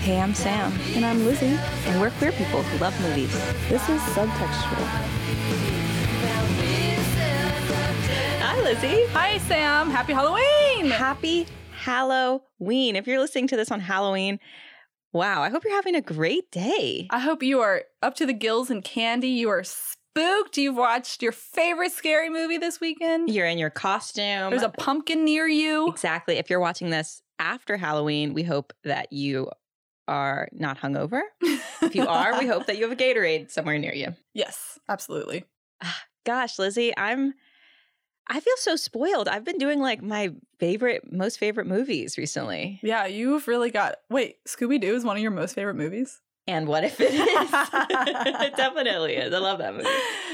Hey, I'm Sam, And I'm Lizzie. and we're queer people who love movies. This is Subtextual. Hi, Lizzie. Hi, Sam. Happy Halloween. Happy Halloween. If you're listening to this on Halloween, wow, I hope you're having a great day. I hope you are up to the gills in candy. You are spooked. You've watched your favorite scary movie this weekend. You're in your costume. There's a pumpkin near you. Exactly. If you're watching this after Halloween, we hope that you are not hungover. If you are, we hope that you have a Gatorade somewhere near you. yes, absolutely. Ah, gosh, Lizzie, I'm I feel so spoiled. I've been doing like my favorite most favorite movies recently. Yeah, you've really got. Wait, Scooby Doo is one of your most favorite movies? And what if it is? it definitely is. I love that movie.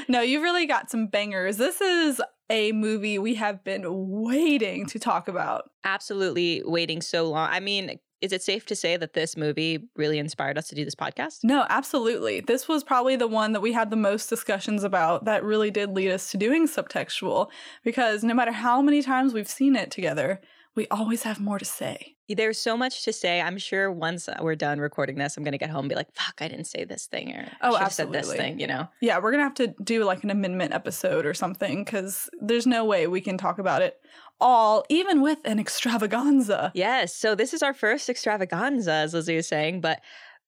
No, you've really got some bangers. This is a movie we have been waiting to talk about. Absolutely waiting so long. I mean, is it safe to say that this movie really inspired us to do this podcast? No, absolutely. This was probably the one that we had the most discussions about that really did lead us to doing subtextual because no matter how many times we've seen it together, we always have more to say. There's so much to say. I'm sure once uh, we're done recording this, I'm going to get home and be like, fuck, I didn't say this thing or Oh, have said this thing, you know? Yeah, we're going to have to do like an amendment episode or something because there's no way we can talk about it all, even with an extravaganza. Yes. So this is our first extravaganza, as Lizzie was saying. But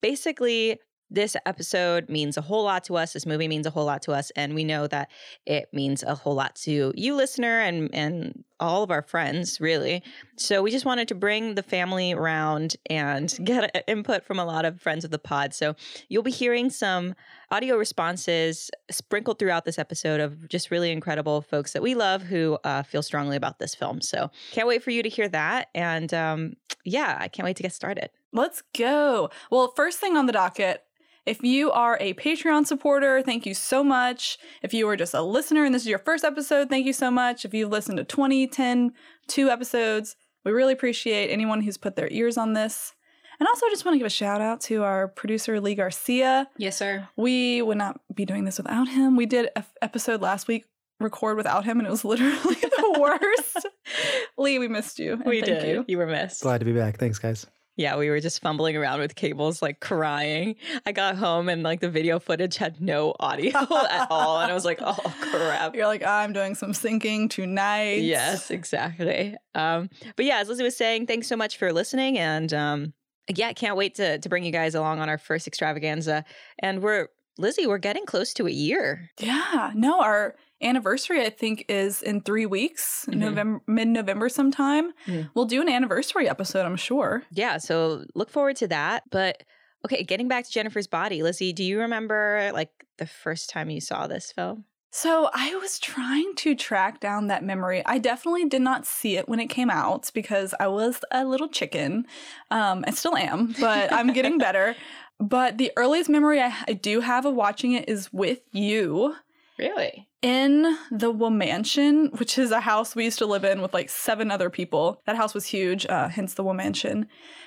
basically, this episode means a whole lot to us. This movie means a whole lot to us. And we know that it means a whole lot to you, listener, and, and all of our friends, really. So we just wanted to bring the family around and get input from a lot of friends of the pod. So you'll be hearing some audio responses sprinkled throughout this episode of just really incredible folks that we love who uh, feel strongly about this film. So can't wait for you to hear that. And um, yeah, I can't wait to get started. Let's go. Well, first thing on the docket. If you are a Patreon supporter, thank you so much. If you are just a listener and this is your first episode, thank you so much. If you've listened to 20, 10, two episodes, we really appreciate anyone who's put their ears on this. And also, I just want to give a shout out to our producer, Lee Garcia. Yes, sir. We would not be doing this without him. We did an episode last week, record without him, and it was literally the worst. Lee, we missed you. We thank did. you. You. were missed. Glad to be back. Thanks, guys. Yeah, we were just fumbling around with cables, like crying. I got home and like the video footage had no audio at all. And I was like, oh, crap. You're like, I'm doing some syncing tonight. Yes, exactly. Um, but yeah, as Lizzie was saying, thanks so much for listening. And um, yeah, can't wait to, to bring you guys along on our first extravaganza. And we're, Lizzie, we're getting close to a year. Yeah. No, our anniversary, I think, is in three weeks, Mhm. November, mid November sometime. Mhm. We'll do an anniversary episode, I'm sure. Yeah, so look forward to that. But okay, getting back to Jennifer's body, Lizzie, do you remember like the first time you saw this film? So I was trying to track down that memory. I definitely did not see it when it came out because I was a little chicken. Um, I still am, but I'm getting better. But the earliest memory I, I do have of watching it is with you Really? in the Womansion, which is a house we used to live in with like seven other people. That house was huge, uh, hence the Womansion.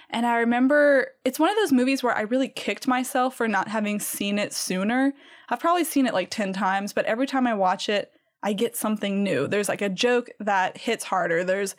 And I remember it's one of those movies where I really kicked myself for not having seen it sooner. I've probably seen it like 10 times, but every time I watch it, I get something new. There's like a joke that hits harder. There's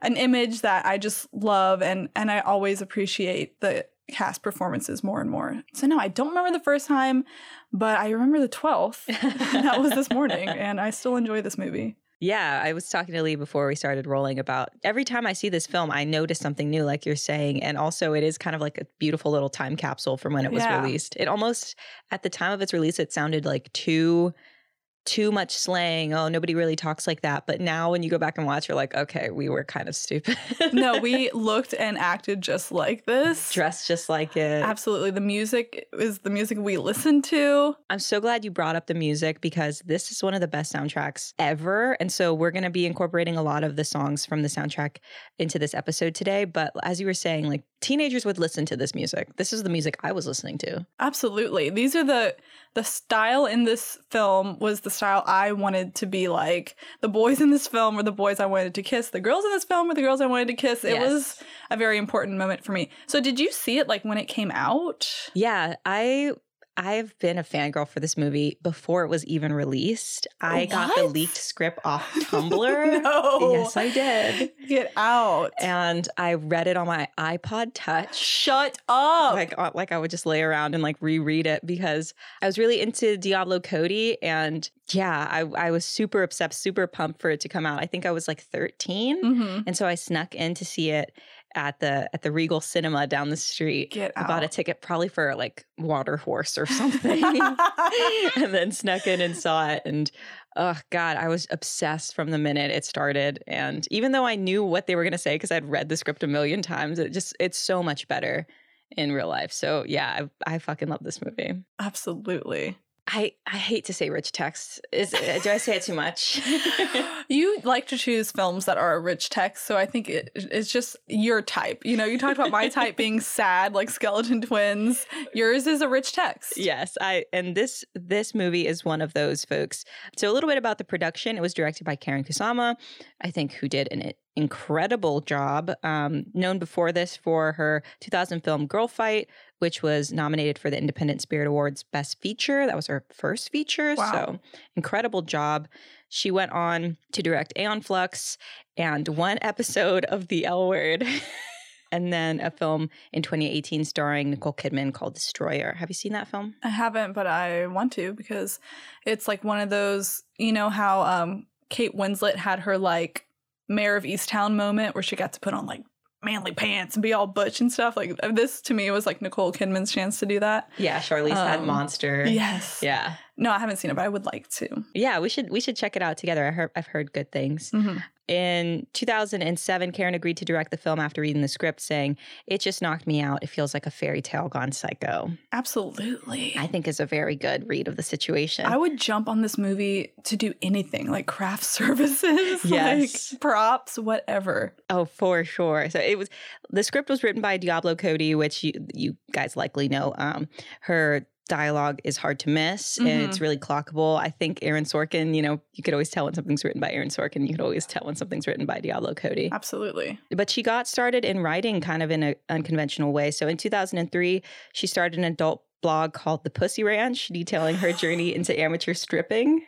an image that I just love and and I always appreciate the cast performances more and more. So no, I don't remember the first time, but I remember the 12th. that was this morning and I still enjoy this movie. Yeah, I was talking to Lee before we started rolling about every time I see this film, I notice something new, like you're saying. And also, it is kind of like a beautiful little time capsule from when it was Yeah. released. It almost, at the time of its release, it sounded like too. Too much slang. Oh, nobody really talks like that. But now, when you go back and watch, you're like, okay, we were kind of stupid. No, we looked and acted just like this. dressed just like it. Absolutely. The music is the music we listened to. I'm so glad you brought up the music because this is one of the best soundtracks ever. And so we're going to be incorporating a lot of the songs from the soundtrack into this episode today. But as you were saying, like teenagers would listen to this music. This is the music I was listening to. Absolutely. These are the the style in this film was the style I wanted to be like. The boys in this film were the boys I wanted to kiss. The girls in this film were the girls I wanted to kiss. It Yes. was a very important moment for me. So did you see it like when it came out? Yeah, I I've been a fangirl for this movie before it was even released. I got the leaked script off Tumblr. no. Yes, I did. Get out. And I read it on my iPod Touch. Shut up. Like, uh, like I would just lay around and like reread it because I was really into Diablo Cody. And yeah, I, I was super obsessed, super pumped for it to come out. I think I was like 13. hmm And so I snuck in to see it at the at the Regal Cinema down the street. Get I bought a ticket probably for like Water Horse or something. and then snuck in and saw it and oh god i was obsessed from the minute it started and even though i knew what they were going to say because i'd read the script a million times it just it's so much better in real life so yeah i, I fucking love this movie Absolutely. I i hate to say rich text is do i say it too much you like to choose films that are a rich text, so I think it, it's just your type. You know, you talked about my type being sad, like Skeleton Twins. Yours is a rich text. Yes, I and this this movie is one of those folks. So a little bit about the production. It was directed by Karyn Kusama, I think, who did an incredible job. Um, known before this for her 2000 film Girlfight, which was nominated for the Independent Spirit Awards Best Feature. That was her first feature. Wow. So incredible job. She went on to direct Aeon Flux and one episode of The L Word. And then a film in 2018 starring Nicole Kidman called Destroyer. Have you seen that film? I haven't, but I want to because it's like one of those, you know, how um, Kate Winslet had her like Mare of Easttown moment where she got to put on like manly pants and be all butch and stuff. Like this to me was like Nicole Kidman's chance to do that. Yeah, Charlize had Um, Monster. Yes. Yeah. No, I haven't seen it, but I would like to. Yeah, we should we should check it out together. I heard I've heard good things. Mhm. In 2007, Karen agreed to direct the film after reading the script, saying, It just knocked me out. It feels like a fairy tale gone psycho. Absolutely. I think is a very good read of the situation. I would jump on this movie to do anything like craft services, Yes. like props, whatever. Oh, for sure. So it was the script was written by Diablo Cody, which you you guys likely know. Um, her dialogue is hard to miss and it's mm-hmm. really clockable. I think Aaron Sorkin, you know, you could always tell when something's written by Aaron Sorkin. You could always tell when something's written by Diablo Cody. Absolutely. But she got started in writing kind of in an unconventional way. So in 2003, she started an adult blog called The Pussy Ranch, detailing her journey into amateur stripping.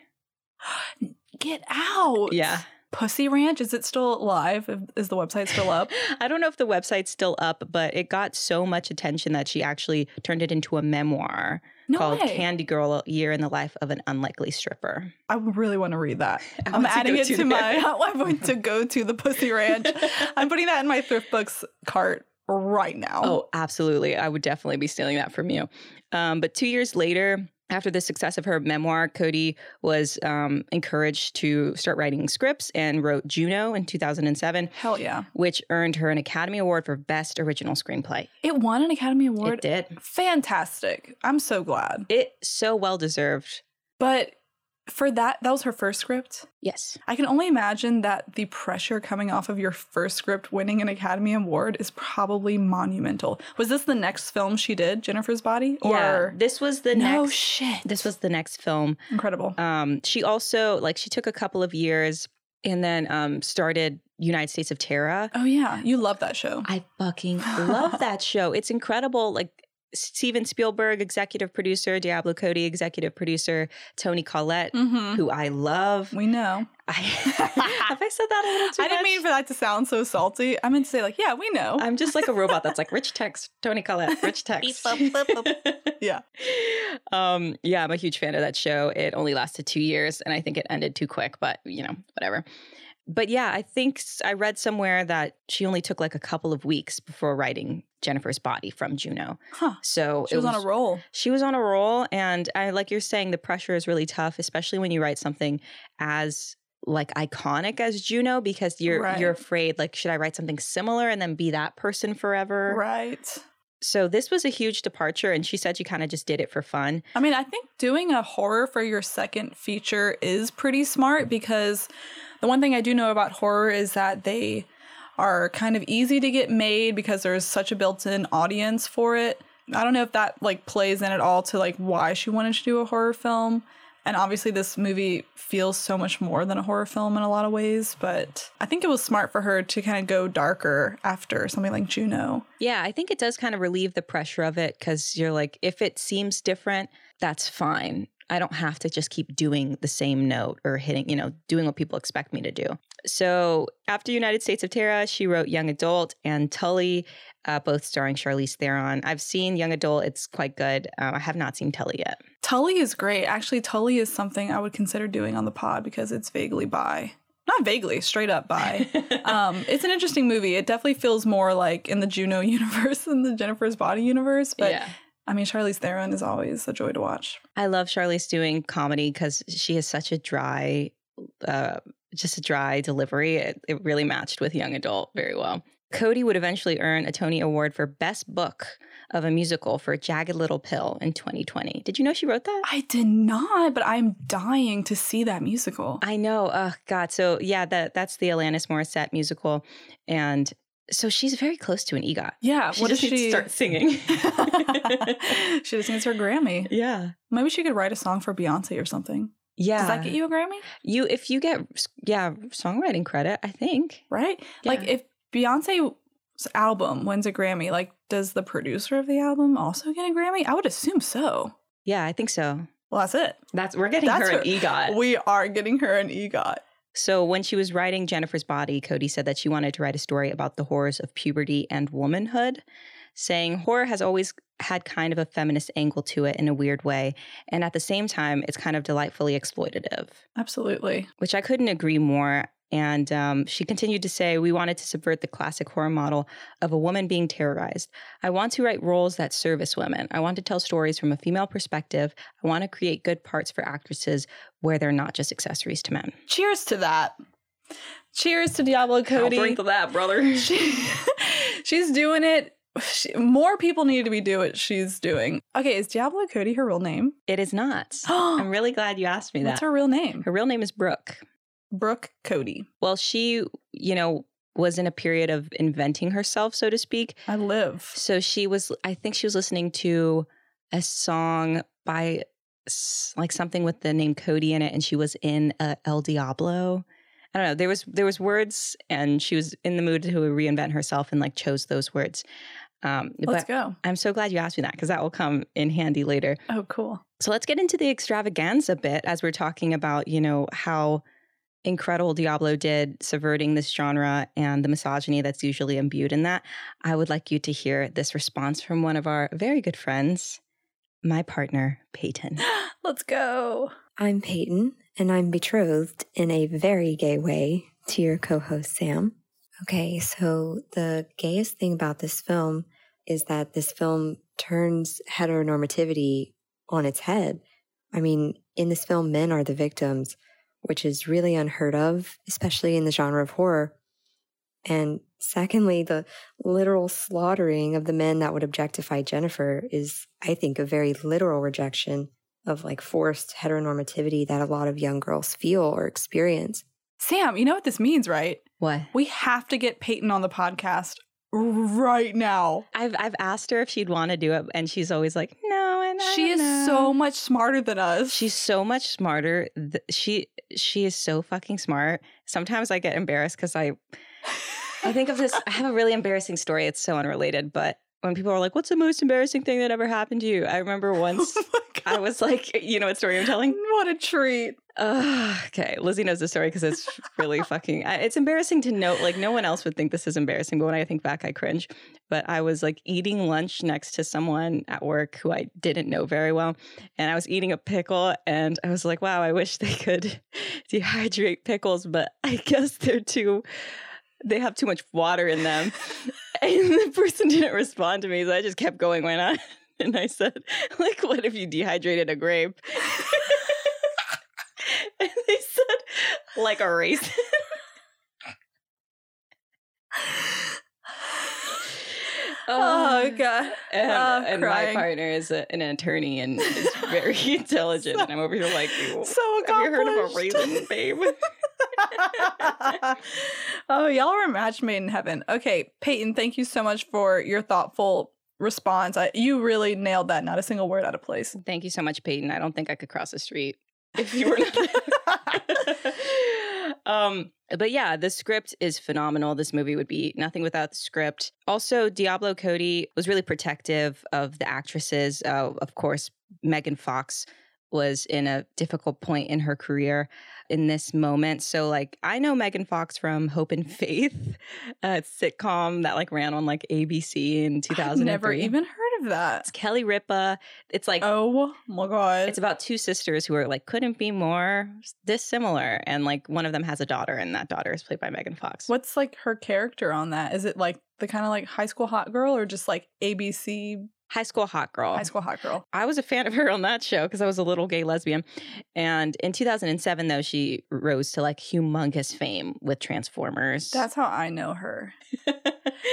Get out. Yeah. Pussy Ranch, is it still live? Is the website still up? I don't know if the website's still up, but it got so much attention that she actually turned it into a memoir No called way. Candy Girl A Year in the Life of an Unlikely Stripper. I really want to read that. I I'm want to adding it to to my. I'm going to go to the Pussy Ranch. I'm putting that in my thrift books cart right now. Oh, absolutely. I would definitely be stealing that from you. Um, but two years later, after the success of her memoir, Cody was um, encouraged to start writing scripts and wrote Juno in 2007, hell yeah! which earned her an Academy Award for Best Original Screenplay. It won an Academy Award? It did. Fantastic! I'm so glad. It so well deserved. But for that, that was her first script. Yes. I can only imagine that the pressure coming off of your first script winning an Academy Award is probably monumental. Was this the next film she did, Jennifer's Body? yeah. Or This was the no next. shit. This was the next film. incredible. Um, she also like she took a couple of years and then um, started United States of Tara. oh yeah, you love that show. I fucking love that show. It's incredible. Like Steven Spielberg, executive producer, Diablo Cody, executive producer, Toni Collette, Mm-hmm. who I love. We know. I, have I said that a little too I didn't mean for that to sound so salty. I meant to say like, yeah, we know. I'm just like a robot that's like rich text, Toni Collette, rich text. Beep, boop, boop, yeah. Um, yeah, I'm a huge fan of that show. It only lasted two years and I think it ended too quick, but you know, whatever. But yeah, I think I read somewhere that she only took like a couple of weeks before writing Jennifer's Body from Juno. Huh. So She it was, on a roll. She was on a roll, and I like you're saying, the pressure is really tough, especially when you write something as like iconic as Juno, because you're Right. you're afraid like, should I write something similar and then be that person forever? Right. So this was a huge departure, and she said she kind of just did it for fun. I mean, I think doing a horror for your second feature is pretty smart because the one thing I do know about horror is that they are kind of easy to get made because there's such a built-in audience for it. I don't know if that like plays in at all to like why she wanted to do a horror film, And obviously, this movie feels so much more than a horror film in a lot of ways. But I think it was smart for her to kind of go darker after something like Juno. Yeah, I think it does kind of relieve the pressure of it because you're like, if it seems different, that's fine. I don't have to just keep doing the same note or hitting, you know, doing what people expect me to do. So after United States of Tara, she wrote Young Adult and Tully, uh, both starring Charlize Theron. I've seen Young Adult; it's quite good. Um, I have not seen Tully yet. Tully is great. Actually, Tully is something I would consider doing on the pod because it's vaguely bi. Not vaguely, straight up bi. um, it's an interesting movie. It definitely feels more like in the Juno universe than the Jennifer's Body universe, but yeah. I mean, Charlize Theron is always a joy to watch. I love Charlize doing comedy because she has such a dry, uh, just a dry delivery. It, it really matched with young adult very well. Cody would eventually earn a Tony Award for Best Book of a Musical for Jagged Little Pill in 2020. Did you know she wrote that? I did not, but I'm dying to see that musical. I know. Oh God. So yeah, that that's the Alanis Morissette musical, and so she's very close to an EGOT. Yeah. She what just does she start singing? she just needs her Grammy. yeah. Maybe she could write a song for Beyonce or something. Yeah. Does that get you a Grammy? You if you get yeah songwriting credit, I think. Right? Like if Beyonce's album wins a Grammy, like does the producer of the album also get a Grammy? I would assume so. Yeah, I think so. Well, that's it. That's we're getting That's her- an EGOT. We are getting her an EGOT. So when she was writing Jennifer's Body, Cody said that she wanted to write a story about the horrors of puberty and womanhood, saying horror has always had kind of a feminist angle to it in a weird way, and at the same time, it's kind of delightfully exploitative. Absolutely. which I couldn't agree more. And um, she continued to say, We wanted to subvert the classic horror model of a woman being terrorized. I want to write roles that service women. I want to tell stories from a female perspective. I want to create good parts for actresses where they're not just accessories to men. Cheers to that. Cheers to Diablo Cody. to that, brother. She, she's doing it. She, more people need to be doing what she's doing. Okay, is Diablo Cody her real name? It is not. I'm really glad you asked me What's that. her real name? Her real name is Brooke. Brooke Cody. Well, she, you know, was in a period of inventing herself, so to speak. I live. So she was, I think she was listening to a song by like something with the name Cody in it, and she was in uh, El Diablo. I don't know. There was there was words, and she was in the mood to reinvent herself, and like chose those words. Um, Let's go. I'm so glad you asked me that because that will come in handy later. Oh, cool. So let's get into the extravaganza bit as we're talking about, you know, how incredible Diablo did subverting this genre and the misogyny that's usually imbued in that. I would like you to hear this response from one of our very good friends, my partner, Peyton. Let's go. I'm Peyton, and I'm betrothed in a very gay way to your co host, Sam. Okay, so the gayest thing about this film is that this film turns heteronormativity on its head. I mean, in this film, men are the victims, which is really unheard of, especially in the genre of horror. And secondly, the literal slaughtering of the men that would objectify Jennifer is, I think, a very literal rejection of like forced heteronormativity that a lot of young girls feel or experience. Sam, you know what this means, right? What? We have to get Peyton on the podcast right now. I've I've asked her if she'd want to do it, and she's always like, "No." And I She is know." so much smarter than us. She's so much smarter. th- She she is so fucking smart. Sometimes I get embarrassed because I I think of this. I have a really embarrassing story. It's so unrelated, but when people are like, "What's the most embarrassing thing that ever happened to you?" I remember once oh I was like, "You know what story I'm telling?" What a treat. Uh, okay, Lizzie knows the story because it's really fucking. I- It's embarrassing to note. Like no one else would think this is embarrassing, but when I think back, I cringe. But I was like eating lunch next to someone at work who I didn't know very well, and I was eating a pickle, and I was like, "Wow, I wish they could dehydrate pickles, but I guess they're too." They have too much water in them. And the person didn't respond to me, so I just kept going, went on. And I said, like, what if you dehydrated a grape? and they said, like a raisin. Oh, um, God. And, Oh, and my partner is a, an attorney and is very intelligent. and I'm over here like, So have you heard of a raisin, babe? oh, y'all are a match made in heaven. Okay, Peyton, thank you so much for your thoughtful response. I, you really nailed that. Not a single word out of place. Thank you so much, Peyton. I don't think I could cross the street. if you were um but yeah the script is phenomenal this movie would be nothing without the script also diablo cody was really protective of the actresses uh, of course megan fox was in a difficult point in her career in this moment. So like I know Megan Fox from Hope and Faith, a sitcom that like ran on like ABC in 2003. Never even heard of that. It's Kelly Ripa. It's like oh my god. It's about two sisters who are like couldn't be more dissimilar and like one of them has a daughter and that daughter is played by Megan Fox. What's like her character on that? Is it like the kind of like high school hot girl or just like ABC High School Hot Girl. High School Hot Girl. I was a fan of her on that show because I was a little gay lesbian. And in 2007, though, she rose to like humongous fame with Transformers. That's how I know her.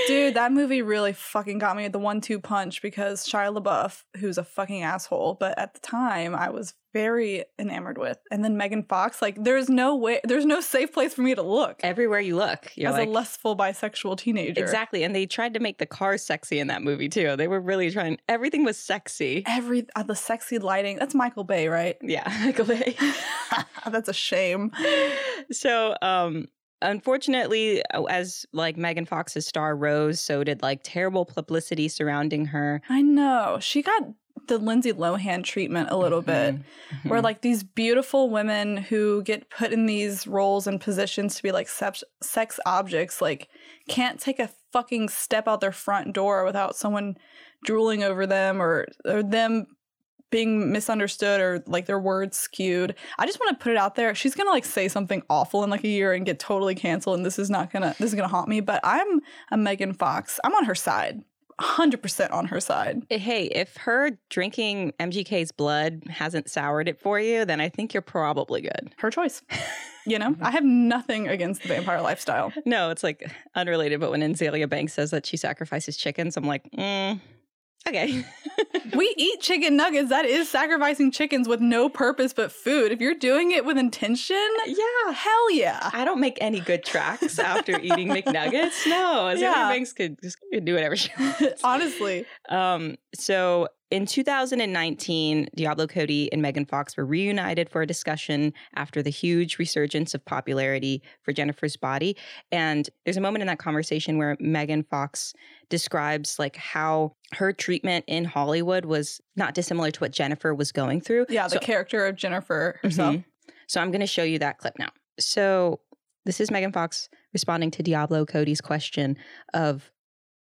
Dude, that movie really fucking got me at the one two punch because Shia LaBeouf, who's a fucking asshole, but at the time I was very enamored with. And then Megan Fox, like there's no way there's no safe place for me to look. Everywhere you look, as like, a lustful bisexual teenager. Exactly. And they tried to make the car sexy in that movie too. They were really trying everything was sexy. Every uh, the sexy lighting. That's Michael Bay, right? Yeah, Michael Bay. That's a shame. So, um unfortunately uh, as like megan fox's star rose so did like terrible publicity surrounding her. I know. She got the lindsay lohan treatment a little bit mm-hmm. where like these beautiful women who get put in these roles and positions to be like sex, sex objects like can't take a fucking step out their front door without someone drooling over them or or them being misunderstood or like their words skewed. I just want to put it out there. She's gonna like say something awful in like a year and get totally canceled, and this is not gonna this is gonna haunt me. But I'm a Megan Fox. I'm on her side. 100% on her side. Hey, if her drinking MGK's blood hasn't soured it for you, then I think you're probably good. Her choice. You know, I have nothing against the vampire lifestyle. No, it's like unrelated. But when Azealia Banks says that she sacrifices chickens, I'm like, mm, okay. we eat chicken nuggets. That is sacrificing chickens with no purpose but food. If you're doing it with intention, yeah, hell yeah. I don't make any good tracks after eating McNuggets. No, yeah. Banks could just do whatever she wants. Honestly. Um, so in 2019, Diablo Cody and Megan Fox were reunited for a discussion after the huge resurgence of popularity for Jennifer's body. And there's a moment in that conversation where Megan Fox describes like how her treatment in Hollywood was not dissimilar to what Jennifer was going through. Yeah, the so, character of Jennifer herself. Mm-hmm. So I'm going to show you that clip now. So this is Megan Fox responding to Diablo Cody's question of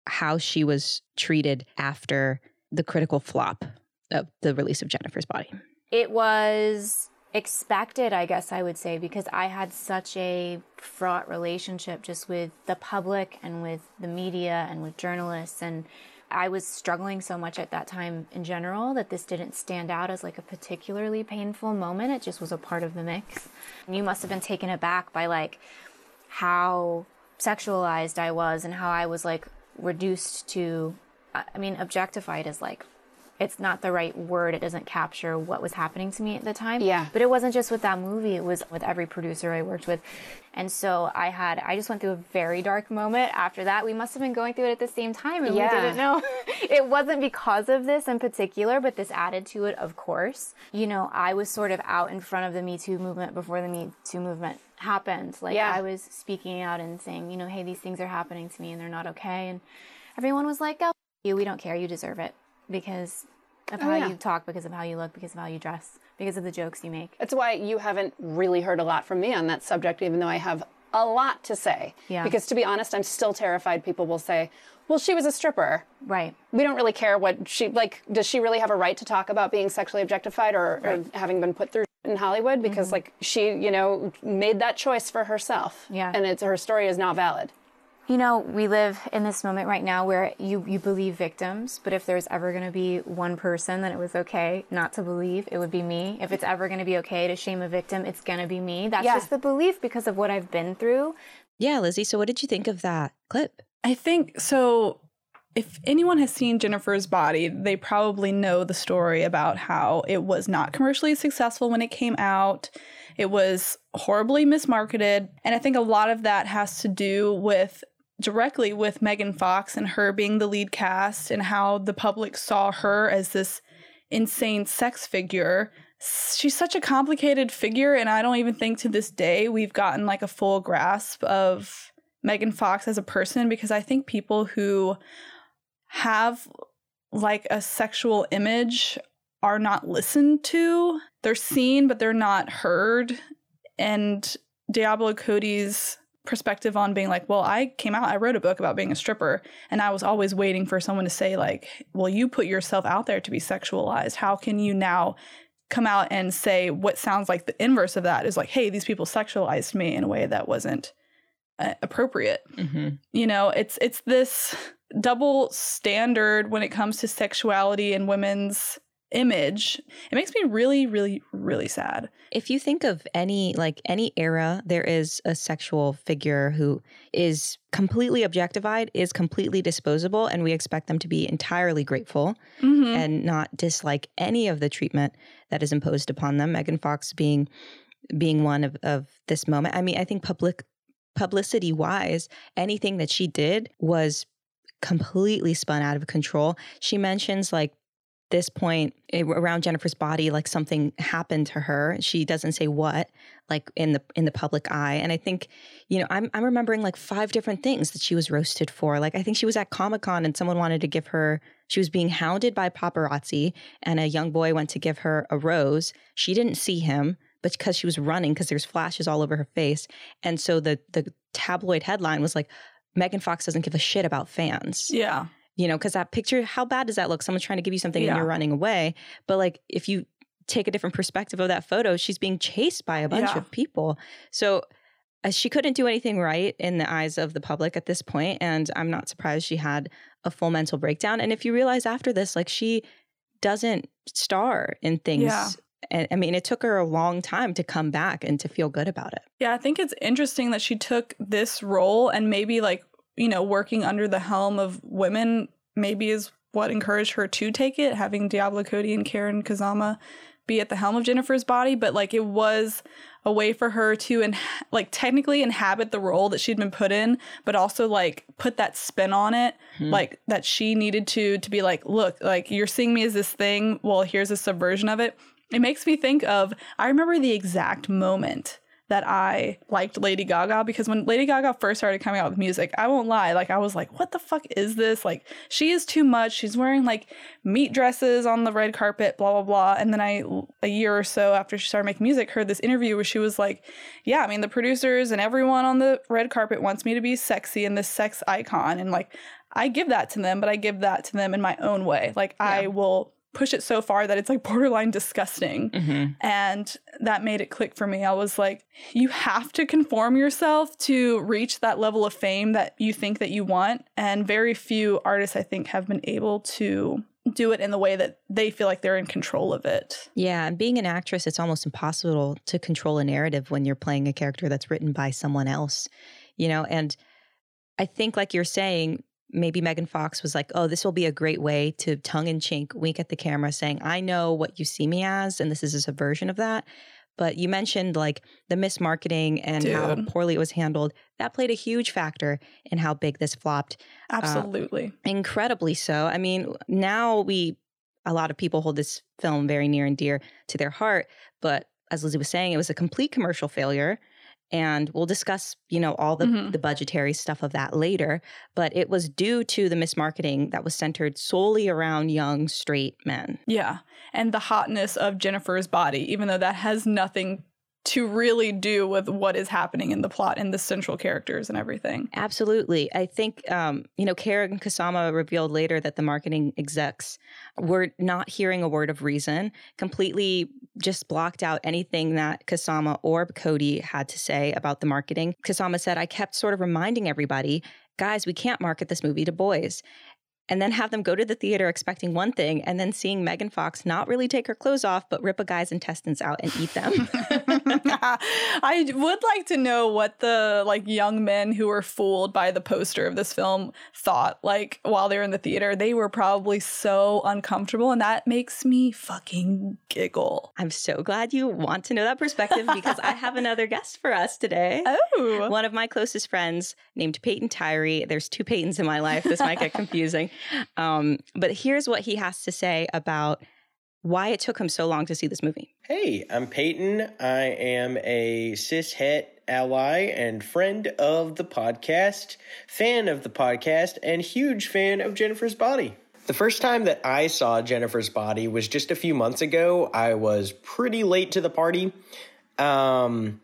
how she was treated after the critical flop of the release of Jennifer's Body? It was expected, I guess I would say, because I had such a fraught relationship just with the public and with the media and with journalists. And I was struggling so much at that time in general that this didn't stand out as like a particularly painful moment. It just was a part of the mix. You must have been taken aback by like how sexualized I was and how I was like reduced to I mean, objectified is like, it's not the right word. It doesn't capture what was happening to me at the time. Yeah. But it wasn't just with that movie, it was with every producer I worked with. And so I had, I just went through a very dark moment after that. We must have been going through it at the same time and yeah. we didn't know. it wasn't because of this in particular, but this added to it, of course. You know, I was sort of out in front of the Me Too movement before the Me Too movement happened. Like yeah. I was speaking out and saying, you know, hey, these things are happening to me and they're not okay. And everyone was like, oh, you, we don't care. You deserve it because of oh, how yeah. you talk, because of how you look, because of how you dress, because of the jokes you make. That's why you haven't really heard a lot from me on that subject, even though I have a lot to say. Yeah. Because to be honest, I'm still terrified people will say, well, she was a stripper. Right. We don't really care what she, like, does she really have a right to talk about being sexually objectified or, right. or having been put through in Hollywood? Because, mm-hmm. like, she, you know, made that choice for herself. Yeah. And it's, her story is not valid. You know, we live in this moment right now where you, you believe victims, but if there's ever going to be one person that it was okay not to believe, it would be me. If it's ever going to be okay to shame a victim, it's going to be me. That's yeah. just the belief because of what I've been through. Yeah, Lizzie. So, what did you think of that clip? I think so. If anyone has seen Jennifer's body, they probably know the story about how it was not commercially successful when it came out. It was horribly mismarketed. And I think a lot of that has to do with directly with Megan Fox and her being the lead cast and how the public saw her as this insane sex figure she's such a complicated figure and I don't even think to this day we've gotten like a full grasp of Megan Fox as a person because I think people who have like a sexual image are not listened to. They're seen, but they're not heard. And Diablo Cody's perspective on being like, well, I came out, I wrote a book about being a stripper, and I was always waiting for someone to say, like, well, you put yourself out there to be sexualized. How can you now come out and say what sounds like the inverse of that is like, hey, these people sexualized me in a way that wasn't uh, appropriate. Mm-hmm. You know, it's it's this double standard when it comes to sexuality and women's image. It makes me really, really, really sad. If you think of any like any era, there is a sexual figure who is completely objectified, is completely disposable, and we expect them to be entirely grateful Mhm. and not dislike any of the treatment that is imposed upon them. Megan Fox being being one of, of this moment. I mean, I think public publicity wise, anything that she did was completely spun out of control. She mentions like this point eh, around Jennifer's body, like something happened to her. She doesn't say what, like in the in the public eye. And I think, you know, I'm I'm remembering like five different things that she was roasted for. Like I think she was at Comic Con and someone wanted to give her. She was being hounded by paparazzi, and a young boy went to give her a rose. She didn't see him, but because she was running, because there's flashes all over her face, and so the the tabloid headline was like, Megan Fox doesn't give a shit about fans Yeah. You know, because that picture, how bad does that look? Someone's trying to give you something and you're running away. But like, if you take a different perspective of that photo, she's being chased by a bunch Yeah. of people. So uh, she couldn't do anything right in the eyes of the public at this point, And I'm not surprised she had a full mental breakdown. And if you realize after this, like, she doesn't star in things. Yeah. And I mean, it took her a long time to come back and to feel good about it. Yeah, I think it's interesting that she took this role and maybe like, you know, working under the helm of women maybe is what encouraged her to take it, having Diablo Cody and Karyn Kusama be at the helm of Jennifer's body, but like it was a way for her to in- like technically inhabit the role that she'd been put in, but also like put that spin on it, hmm. like that she needed to to be like, look, like you're seeing me as this thing, well, here's a subversion of it. It makes me think of I remember the exact moment that I liked Lady Gaga because when Lady Gaga first started coming out with music, I won't lie, like I was like, what the fuck is this? Like she is too much. She's wearing like meat dresses on the red carpet, blah blah blah. And then I a year or so after she started making music, heard this interview where she was like, yeah, I mean the producers and everyone on the red carpet wants me to be sexy and this sex icon and like I give that to them, but I give that to them in my own way. Like I will push it so far that it's like borderline disgusting. Mm-hmm. And that made it click for me. I was like, you have to conform yourself to reach that level of fame that you think that you want. And very few artists, I think, have been able to do it in the way that they feel like they're in control of it. Yeah, and being an actress, it's almost impossible to control a narrative when you're playing a character that's written by someone else, you know? And I think, like you're saying, maybe Megan Fox was like, oh, this will be a great way to tongue in cheek wink at the camera saying, I know what you see me as, and this is a subversion of that. But you mentioned like the mismarketing and how poorly it was handled. That played a huge factor in how big this flopped uh, Absolutely. incredibly so. I mean, now we a lot of people hold this film very near and dear to their heart, but as Lizzie was saying, it was a complete commercial failure. And we'll discuss, you know, all the, Mhm. the budgetary stuff of that later. But it was due to the mismarketing that was centered solely around young straight men. yeah. And the hotness of Jennifer's body, even though that has nothing to really do with what is happening in the plot and the central characters and everything. Absolutely. I think, um, you know, Karyn Kusama revealed later that the marketing execs were not hearing a word of reason, completely just blocked out anything that Kusama or Cody had to say about the marketing. Kusama said, I kept sort of reminding everybody, guys, we can't market this movie to boys. And then have them go to the theater expecting one thing and then seeing Megan Fox not really take her clothes off, but rip a guy's intestines out and eat them. I would like to know what the like young men who were fooled by the poster of this film thought like while they were in the theater. They were probably so uncomfortable and that makes me fucking giggle. I'm so glad you want to know that perspective because I have another guest for us today. Oh. One of my closest friends named Peyton Tyree. There's two Peytons in my life. This might get confusing. Um, but here's what he has to say about why it took him so long to see this movie. Hey, I'm Peyton. I am a cis het ally and friend of the podcast, fan of the podcast, and huge fan of Jennifer's Body. The first time that I saw Jennifer's Body was just a few months ago. I was pretty late to the party um,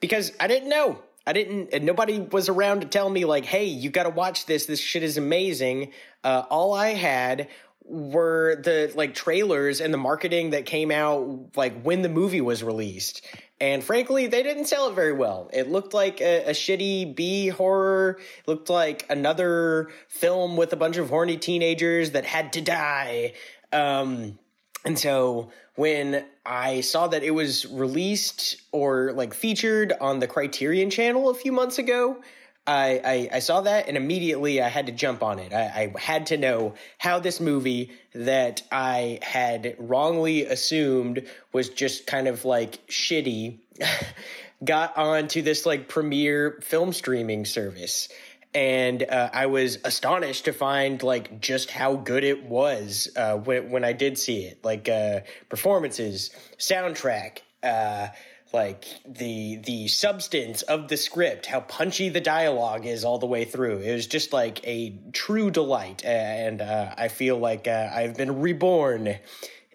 because I didn't know. I didn't, and nobody was around to tell me, like, hey, you got to watch this. This shit is amazing. Uh, all I had were the like trailers and the marketing that came out like when the movie was released. And frankly, they didn't sell it very well. It looked like a, a shitty B horror. It looked like another film with a bunch of horny teenagers that had to die. Um, and so when I saw that it was released or like featured on the Criterion channel a few months ago, I, I, I, saw that and immediately I had to jump on it. I, I, had to know how this movie that I had wrongly assumed was just kind of like shitty got onto this like premiere film streaming service. And uh, I was astonished to find like just how good it was uh, when when I did see it, like uh, performances, soundtrack, uh, like the the substance of the script, how punchy the dialogue is all the way through. It was just like a true delight, and uh, I feel like uh, I've been reborn.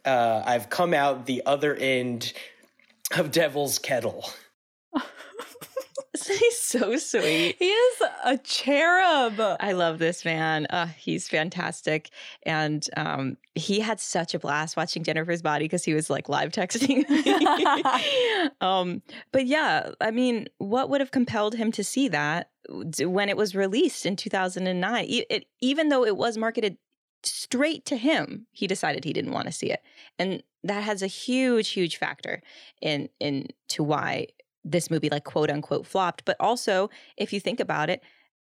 I've come out the other end of Devil's Kettle. He's so sweet. He is a cherub. I love this man. Uh, he's fantastic. And um, he had such a blast watching Jennifer's body because he was like live texting um, but yeah, I mean, what would have compelled him to see that when it was released in 2009? It, it, even though it was marketed straight to him, he decided he didn't want to see it. And that has a huge, huge factor in in to why this movie like quote unquote flopped. But also, if you think about it,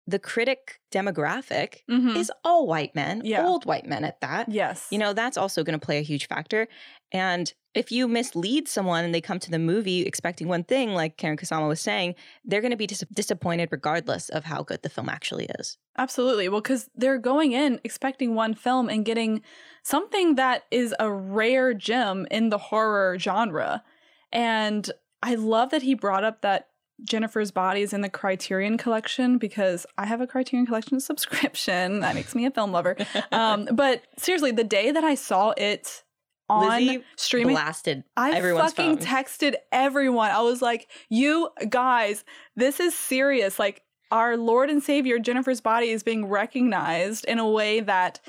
the critic demographic mm-hmm. is all white men, yeah. old white men at that. Yes. You know, that's also going to play a huge factor. And if you mislead someone and they come to the movie expecting one thing, like Karyn Kusama was saying, they're going to be dis- disappointed regardless of how good the film actually is. Absolutely. Well, because they're going in expecting one film and getting something that is a rare gem in the horror genre. And I love that he brought up that Jennifer's Body is in the Criterion Collection because I have a Criterion Collection subscription. That makes me a film lover. Um, but seriously, the day that I saw it on Lizzie streaming, blasted I fucking phone. texted everyone. I was like, "You guys, this is serious. Like, our Lord and Savior Jennifer's Body is being recognized in a way that."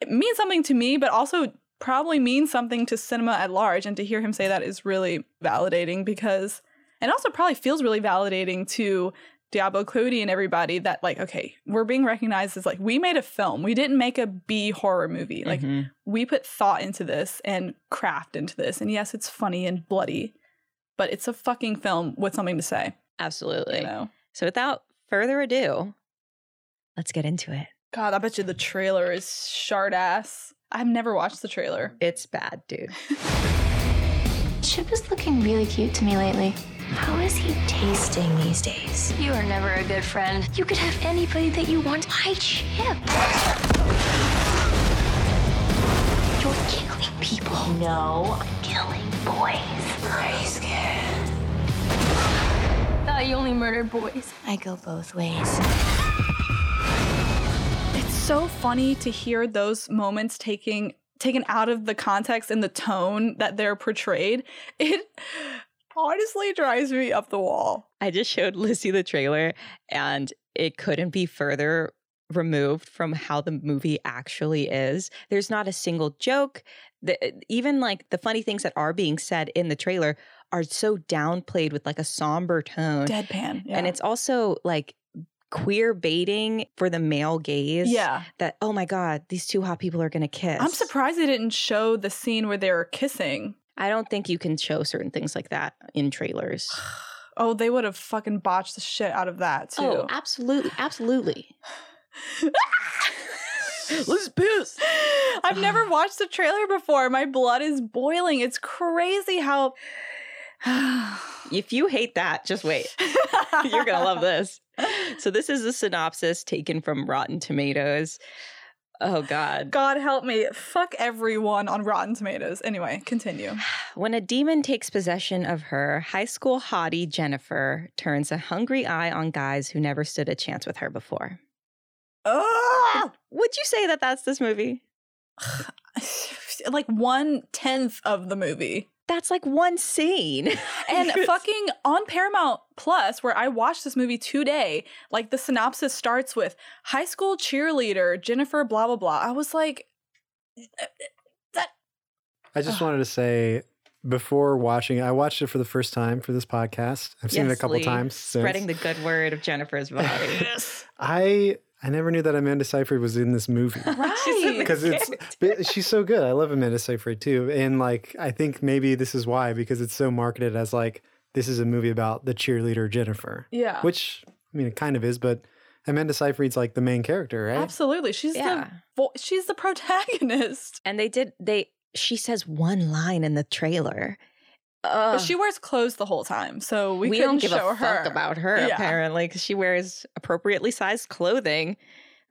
It means something to me, but also probably means something to cinema at large. And to hear him say that is really validating because, and also probably feels really validating to Diablo Cody and everybody that, like, okay, we're being recognized as like, we made a film. We didn't make a B horror movie. Like, mm-hmm. we put thought into this and craft into this. And yes, it's funny and bloody, but it's a fucking film with something to say. Absolutely. You know? So without further ado, let's get into it. God, I bet you the trailer is shard ass. I've never watched the trailer. It's bad, dude. Chip is looking really cute to me lately. How is he tasting these days? You are never a good friend. You could have anybody that you want. Why Chip? You're killing people. No, I'm killing boys. Are you scared? Thought you only murdered boys. I go both ways so funny to hear those moments taking taken out of the context and the tone that they're portrayed. It honestly drives me up the wall. I just showed Lizzie the trailer and it couldn't be further removed from how the movie actually is. There's not a single joke. The, even like the funny things that are being said in the trailer are so downplayed with like a somber tone. Deadpan. Yeah. And it's also like queer baiting for the male gaze. Yeah. That, oh my God, these two hot people are going to kiss. I'm surprised they didn't show the scene where they were kissing. I don't think you can show certain things like that in trailers. oh, they would have fucking botched the shit out of that too. Oh, absolutely. Absolutely. Let's piss. I've never watched the trailer before. My blood is boiling. It's crazy how. if you hate that, just wait. You're going to love this. So, this is a synopsis taken from Rotten Tomatoes. Oh God. God help me. Fuck everyone on Rotten Tomatoes. Anyway, continue. When a demon takes possession of her, high school hottie Jennifer turns a hungry eye on guys who never stood a chance with her before. Ugh! Would you say that that's this movie? like one tenth of the movie. That's like one scene. And fucking on Paramount Plus, where I watched this movie today, like the synopsis starts with high school cheerleader Jennifer, blah, blah, blah. I was like, eh, eh, that. I just wanted to say before watching I watched it for the first time for this podcast. I've seen it a couple Lee, times. Since. Spreading the good word of Jennifer's body. yes. I I never knew that Amanda Seyfried was in this movie Right. because it's she's so good. I love Amanda Seyfried too, and like I think maybe this is why because it's so marketed as like this is a movie about the cheerleader Jennifer, yeah. which I mean it kind of is, but Amanda Seyfried's like the main character, right? Absolutely. She's Yeah. the vo- she's the protagonist. and they did they she says one line in the trailer. But she wears clothes the whole time, so we, we, don't give show a her fuck about her Yeah. apparently because she wears appropriately sized clothing.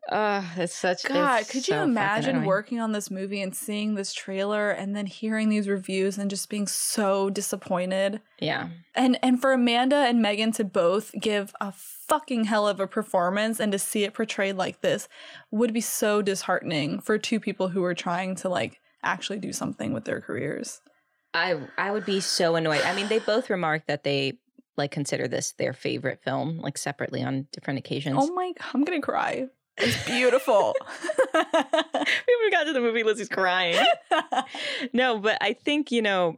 Uh, it's such. God, it's could so you imagine working on this movie and seeing this trailer and then hearing these reviews and just being so disappointed? Yeah, And and for Amanda and Megan to both give a fucking hell of a performance and to see it portrayed like this would be so disheartening for two people who are trying to like actually do something with their careers. I I would be so annoyed. I mean, they both remarked that they like consider this their favorite film, like separately on different occasions. Oh my I'm gonna cry. It's beautiful. we haven't got to the movie. Lizzie's crying. no, but I think you know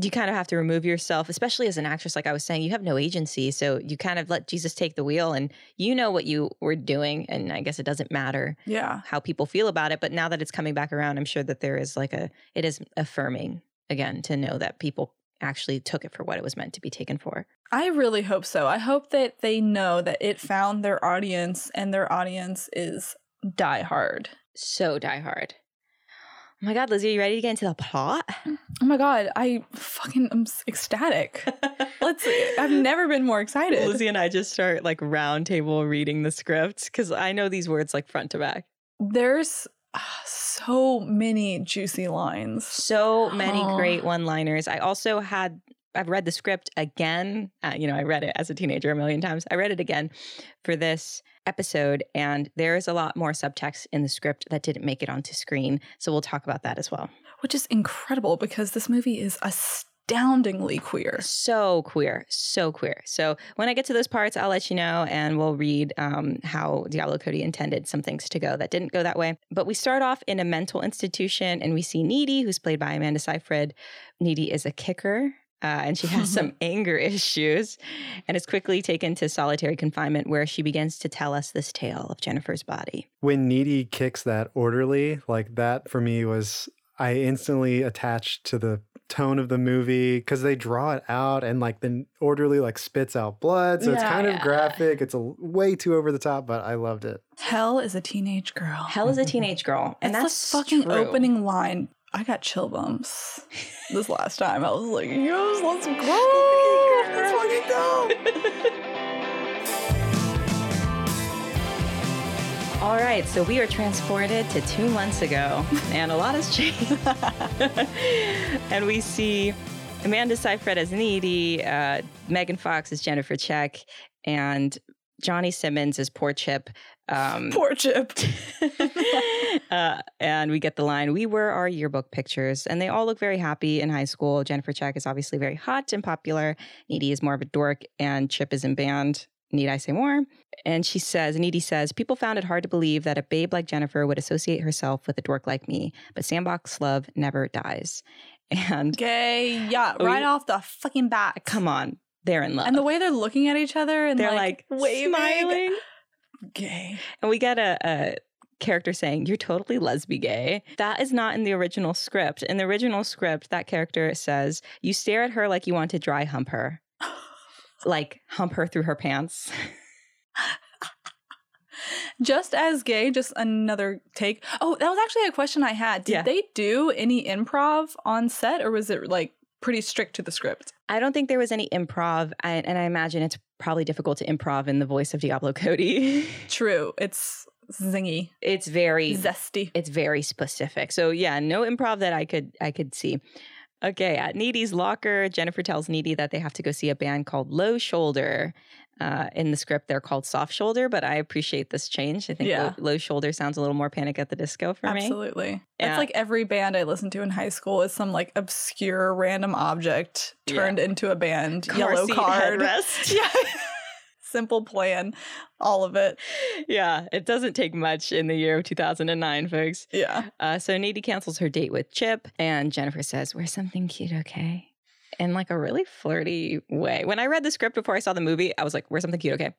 you kind of have to remove yourself, especially as an actress. Like I was saying, you have no agency, so you kind of let Jesus take the wheel, and you know what you were doing. And I guess it doesn't matter yeah. how people feel about it. But now that it's coming back around, I'm sure that there is like a it is affirming again to know that people actually took it for what it was meant to be taken for. I really hope so. I hope that they know that it found their audience and their audience is die hard. So die hard. Oh my God, Lizzie, are you ready to get into the plot? Mm, oh my god, I fucking am ecstatic. Let's see. I've never been more excited. Lizzie and I just start like round table reading the script because I know these words like front to back. There's so many juicy lines. So many Oh. great one liners. I also had, I've read the script again. Uh, you know, I read it as a teenager a million times. I read it again for this episode, and there is a lot more subtext in the script that didn't make it onto screen. So we'll talk about that as well. Which is incredible because this movie is astoundingly queer. So queer, so queer. So when I get to those parts, I'll let you know and we'll read um, how Diablo Cody intended some things to go that didn't go that way. But we start off in a mental institution and we see Needy, who's played by Amanda Seyfried. Needy is a kicker. Uh, and she has some anger issues and is quickly taken to solitary confinement where she begins to tell us this tale of Jennifer's body. when Needy kicks that orderly, like that for me was I instantly attached to the tone of the movie because they draw it out and like the orderly like spits out blood, so it's Yeah. kind of graphic. It's a way too over the top, but I loved it. Hell is a teenage girl. Hell is a teenage girl. And It's that's the fucking true. opening line. I got chill bumps this last time. I was like, yes, let's go. Let's fucking go. All right, so we are transported to two months ago, and a lot has changed. and we see Amanda Seyfried as Needy, uh, Megan Fox as Jennifer Check, and Johnny Simmons as Poor Chip. Um, Poor Chip. uh, and we get the line, We were our yearbook pictures. And they all look very happy in high school. Jennifer Check is obviously very hot and popular. Needy is more of a dork, and Chip is in band. Need I say more? And she says, Needy says, People found it hard to believe that a babe like Jennifer would associate herself with a dork like me, but sandbox love never dies. And Gay. Yeah, Oh, right you- off the fucking bat. come on, they're in love. And the way they're looking at each other and they're like, like, waving. smiling. Gay. And we get a, a character saying, You're totally lesbigay. That is not in the original script. In the original script, that character says, You stare at her like you want to dry hump her. Like hump her through her pants. Just as gay, just another take. Oh, that was actually a question I had. Did Yeah. they do any improv on set or was it like pretty strict to the script? I don't think there was any improv, I, and I imagine it's probably difficult to improv in the voice of Diablo Cody. True. It's zingy, It's very zesty. it's very specific. So yeah, no improv that I could I could see. Okay, at Needy's locker, Jennifer tells Needy that they have to go see a band called Low Shoulder. Uh, in the script, they're called Soft Shoulder, but I appreciate this change. I think Yeah. low, low Shoulder sounds a little more Panic at the Disco for me. Absolutely. Yeah. It's like every band I listened to in high school is some like obscure random object Yeah. turned into a band. Car Yellowcard. headrest. yeah. Simple plan. All of it. yeah, it doesn't take much in the year of 2009, folks. Yeah. Uh, so Needy cancels her date with Chip, and Jennifer says, Wear something cute, okay? In like a really flirty way. When I read the script before I saw the movie, I was like, Wear something cute, okay?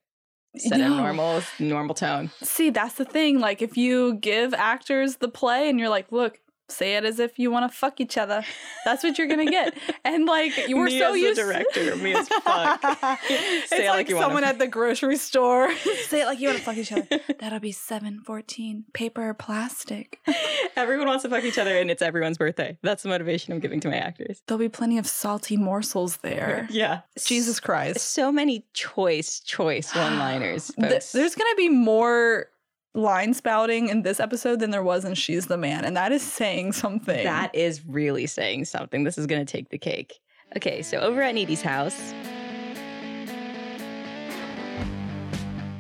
Set a normal, normal tone. See, that's the thing. Like, if you give actors the play and you're like, look, say it as if you want to fuck each other, that's what you're going to get. And like, you were Me so as the used director, me as fuck. it's Say it like, like someone at the grocery store. say it like you want to fuck each other. That'll be 714. Paper or plastic. Everyone wants to fuck each other, and it's everyone's birthday. That's the motivation I'm giving to my actors. There'll be plenty of salty morsels there. Yeah. Jesus Christ. So many choice, choice one liners. Th- there's going to be more line spouting in this episode than there was in She's the Man. And that is saying something. That is really saying something. This is going to take the cake. Okay, so over at Needy's house,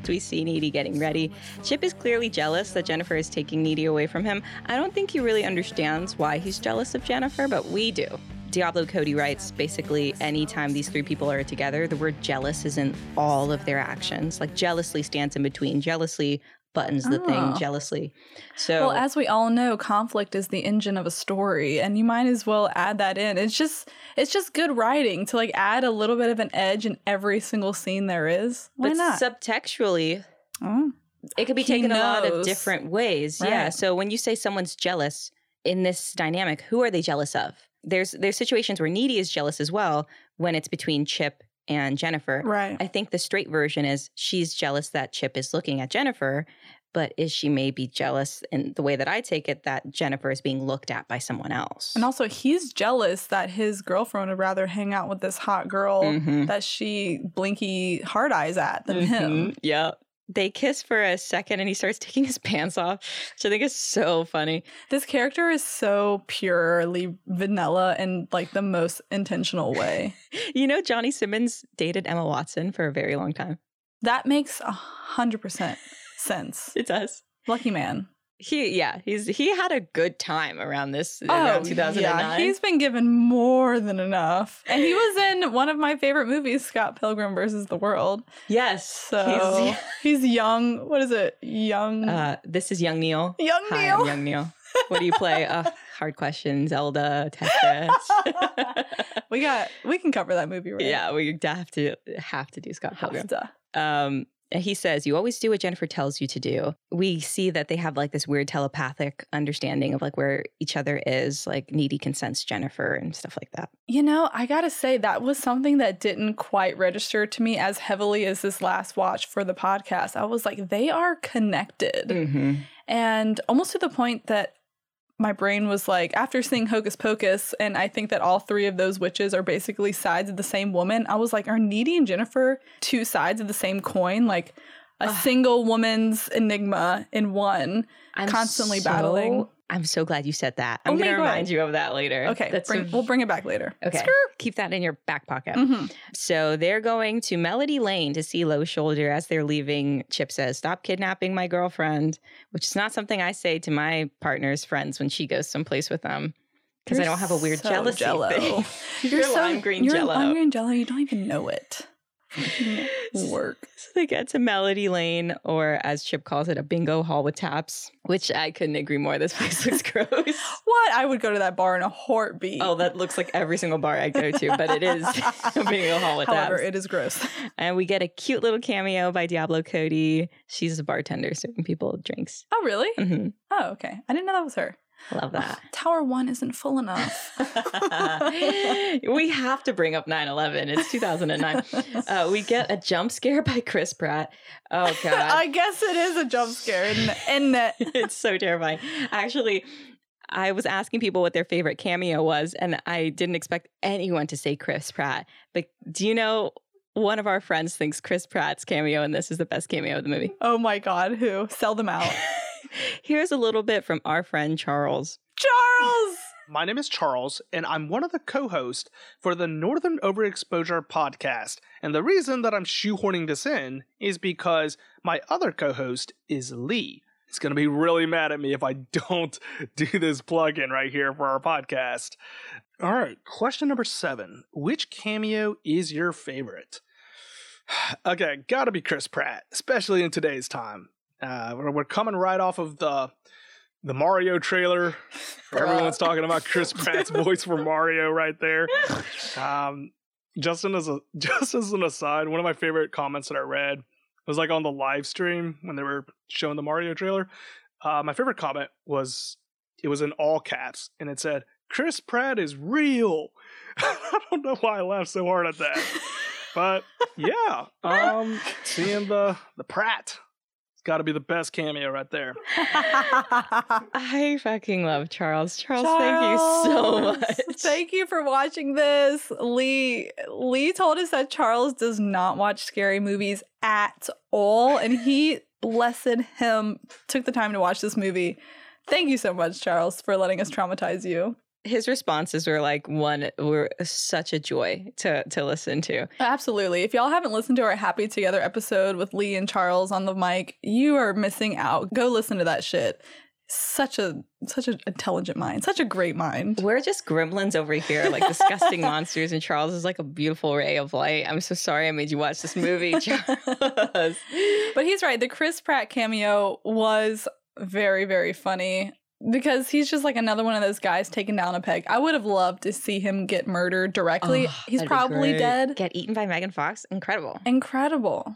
we see Needy getting ready. Chip is clearly jealous that Jennifer is taking Needy away from him. I don't think he really understands why he's jealous of Jennifer, but we do. Diablo Cody writes basically anytime these three people are together, the word jealous is in all of their actions. Like jealously stands in between, jealously buttons the Oh. thing, jealously. So Well, as we all know, conflict is the engine of a story, and you might as well add that in. It's just it's just good writing to like add a little bit of an edge in every single scene there is. Why but not? subtextually, Oh. it could be He taken a lot of different ways. Yeah. So when you say someone's jealous in this dynamic, who are they jealous of? There's there's situations where Needy is jealous as well when it's between Chip and Jennifer. Right. I think the straight version is she's jealous that Chip is looking at Jennifer, but is she maybe jealous in the way that I take it that Jennifer is being looked at by someone else? And also, he's jealous that his girlfriend would rather hang out with this hot girl Mhm. that she blinky hard eyes at than him. Mhm. Yeah. They kiss for a second and he starts taking his pants off, which I think is so funny. This character is so purely vanilla in like the most intentional way. You know, Johnny Simmons dated Emma Watson for a very long time. that makes a hundred percent sense. It does. Lucky man. He, yeah, he's he had a good time around this around 2009. Oh, yeah, he's been given more than enough, and he was in one of my favorite movies, Scott Pilgrim versus the World. yes. So he's, young. What is it? Young. Uh, this is Young Neil. young Hi, Neil. I'm Young Neil. What do you play? uh, hard questions Zelda, Tetris. we got. We can cover that movie, right? yeah, we have to have to do Scott Pilgrim. Um he says you always do what jennifer tells you to do we see that they have like this weird telepathic understanding of like where each other is like needy consents jennifer and stuff like that You know, I gotta say that was something that didn't quite register to me as heavily as this last watch for the podcast. I was like, they are connected. mm-hmm. And almost to the point that my brain was like, after seeing Hocus Pocus, and I think that all three of those witches are basically sides of the same woman, I was like, are Needy and Jennifer two sides of the same coin? Like a single woman's enigma in one, constantly battling. i'm so glad you said that i'm Oh gonna remind you of that later Okay, that's bring, a- we'll bring it back later. okay keep that in your back pocket Mhm. So they're going to Melody Lane to see Low Shoulder as they're leaving. Chip says, Stop kidnapping my girlfriend, which is not something I say to my partner's friends when she goes someplace with them. Because I don't have a weird so jealousy jello. thing. You're, so lime green you're jello. lime green jello. You don't even know it. Work. So they get to Melody Lane, or as Chip calls it, a bingo hall with taps, which I couldn't agree more. This place looks gross. What? I would go to that bar in a heartbeat. Oh, that looks like every single bar I go to, but it is a bingo hall with However, taps. it is gross. And we get a cute little cameo by Diablo Cody. She's a bartender serving people drinks. Oh, really? hmm Oh, okay. I didn't know that was her. Love that. Tower One isn't full enough. we have to bring up 9 11. It's 2009. Uh, we get a jump scare by Chris Pratt. Oh, God. I guess it is a jump scare, isn't it? Isn't it? it's so terrifying. Actually, I was asking people what their favorite cameo was, and I didn't expect anyone to say Chris Pratt. But do you know one of our friends thinks Chris Pratt's cameo in this is the best cameo of the movie. Oh my God, who? Sell them out. Here's a little bit from our friend Charles. Charles! My name is Charles, and I'm one of the co hosts for the Northern Overexposure podcast. And the reason that I'm shoehorning this in is because my other co host is Lee. He's going to be really mad at me if I don't do this plug in right here for our podcast. All right, question number seven Which cameo is your favorite? okay, gotta be Chris Pratt, especially in today's time. Uh, we're, we're coming right off of the the Mario trailer. Everyone's talking about Chris Pratt's voice for Mario right there. Um, Justin, as a just as an aside, one of my favorite comments that I read was like on the live stream when they were showing the Mario trailer. Uh, my favorite comment was it was in all caps and it said, "Chris Pratt is real." I don't know why I laughed so hard at that, but yeah, um, seeing the the Pratt it's got to be the best cameo right there. I fucking love Charles. Charles, thank you so much. Thank you for watching this. Lee Lee told us that Charles does not watch scary movies at all and he blessed him took the time to watch this movie. Thank you so much Charles for letting us traumatize you. His responses were like one were such a joy to to listen to. Absolutely. If y'all haven't listened to our Happy Together episode with Lee and Charles on the mic, you are missing out. Go listen to that shit. Such a such an intelligent mind, such a great mind. We're just gremlins over here, like disgusting monsters, and Charles is like a beautiful ray of light. I'm so sorry I made you watch this movie, Charles. But he's right. The Chris Pratt cameo was very, very funny because he's just like another one of those guys taken down a peg. I would have loved to see him get murdered directly. Oh, he's probably dead. Get eaten by Megan Fox. Incredible. Incredible.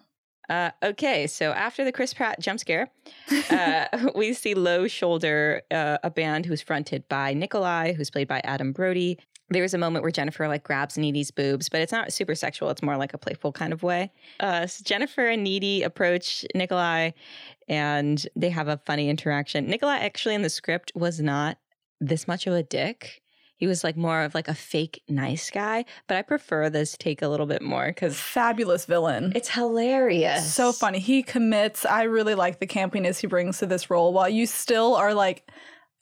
Uh, okay, so after the Chris Pratt jump scare, uh, we see Low Shoulder, uh, a band who's fronted by Nikolai, who's played by Adam Brody. There's a moment where Jennifer like grabs Needy's boobs, but it's not super sexual. It's more like a playful kind of way. Uh, so Jennifer and Needy approach Nikolai, and they have a funny interaction. Nikolai actually in the script was not this much of a dick. He was like more of like a fake nice guy, but I prefer this take a little bit more because Fabulous villain. it's hilarious. so funny. He commits. I really like the campiness he brings to this role. While you still are like,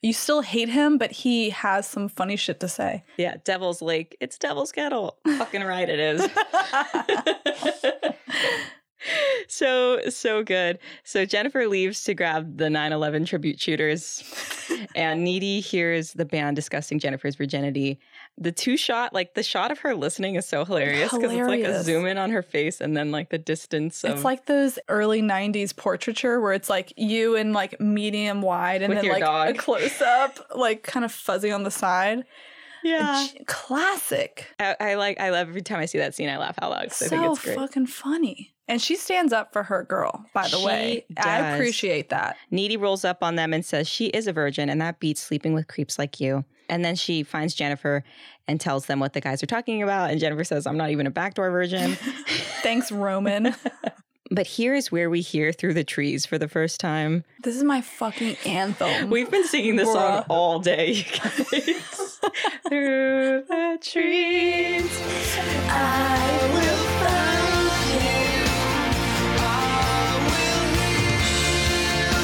you still hate him, but he has some funny shit to say. Yeah, Devil's Lake. It's Devil's Kettle. Fucking right it is. so so good. So Jennifer leaves to grab the 9/11 tribute shooters and Needy hears the band discussing Jennifer's virginity. The two shot like the shot of her listening is so hilarious because it's like a zoom in on her face and then like the distance of It's like those early '90s portraiture where it's like you in like medium wide, and then like a close up, like kind of fuzzy on the side. Yeah. Classic. I, I like I love every time I see that scene I laugh out loud 'cause I think So it's great. fucking funny. And she stands up for her girl, by the She way. I appreciate that. Needy rolls up on them and says she is a virgin and that beats sleeping with creeps like you. And then she finds Jennifer and tells them what the guys are talking about. And Jennifer says, I'm not even a backdoor virgin. Thanks, Roman. but here is where we hear Through the Trees for the first time. this is my fucking anthem. We've been singing this song all day, you guys. Through the trees. I will find you. I will heal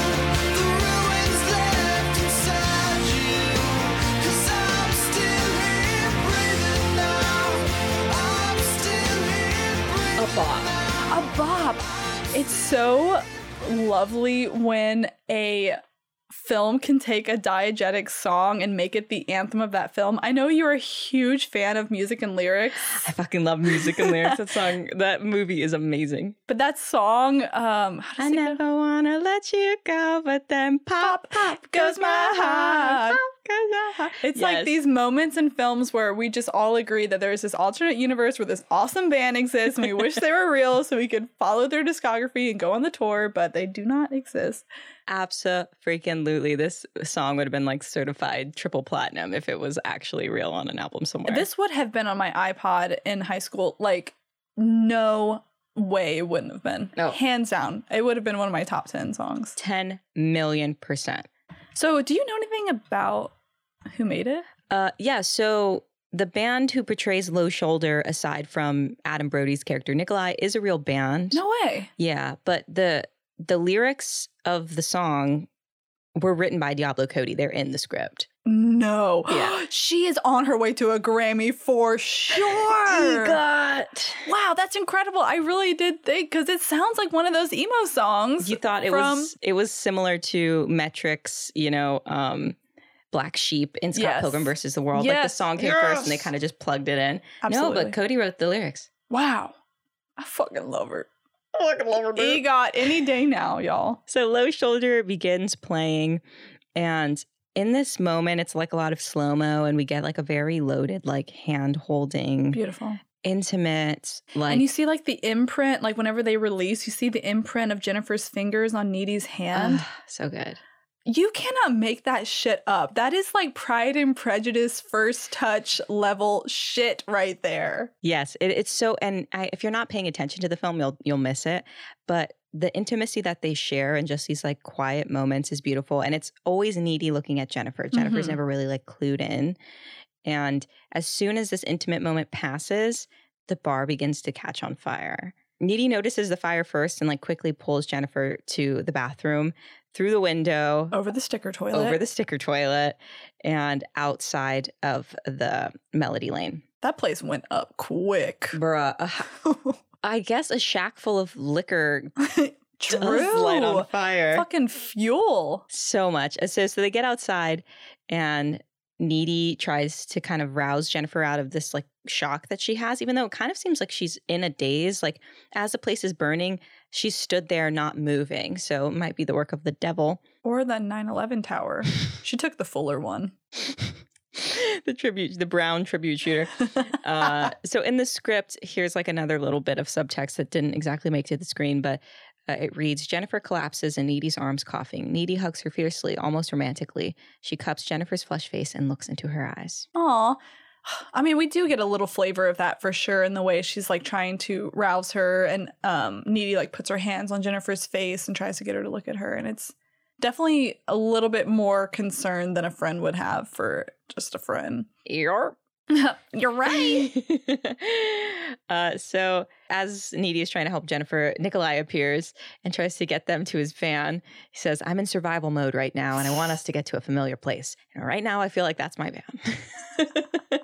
the ruins left inside you. 'Cause I'm still here breathing now. I'm still here breathing A bop. a bop. It's so lovely when a film can take a diegetic song and make it the anthem of that film. I know you're a huge fan of music and lyrics, I fucking love music and lyrics. That song, that movie is amazing. but that song, um, how does I it go? never wanna let you go, but then pop, pop goes my heart. Pop goes my heart. It's like these moments in films where we just all agree that there's this alternate universe where this awesome band exists and we wish they were real so we could follow their discography and go on the tour, but they do not exist. Abso-freaking-lutely. This song would have been like certified triple platinum if it was actually real on an album somewhere. This would have been on my iPod in high school. Like, no way it wouldn't have been. No. Hands down. It would have been one of my top 10 songs. 10 million percent. So, do you know anything about who made it? Uh, yeah, so the band who portrays Low Shoulder, aside from Adam Brody's character Nikolai, is a real band. No way. Yeah, but the the lyrics of the song were written by Diablo Cody. They're in the script. No. Yeah. she is on her way to a Grammy for sure. Got. Wow, that's incredible. I really did think because it sounds like one of those emo songs. You thought it from- was it was similar to Metric's, you know, um, Black Sheep in Scott Yes. Pilgrim versus the World. Like the song came first, and they kind of just plugged it in. Absolutely. No, but Cody wrote the lyrics. Wow. I fucking love her. I fucking love her. EGOT any day now, y'all. So Low Shoulder begins playing, and in this moment, it's like a lot of slow mo, and we get like a very loaded, like hand holding, Beautiful. intimate, like and you see like the imprint, like whenever they release, you see the imprint of Jennifer's fingers on Needy's hand. ah, so good. You cannot make that shit up. That is like Pride and Prejudice first touch level shit right there. Yes, it, it's so. And I, if you're not paying attention to the film, you'll you'll miss it. But the intimacy that they share and just these like quiet moments is beautiful. And it's always needy looking at Jennifer. Jennifer's Mhm. never really like clued in. And as soon as this intimate moment passes, the bar begins to catch on fire. Needy notices the fire first and like quickly pulls Jennifer to the bathroom through the window Over the sticker toilet. over the sticker toilet and outside of the Melody Lane. that place went up quick. Bruh, uh, I guess a shack full of liquor True. does light on fire. Fucking fuel. So much. Uh, So, so they get outside, and Needy tries to kind of rouse Jennifer out of this like shock that she has, even though it kind of seems like she's in a daze. Like as the place is burning, she stood there not moving. So it might be the work of the devil. Or the 9 11 tower. she took the fuller one. the tribute, the brown tribute shooter. uh, so in the script, here's like another little bit of subtext that didn't exactly make it to the screen, but uh, it reads Jennifer collapses in Needy's arms, coughing. Needy hugs her fiercely, almost romantically. She cups Jennifer's flushed face and looks into her eyes. Aw. I mean, we do get a little flavor of that for sure in the way she's like trying to rouse her and um Needy like puts her hands on Jennifer's face and tries to get her to look at her and it's definitely a little bit more concern than a friend would have for just a friend. You're You're right. uh, so as Needy is trying to help Jennifer, Nikolai appears and tries to get them to his van. He says, I'm in survival mode right now and I want us to get to a familiar place. And right now I feel like that's my van.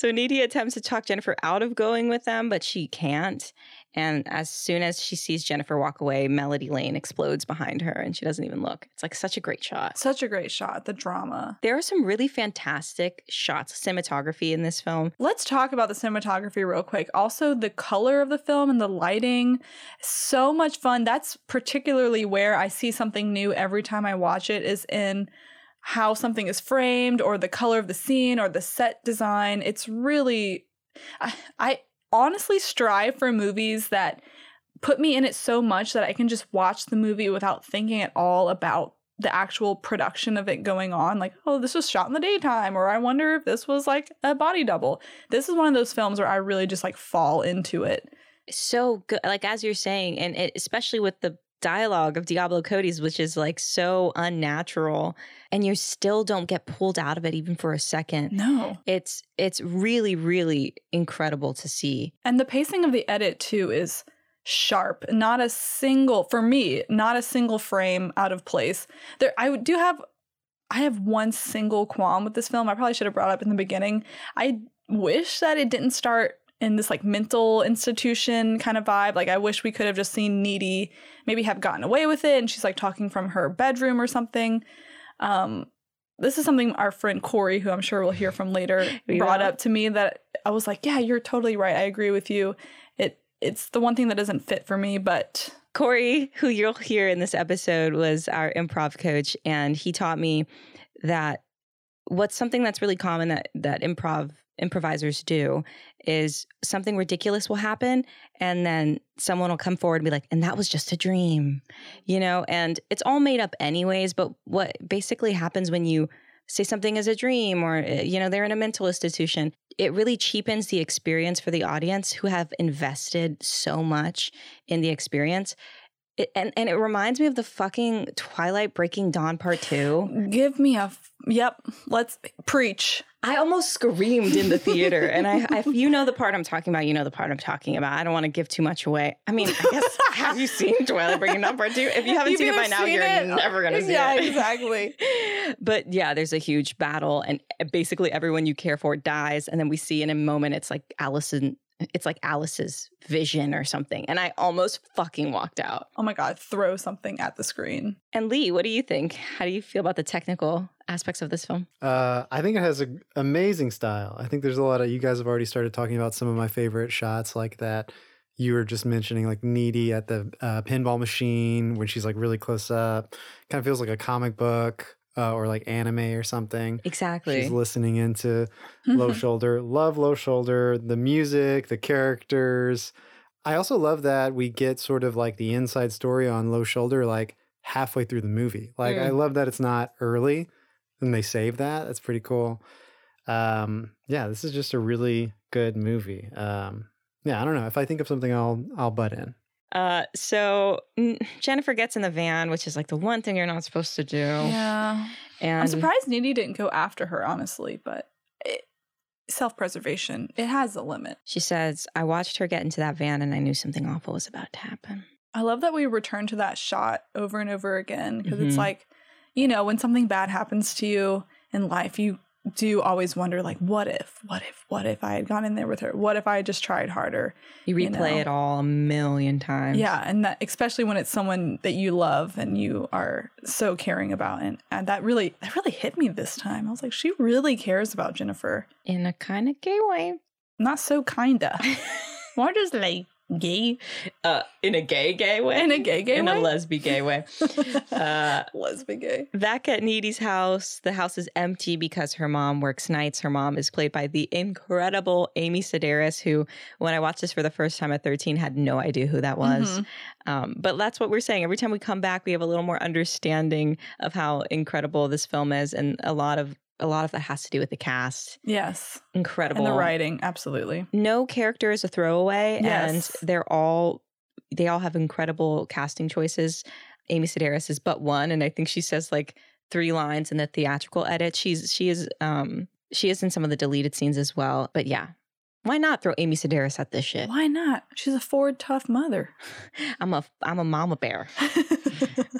so Needy attempts to talk Jennifer out of going with them, but she can't. And as soon as she sees Jennifer walk away, Melody Lane explodes behind her and she doesn't even look. It's like such a great shot. Such a great shot, the drama. There are some really fantastic shots, cinematography in this film. Let's talk about the cinematography real quick. Also, the color of the film and the lighting, so much fun. That's particularly where I see something new every time I watch it is in how something is framed or the color of the scene or the set design. It's really I, I honestly strive for movies that put me in it so much that I can just watch the movie without thinking at all about the actual production of it going on. Like oh this was shot in the daytime or i wonder if this was like a body double. This is one of those films where i really just like fall into it. So good like as you're saying and it, especially with the dialogue of diablo cody's which is like so unnatural and you still don't get pulled out of it even for a second. No. It's it's really really incredible to see. And the pacing of the edit too is sharp. Not a single for me not a single frame out of place. There i do have i have one single qualm with this film. I probably should have brought up in the beginning. I wish that it didn't start in this like mental institution kind of vibe. Like I wish we could have just seen Needy maybe have gotten away with it and she's like talking from her bedroom or something. Um this is something our friend Corey, who I'm sure we'll hear from later, brought up to me that I was like, yeah, you're totally right. I agree with you. It it's the one thing that doesn't fit for me, but Corey, who you'll hear in this episode, was our improv coach, and he taught me that what's something that's really common that that improv improvisers do is something ridiculous will happen and then someone will come forward and be like and that was just a dream you know and it's all made up anyways but what basically happens when you say something is a dream or uh, you know they're in a mental institution it really cheapens the experience for the audience who have invested so much in the experience it, and, and it reminds me of the fucking twilight breaking dawn part two give me a f- yep, let's preach. I almost screamed in the theater. And I, if you know the part I'm talking about, you know the part I'm talking about. I don't want to give too much away. I mean, I guess, have you seen Twilight Breaking Dawn Part 2? If you haven't seen it by now, you're never going to see yeah, it. Yeah, exactly. but yeah, there's a huge battle, and eh, basically everyone you care for dies. And then we see in a moment, it's like Allison. It's like Alice's vision or something. And I almost fucking walked out. Oh my god, throw something at the screen. And Lee, what do you think? How do you feel about the technical aspects of this film? Uh, I think it has an amazing style. I think there's a lot of you guys have already started talking about some of my favorite shots like that. You were just mentioning like Needy at the uh, pinball machine when she's like really close up. Kind of feels like a comic book uh, or like anime or something. Exactly. She's listening into Low Shoulder. Love Low Shoulder. The music, the characters. I also love that we get sort of like the inside story on Low Shoulder like halfway through the movie. Like I Mm. love that it's not early and they save that. That's pretty cool. Um, yeah, this is just a really good movie. Um, yeah, I don't know. If I think of something, I'll I'll butt in. Uh, so Jennifer gets in the van, which is like the one thing you're not supposed to do. Yeah. And I'm surprised Needy didn't go after her, honestly, but it, self-preservation, it has a limit. She says, I watched her get into that van and I knew something awful was about to happen. I love that we return to that shot over and over again because Mhm. it's like, you know, when something bad happens to you in life, you do always wonder, like, what if, what if, what if I had gone in there with her? What if I had just tried harder? You You replay know. it all a million times. Yeah, and that especially when it's someone that you love and you are so caring about, and, and that really that really hit me this time. I was like, she really cares about Jennifer, In a kind of gay way. not so kinda. More just like gay Uh, in a gay, gay way. in a gay gay way. in way. a lesbian gay way. uh, lesbian gay. back at Needy's house, the house is empty because her mom works nights. Her mom is played by the incredible Amy Sedaris, who, when I watched this for the first time at 13, had no idea who that was. Mhm. Um, but that's what we're saying. Every time we come back, we have a little more understanding of how incredible this film is, and a lot of a lot of that has to do with the cast. Yes, Incredible. and the writing, absolutely. No character is a throwaway, Yes. and they're all they all have incredible casting choices. Amy Sedaris is but one, and I think she says like three lines in the theatrical edit. She's she is um she is in some of the deleted scenes as well. But yeah, why not throw Amy Sedaris at this shit? Why not? She's a Ford tough mother, I'm a I'm a mama bear.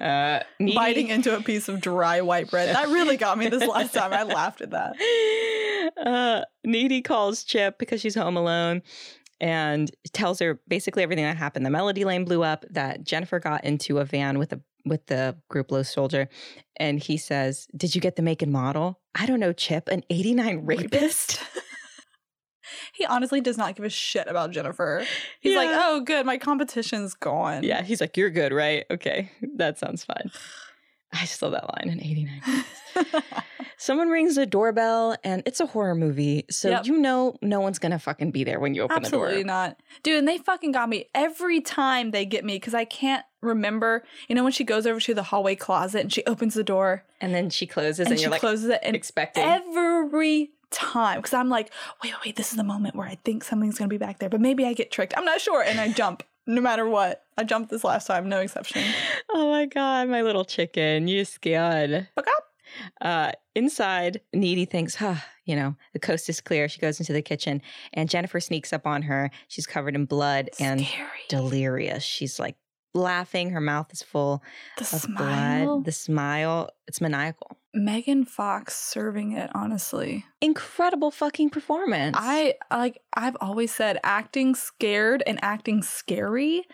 Uh, biting into a piece of dry white bread. That really got me this last time. I laughed at that. uh, Needy calls Chip because she's home alone and tells her basically everything that happened. The Melody Lane blew up, that Jennifer got into a van with a with the group Low Shoulder, and he says, Did you get the make and model? I don't know, Chip, an 89 rapist. He honestly does not give a shit about Jennifer. He's like, oh, good, my competition's gone. Yeah, he's like, You're good, right? Okay, that sounds fine. I just love that line, in 89. Someone rings the doorbell and it's a horror movie. So Yep. you know no one's gonna fucking be there when you open the door. Absolutely not. Dude, and they fucking got me every time they get me because I can't remember. You know, when she goes over to the hallway closet and she opens the door And then she closes and, and, she you're like closes it and expecting. every time because I'm like, wait, wait, wait, this is the moment where I think something's gonna be back there, but maybe I get tricked. I'm not sure, and I jump no matter what. I jumped this last time, no exception. oh my god, my little chicken, you're scared. Fuck up. Uh, inside, Needy thinks, huh, you know, the coast is clear. She goes into the kitchen and Jennifer sneaks up on her. She's covered in blood and delirious. She's like laughing. Her mouth is full The of smile. blood. The smile, it's maniacal. Megan Fox serving it, honestly. Incredible fucking performance. I like I've always said acting scared and acting scary.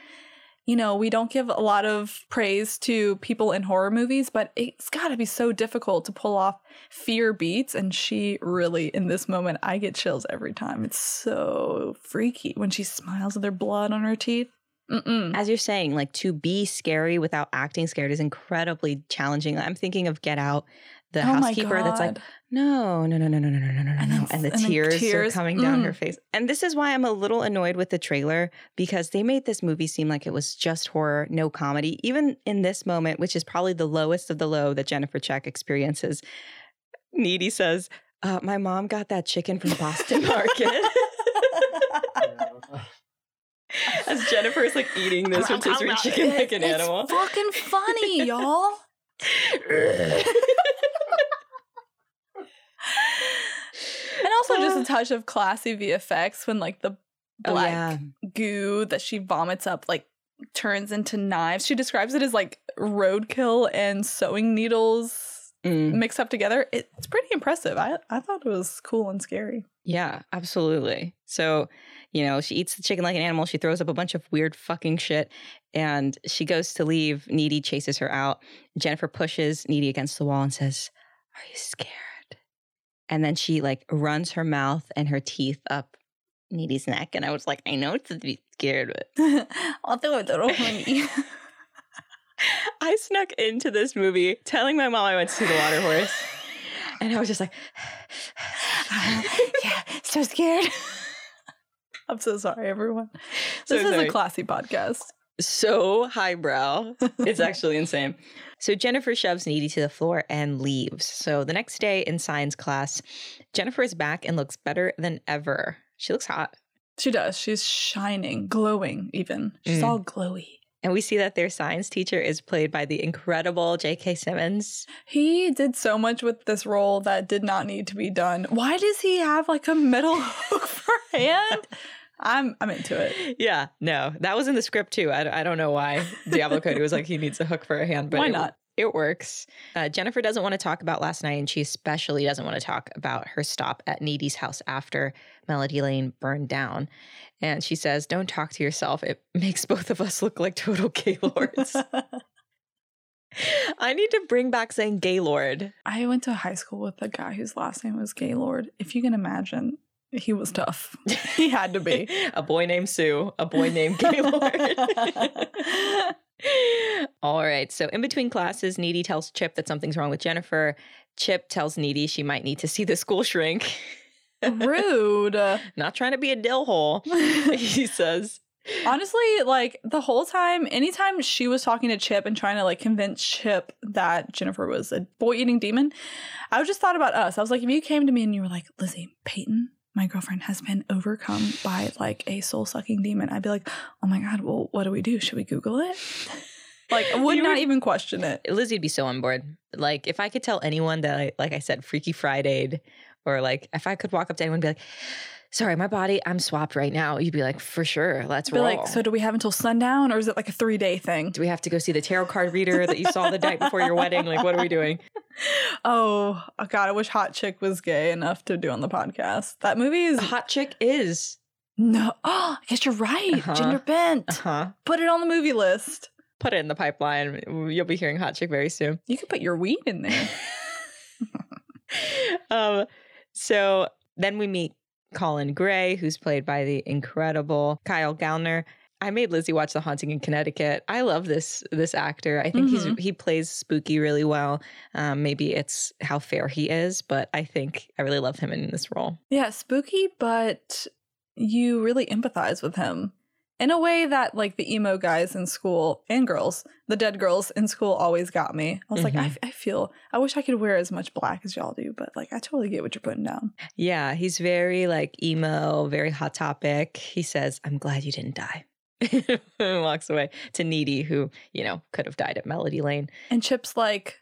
You know, we don't give a lot of praise to people in horror movies, but it's got to be so difficult to pull off fear beats and she really in this moment I get chills every time. It's so freaky when she smiles with her blood on her teeth. Mm-mm. as you're saying, like to be scary without acting scared is incredibly challenging. I'm thinking of Get Out, the Oh housekeeper that's like, God. no, no, no, no, no, no, no, no, no, And no. then- And the and then tears, tears. are coming down her Mm. face. And this is why I'm a little annoyed with the trailer because they made this movie seem like it was just horror, no comedy. Even in this moment, which is probably the lowest of the low that Jennifer Check experiences, Needy says, uh, my mom got that chicken from Boston Market. As Jennifer is like eating this rotisserie chicken like an It's animal. fucking funny, y'all. And also just a touch of classy VFX when like the Oh, black yeah. goo that she vomits up like turns into knives. She describes it as like roadkill and sewing needles Mm. mixed up together. It, it's pretty impressive. I I thought it was cool and scary. Yeah, absolutely. So, you know, she eats the chicken like an animal. She throws up a bunch of weird fucking shit and she goes to leave. Needy chases her out. Jennifer pushes Needy against the wall and says, Are you scared? And then she like runs her mouth and her teeth up Needy's neck. And I was like, I know it's to be scared, but Although it's a little funny. I snuck into this movie telling my mom I went to see the water horse. And I was just like, yeah, so scared. I'm so sorry, everyone. So This is sorry. a classy podcast. so highbrow. It's actually insane. So Jennifer shoves Needy to the floor and leaves. So the next day in science class, Jennifer is back and looks better than ever. She looks hot. She does. She's shining, glowing, even. She's Mm. all glowy. And we see that their science teacher is played by the incredible J.K. Simmons. He did so much with this role that did not need to be done. Why does he have like a metal hook for hand? I'm I'm into it. Yeah, no, that was in the script too. I, I don't know why Diablo Cody was like, he needs a hook for a hand, but Why not? It works. Uh, Jennifer doesn't want to talk about last night, and she especially doesn't want to talk about her stop at Needy's house after Melody Lane burned down. And she says, Don't talk to yourself. It makes both of us look like total gaylords. I need to bring back saying gaylord. I went to high school with a guy whose last name was Gaylord. If you can imagine, he was tough. he had to be. a boy named Sue, a boy named Gaylord. All right. So in between classes, Needy tells Chip that something's wrong with Jennifer. Chip tells Needy she might need to see the school shrink. Rude. Not trying to be a dill hole, he says. Honestly, like the whole time, anytime she was talking to Chip and trying to like convince Chip that Jennifer was a boy eating demon, I just thought about us. I was like, if you came to me and you were like, Lizzie, Peyton, my girlfriend has been overcome by like a soul sucking demon, I'd be like, oh my God, well, what do we do? Should we Google it? Like, I would You not were- even question it. Lizzie'd be so on board. Like if I could tell anyone that, I, like I said, Freaky Friday, or like if I could walk up to anyone and be like, "Sorry, my body, I'm swapped right now," you'd be like, "For sure, let's Be roll." like, so do we have until sundown or is it like a three day thing? Do we have to go see the tarot card reader that you saw the night before your wedding? Like, what are we doing? Oh, oh God, I wish Hot Chick was gay enough to do on the podcast. That movie is Hot chick is. no. Oh, I guess you're right. Uh-huh. Gender bent. Uh huh. Put it on the movie list. Put it in the pipeline. You'll be hearing hot chick very soon. You could put your weed in there. um, so then we meet Colin Gray, who's played by the incredible Kyle Gallner. I made Lizzie watch The Haunting in Connecticut. I love this this actor. I think Mhm. he's he plays spooky really well. Um, maybe it's how fair he is, but I think I really love him in this role. yeah, spooky, but you really empathize with him in a way that like the emo guys in school and girls, the dead girls in school always got me. I was like, I, Mhm. I feel, I wish I could wear as much black as y'all do, but like, I totally get what you're putting down. Yeah, he's very like emo, very hot topic. He says, "I'm glad you didn't die." and walks away to Needy, who you know could have died at Melody Lane. And Chip's like,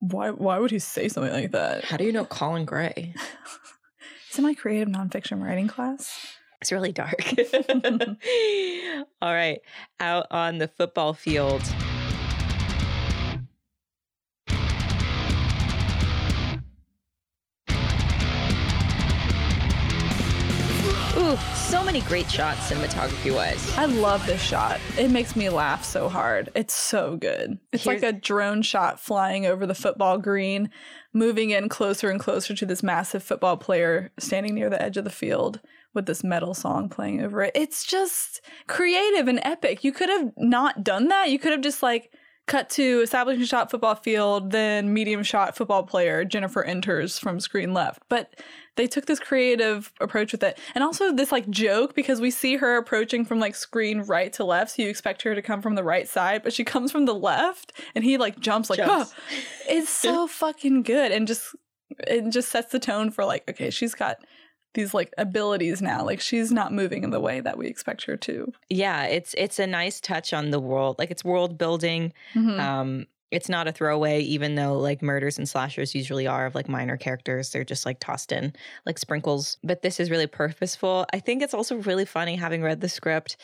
why, why would he say something like that? How do you know Colin Gray? It's in my creative nonfiction writing class. It's really dark. All right. Out on the football field. Ooh, so many great shots cinematography wise. I love this shot. It makes me laugh so hard. It's so good. It's like a drone shot flying over the football green, moving in closer and closer to this massive football player standing near the edge of the field with this metal song playing over it. It's just creative and epic. You could have not done that. You could have just like cut to establishing shot football field, then medium shot football player. Jennifer enters from screen left. But they took this creative approach with it. And also this like joke because we see her approaching from like screen right to left. So you expect her to come from the right side, but she comes from the left and he like jumps like, Jumps. "Oh." it's so fucking good. And just, it just sets the tone for like, okay, she's got these like abilities now. Like she's not moving in the way that we expect her to. Yeah, it's it's a nice touch on the world. Like it's world building. Mhm. Um it's not a throwaway, even though like murders and slashers usually are of like minor characters. They're just like tossed in like sprinkles. But this is really purposeful. I think it's also really funny having read the script.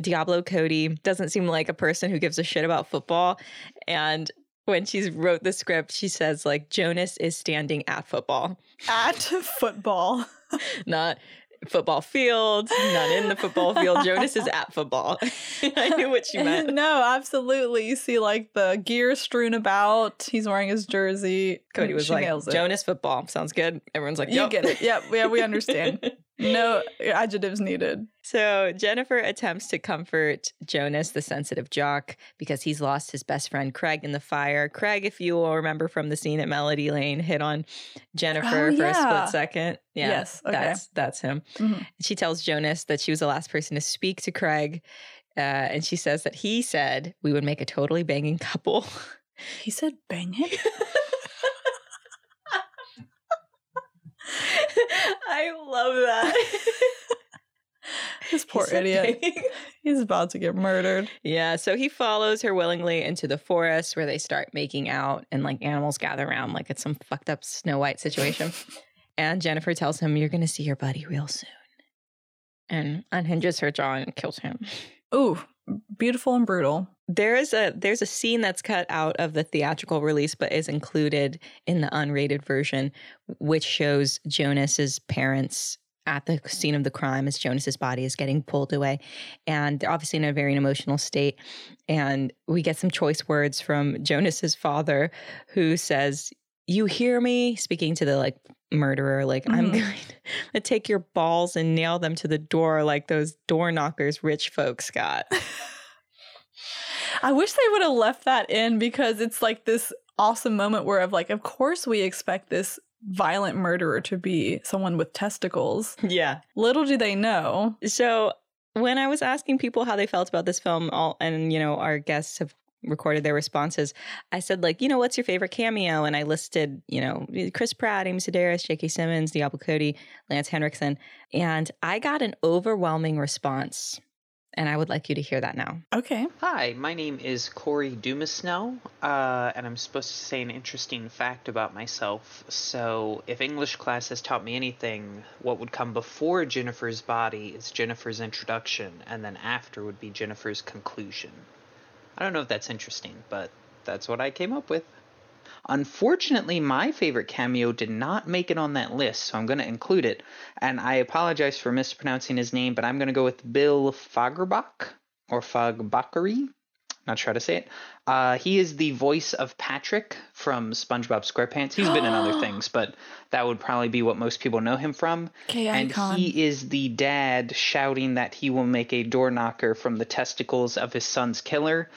Diablo Cody doesn't seem like a person who gives a shit about football. And when she wrote the script, she says like Jonas is standing at football. At football. Not football field, not in the football field. Jonas is at football. I knew what you meant. no, absolutely. You see like the gear strewn about. He's wearing his jersey. Cody mm, was She like. Jonas football. Sounds good. Everyone's like, You get it. Yep. Yeah, we understand. no adjectives needed. So Jennifer attempts to comfort Jonas, the sensitive jock, because he's lost his best friend Craig in the fire. Craig, if you will remember from the scene at Melody Lane, hit on Jennifer Oh, for a split second. Yeah, Yes, okay. that's that's him. Mhm. She tells Jonas that she was the last person to speak to Craig, uh, and she says that he said we would make a totally banging couple. He said bang it. I love that. This poor He said idiot. He's about to get murdered. Yeah, so he follows her willingly into the forest where they start making out and like animals gather around like it's some fucked up Snow White situation. and Jennifer tells him, You're gonna see your buddy real soon. And unhinges her jaw and kills him. Ooh, beautiful and brutal. There is a there's a scene that's cut out of the theatrical release but is included in the unrated version, which shows Jonas's parents at the scene of the crime as Jonas's body is getting pulled away. And they're obviously in a very emotional state. And we get some choice words from Jonas's father who says, You hear me? Speaking to the like murderer, like, I'm Mhm. going to take your balls and nail them to the door like those door knockers rich folks got. I wish they would have left that in because it's like this awesome moment where of like, of course we expect this violent murderer to be someone with testicles. yeah. Little do they know. So when I was asking people how they felt about this film, all and you know, our guests have recorded their responses. I said, like, you know, what's your favorite cameo? And I listed, you know, Chris Pratt, Amy Sedaris, J.K. Simmons, Diablo Cody, Lance Henriksen, and I got an overwhelming response. And I would like you to hear that now. Okay. Hi, my name is Corey Dumasnow, uh, and I'm supposed to say an interesting fact about myself. So, if English class has taught me anything, what would come before Jennifer's body is Jennifer's introduction, and then after would be Jennifer's conclusion. I don't know if that's interesting, but that's what I came up with. Unfortunately, my favorite cameo did not make it on that list, so I'm going to include it. And I apologize for mispronouncing his name, but I'm going to go with Bill Fagerbach or Fagbachary. Not sure how to say it. Uh, he is the voice of Patrick from SpongeBob SquarePants. He's been in other things, but that would probably be what most people know him from. Okay, and he is the dad shouting that he will make a door knocker from the testicles of his son's killer.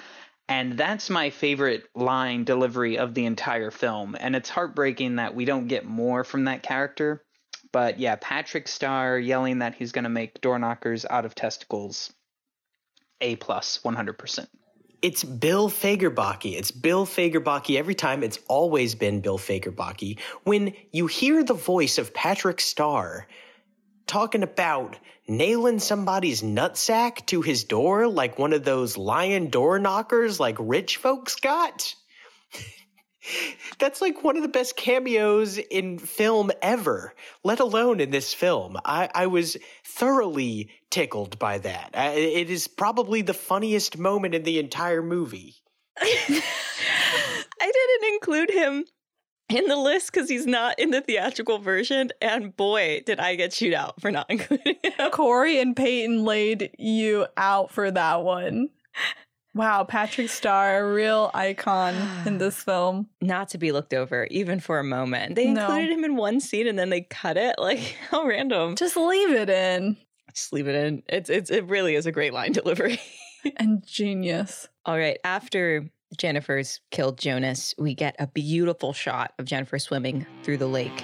And that's my favorite line delivery of the entire film. And it's heartbreaking that we don't get more from that character. But yeah, Patrick Starr yelling that he's going to make door knockers out of testicles. A plus, 100%. It's Bill Fagerbakke. It's Bill Fagerbakke every time. It's always been Bill Fagerbakke. When you hear the voice of Patrick Starr talking about nailing somebody's nutsack to his door like one of those lion door knockers like rich folks got. That's like one of the best cameos in film ever, let alone in this film. I, I was thoroughly tickled by that. I, it is probably the funniest moment in the entire movie. I didn't include him in the list because he's not in the theatrical version. And boy, did I get chewed out for not including him. Corey and Peyton laid you out for that one. Wow, Patrick Starr, a real icon in this film. Not to be looked over, even for a moment. They No. included him in one scene and then they cut it. Like, how random. Just leave it in. Just leave it in. It's it's it really is a great line delivery. And genius. All right. After Jennifer's killed Jonas, we get a beautiful shot of Jennifer swimming through the lake.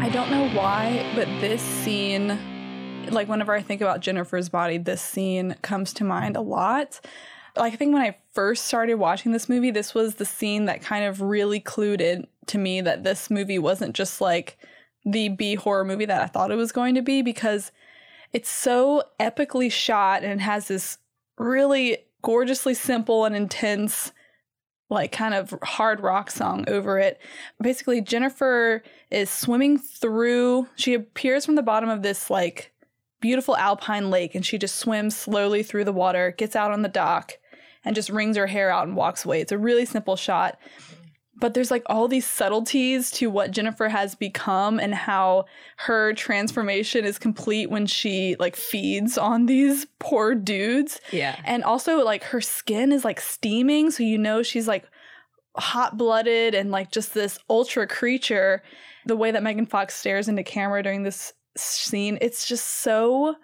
I don't know why, but this scene, like whenever I think about Jennifer's body, this scene comes to mind a lot. Like I think when I first started watching this movie, this was the scene that kind of really clued in to me that this movie wasn't just like the B horror movie that I thought it was going to be because it's so epically shot and has this really gorgeously simple and intense like kind of hard rock song over it. Basically, Jennifer is swimming through, she appears from the bottom of this like beautiful alpine lake and she just swims slowly through the water, gets out on the dock, and just wrings her hair out and walks away. It's a really simple shot. But there's like all these subtleties to what Jennifer has become and how her transformation is complete when she like feeds on these poor dudes. Yeah. And also like her skin is like steaming, so you know she's like hot blooded and like just this ultra creature. The way that Megan Fox stares into camera during this scene, it's just so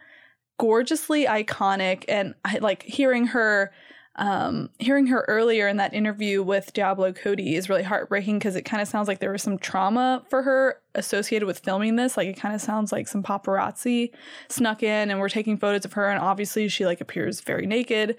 gorgeously iconic. And I like hearing her um, hearing her earlier in that interview with Diablo Cody is really heartbreaking because it kind of sounds like there was some trauma for her associated with filming this. Like it kind of sounds like some paparazzi snuck in and were taking photos of her, and obviously she like appears very naked.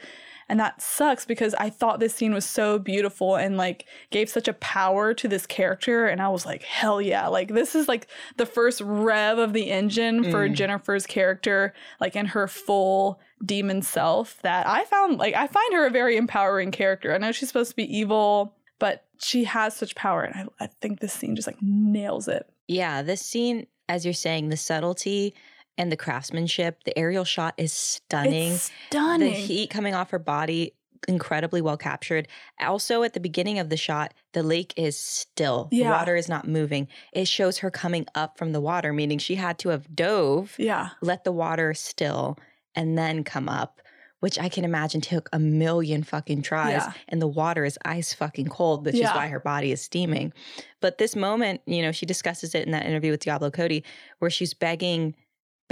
And that sucks because I thought this scene was so beautiful and like gave such a power to this character. And I was like, hell yeah. Like, this is like the first rev of the engine for Mm. Jennifer's character, like in her full demon self. That I found, like, I find her a very empowering character. I know she's supposed to be evil, but she has such power. And I, I think this scene just like nails it. Yeah, this scene, as you're saying, the subtlety and the craftsmanship, the aerial shot is stunning. It's stunning. The heat coming off her body, incredibly well captured. Also, at the beginning of the shot, the lake is still. The Yeah. water is not moving. It shows her coming up from the water, meaning she had to have dove, Yeah. let the water still, and then come up. Which I can imagine took a million fucking tries, Yeah. and the water is ice fucking cold, which is why her body is steaming. But this moment, you know, she discusses it in that interview with Diablo Cody, where she's begging,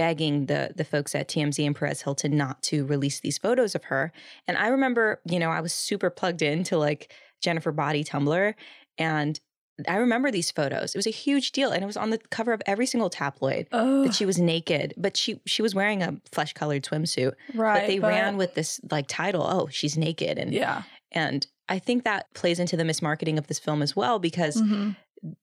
begging the the folks at TMZ and Perez Hilton not to release these photos of her. And I remember, you know, I was super plugged into like Jennifer Body Tumblr, and I remember these photos. It was a huge deal, and it was on the cover of every single tabloid Oh, that she was naked, but she she was wearing a flesh colored swimsuit. right. but they ran with this like title, "Oh, she's naked," and Yeah. and I think that plays into the mismarketing of this film as well because Mhm.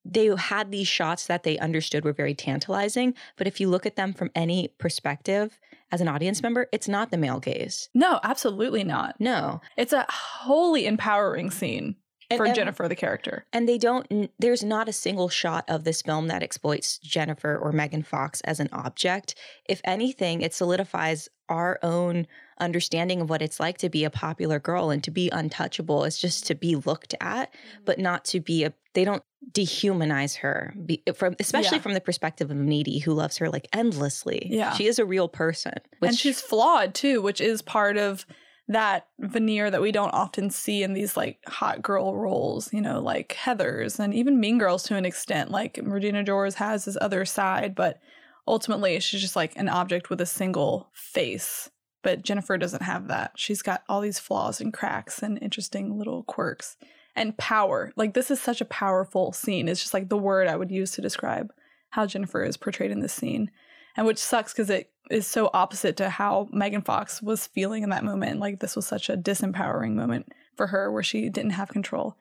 They had these shots that they understood were very tantalizing. But if you look at them from any perspective as an audience member, it's not the male gaze. No, absolutely not. No. It's a wholly empowering scene And- for and- Jennifer, the character. And they don't, there's not a single shot of this film that exploits Jennifer or Megan Fox as an object. If anything, it solidifies our own understanding of what it's like to be a popular girl and to be untouchable. It's just to be looked at, mm-hmm. but not to be a, they don't dehumanize her be, from especially Yeah. from the perspective of needy who loves her like endlessly Yeah. she is a real person which and she's flawed too, which is part of that veneer that we don't often see in these like hot girl roles, you know, like Heather's and even Mean Girls to an extent. Like Regina George has this other side, but ultimately she's just like an object with a single face. But Jennifer doesn't have that. She's got all these flaws and cracks and interesting little quirks and power. Like this is such a powerful scene. It's just like the word I would use to describe how Jennifer is portrayed in this scene. And which sucks because it is so opposite to how Megan Fox was feeling in that moment. Like this was such a disempowering moment for her where she didn't have control.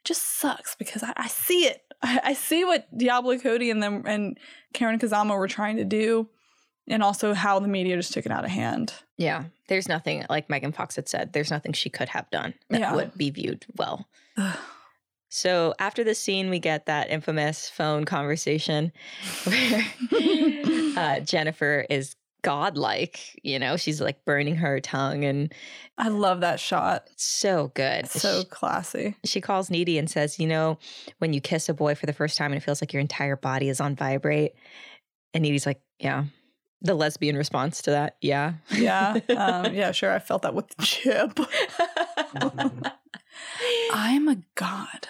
It just sucks because I, I see it. I, I see what Diablo Cody and them and Karyn Kusama were trying to do, and also how the media just took it out of hand. yeah there's nothing like megan fox had said there's nothing she could have done that Yeah. would be viewed well So after the scene, we get that infamous phone conversation where uh, Jennifer is godlike. You know, she's like burning her tongue, and I love that shot. so good. So She, classy. she calls Needy and says, "You know, when you kiss a boy for the first time, and it feels like your entire body is on vibrate." And Needy's like, "Yeah." The lesbian response to that, yeah, Yeah. Um, yeah, sure. I felt that with Chip. I'm a god.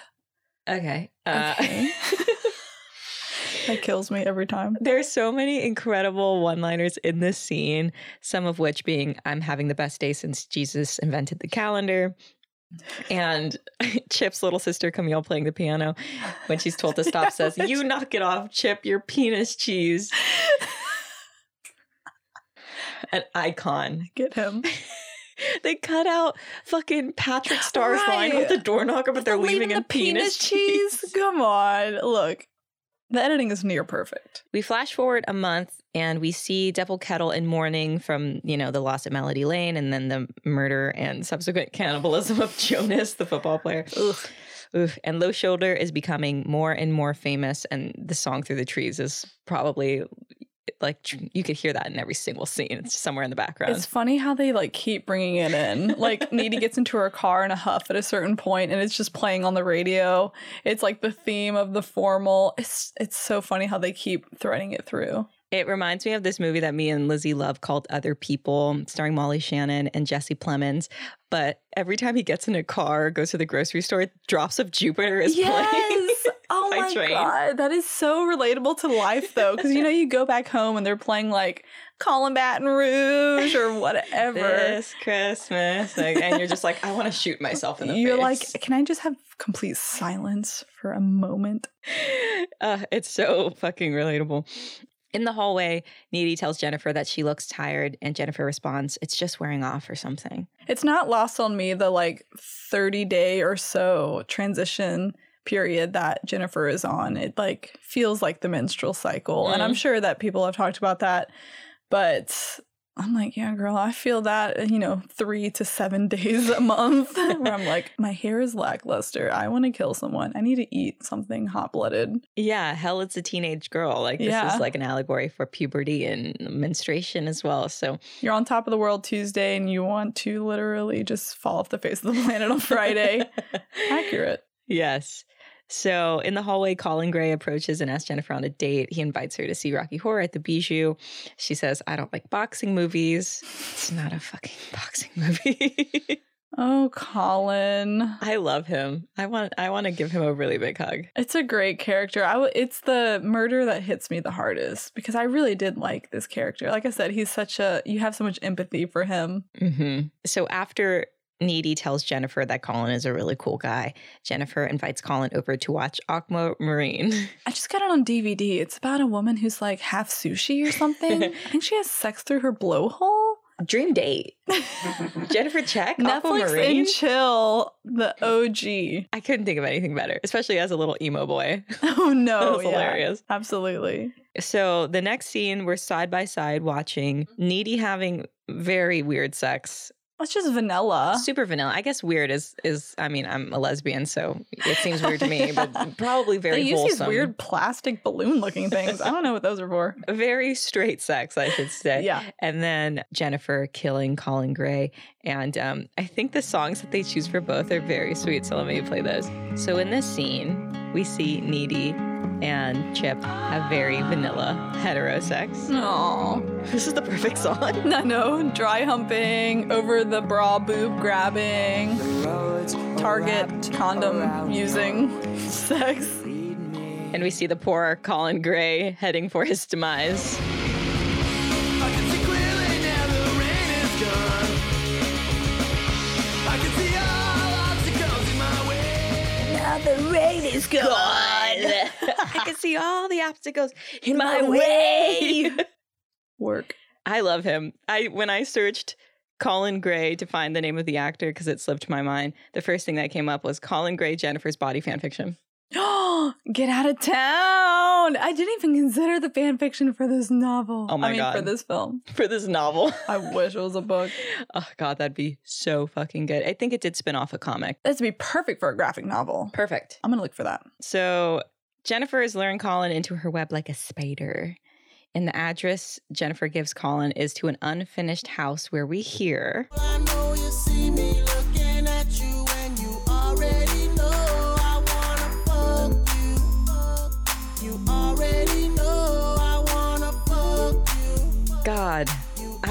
okay. Uh, Okay. that kills me every time. There's so many incredible one-liners in this scene, some of which being I'm having the best day since Jesus invented the calendar. And Chip's little sister Camille playing the piano when she's told to stop says, "You knock it off, Chip, your penis cheese." An icon. Get him. They cut out fucking Patrick Starr's line with the door knocker, but they're leaving, in the penis, cheese. Come on. Look, The editing is near perfect. We flash forward a month and we see Devil Kettle in mourning from, you know, the loss of Melody Lane and then the murder and subsequent cannibalism of Jonas, the football player. Oof. Oof. And Low Shoulder is becoming more and more famous. And the song Through the Trees is probably like you could hear that in every single scene. It's somewhere in the background. It's funny how they like keep bringing it in. Like Needy gets into her car in a huff at a certain point, and it's just playing on the radio. It's like the theme of the formal. It's it's so funny how they keep threading it through. It reminds me of this movie that me and Lizzie love called Other People, starring Molly Shannon and Jesse Plemons. But every time he gets in a car, goes to the grocery store, Drops of Jupiter is playing. Oh my train. god, that is so relatable to life though, because you know you go back home and they're playing like Callin' Baton Rouge or whatever. This Christmas. Like, and you're just like, I want to shoot myself in the face. You're face. like, can I just have complete silence for a moment? uh, it's so fucking relatable. In the hallway, Needy tells Jennifer that she looks tired, and Jennifer responds, It's just wearing off or something. It's not lost on me the like 30 day or so transition period that Jennifer is on. It like feels like the menstrual cycle. And I'm Mhm. sure that people have talked about that, but I'm like, yeah, girl, I feel that, you know, three to seven days a month where I'm like, my hair is lackluster. I want to kill someone. I need to eat something hot blooded. Yeah, hell, it's a teenage girl. Like, this Yeah. is like an allegory for puberty and menstruation as well. So, You're on top of the world Tuesday and you want to literally just fall off the face of the planet on Friday. Accurate. Yes. So in the hallway, Colin Gray approaches and asks Jennifer on a date. He invites her to see Rocky Horror at the Bijou. She says, I don't like boxing movies. It's not a fucking boxing movie. Oh, Colin. I love him. I want I want to give him a really big hug. It's a great character. I w- it's the murder that hits me the hardest because I really did like this character. Like I said, he's such a you have so much empathy for him. hmm So after Needy tells Jennifer that Colin is a really cool guy, Jennifer invites Colin over to watch Aquamarine. I just got it on DVD. It's about a woman who's like half sushi or something. I think she has sex through her blowhole. Dream date. Jennifer Check, Netflix and chill, the OG. I couldn't think of anything better, especially as a little emo boy. Oh no, That's yeah. hilarious. Absolutely. So the next scene, we're side by side watching Needy having very weird sex. It's just vanilla. Super vanilla. I guess weird is is. I mean, I'm a lesbian, so it seems weird to me, but probably very they use wholesome. these weird plastic balloon looking things. I don't know what those are for. very straight sex, I should say. Yeah. And then Jennifer killing Colin Gray. And um, I think the songs that they choose for both are very sweet. So let me play those. So in this scene, we see Needy and Chip have very vanilla heterosex. No. This is the perfect song. I know. Dry humping, over the bra boob grabbing, Target condom using sex. And we see the poor Colin Gray heading for his demise. The rain is gone. I can see all the obstacles in my way. Work. I love him. I when I searched Colin Gray to find the name of the actor because it slipped my mind, the first thing that came up was Colin Gray Jennifer's body fan fiction. Oh, get out of town! I didn't even consider the fan fiction for this novel. Oh my I mean, God. for this film. For this novel. I wish it was a book. oh god, that'd be so fucking good. I think it did spin off a comic. That'd be perfect for a graphic novel. Perfect. I'm gonna look for that. So Jennifer is luring Colin into her web like a spider. And the address Jennifer gives Colin is to an unfinished house where we hear God,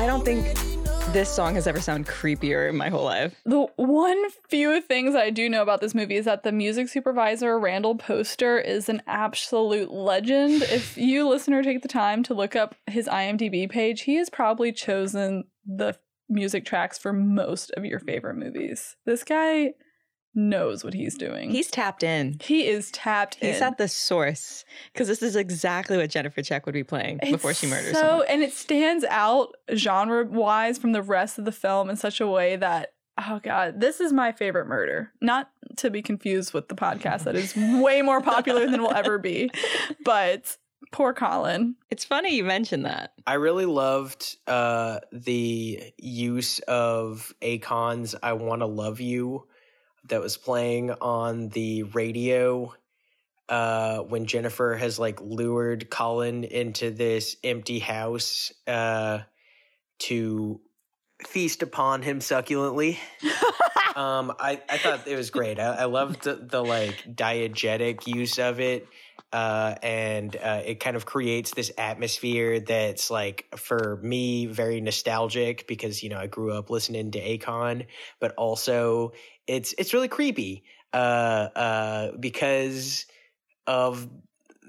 I don't think this song has ever sounded creepier in my whole life. The one few things I do know about this movie is that the music supervisor, Randall Poster, is an absolute legend. if you listener take the time to look up his IMDb page, he has probably chosen the music tracks for most of your favorite movies. This guy knows what he's doing. He's tapped in. he is tapped He's in. He's at the source because this is exactly what Jennifer Check would be playing before she murders so, someone. and it stands out genre wise from the rest of the film in such a way that oh god, this is my favorite murder. Not to be confused with the podcast that is way more popular than we'll ever be. But poor Colin. It's funny you mentioned that. I really loved uh, the use of Akon's "I Want to Love You" that was playing on the radio uh, when Jennifer has like lured Colin into this empty house uh, to feast upon him succulently. um, I, I thought it was great. I, I loved the, the like diegetic use of it. Uh, and uh, it kind of creates this atmosphere that's like for me very nostalgic because you know I grew up listening to Akon, but also it's it's really creepy uh, uh, because of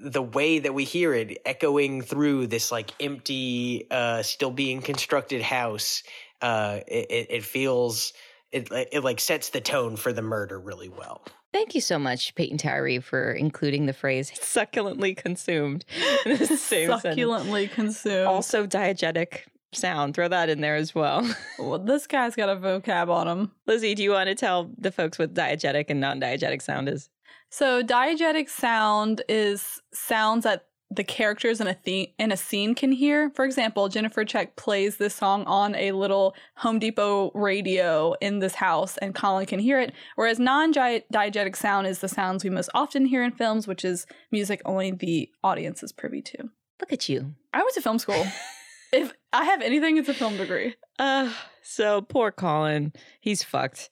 the way that we hear it echoing through this like empty, uh, still being constructed house. Uh, it, it, it feels it it like sets the tone for the murder really well. Thank you so much, Peyton Tyree, for including the phrase succulently consumed in the same Succulently consumed. Also, diegetic sound. Throw that in there as well. well, this guy's got a vocab on him. Lizzie, do you want to tell the folks what diegetic and non diegetic sound is? So, diegetic sound is sounds that the characters in a theme in a scene can hear. For example, Jennifer Check plays this song on a little Home Depot radio in this house, and Colin can hear it. Whereas non-diegetic sound is the sounds we most often hear in films, which is music only the audience is privy to. Look at you. I went to film school. if I have anything, it's a film degree. Uh, so poor Colin, he's fucked.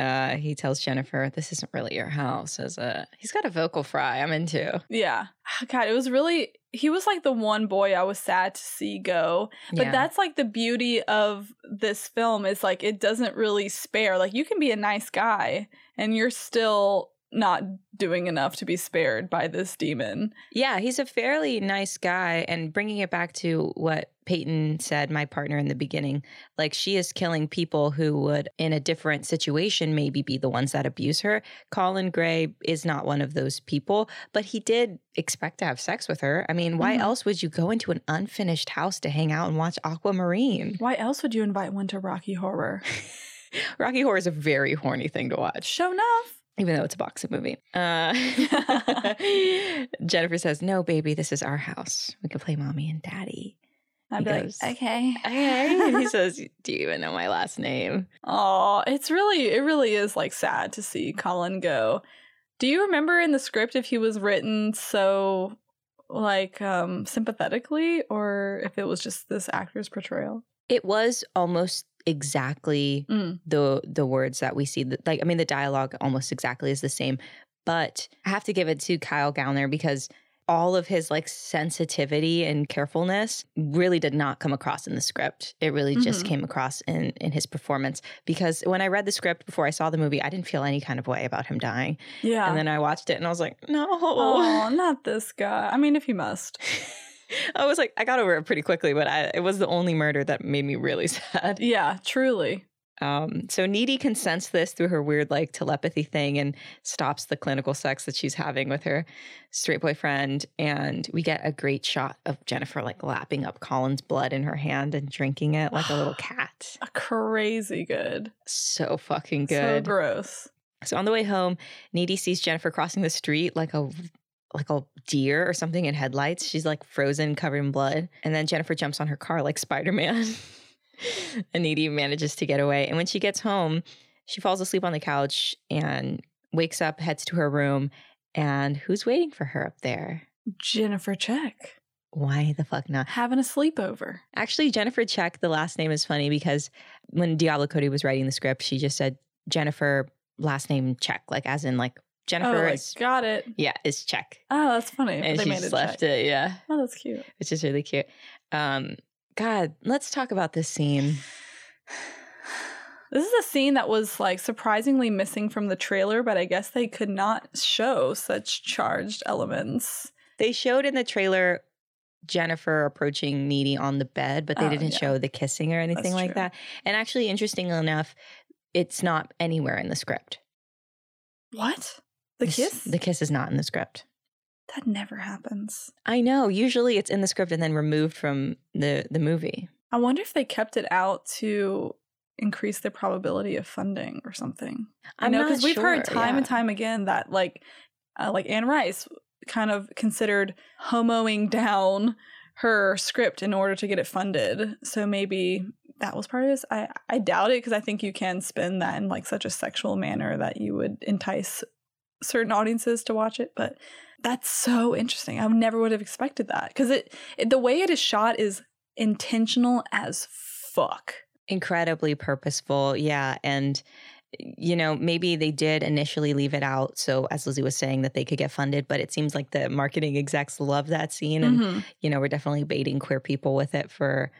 Uh, he tells Jennifer, "This isn't really your house." As a, he's got a vocal fry. I'm into. Yeah, God, it was really. He was like the one boy I was sad to see go. But Yeah. that's like the beauty of this film is like it doesn't really spare. Like you can be a nice guy and you're still not doing enough to be spared by this demon. Yeah, he's a fairly nice guy. And bringing it back to what Peyton said, my partner in the beginning, like she is killing people who would, in a different situation, maybe be the ones that abuse her. Colin Gray is not one of those people, but he did expect to have sex with her. I mean, why Mhm. else would you go into an unfinished house to hang out and watch Aquamarine? Why else would you invite one to Rocky Horror? Rocky Horror is a very horny thing to watch. Show enough. Even though it's a boxing movie. Uh, Jennifer says, "No, baby, this is our house. We can play mommy and daddy." I'd be goes, like, okay. Okay, and he says, "Do you even know my last name?" Oh, it's really, it really is like sad to see Colin go. Do you remember in the script if he was written so like um sympathetically or if it was just this actor's portrayal? It was almost exactly Mm. the the words that we see. That- Like, I mean, the dialogue almost exactly is the same. But I have to give it to Kyle Gallner because all of his like sensitivity and carefulness really did not come across in the script. It really just Mhm. came across in in his performance. Because when I read the script before I saw the movie, I didn't feel any kind of way about him dying. Yeah. And then I watched it and I was like, no. oh, not this guy. I mean, if he must. I was like, I got over it pretty quickly, but I, it was the only murder that made me really sad. Yeah, truly. Um, so Needy can sense this through her weird like telepathy thing and stops the clinical sex that she's having with her straight boyfriend. And we get a great shot of Jennifer like lapping up Colin's blood in her hand and drinking it like a little cat. A Crazy good. So fucking good. So gross. So on the way home, Needy sees Jennifer crossing the street like a like a deer or something in headlights. She's like frozen, covered in blood. And then Jennifer jumps on her car like Spider-Man. and Needy manages to get away. And when she gets home, she falls asleep on the couch and wakes up, heads to her room, and who's waiting for her up there? Jennifer Check Why the fuck not? having a sleepover. Actually, Jennifer Check, the last name is funny because when Diablo Cody was writing the script, she just said Jennifer last name Check, like as in like Jennifer oh, is got it. yeah, is Check. Oh, that's funny. And they she made just it left it, yeah. Oh, that's cute. Which is really cute. Um, God, let's talk about this scene. This is a scene that was like surprisingly missing from the trailer, but I guess they could not show such charged elements. They showed in the trailer Jennifer approaching Needy on the bed, but they Oh, didn't yeah. show the kissing or anything That's like true. that. And actually, interestingly enough, it's not anywhere in the script. What? The kiss? The kiss is not in the script. that never happens. I know. Usually it's in the script and then removed from the the movie. I wonder if they kept it out to increase the probability of funding or something. I I'm know because we've heard sure, time and time again that like uh, like Anne Rice kind of considered homoing down her script in order to get it funded. So maybe that was part of this. I I doubt it because I think you can spin that in like such a sexual manner that you would entice certain audiences to watch it, but that's so interesting. I never would have expected that because it, it the way it is shot is intentional as fuck. incredibly purposeful yeah and you know maybe they did initially leave it out so as lizzie was saying that they could get funded but it seems like the marketing execs love that scene and Mhm. you know we're definitely baiting queer people with it for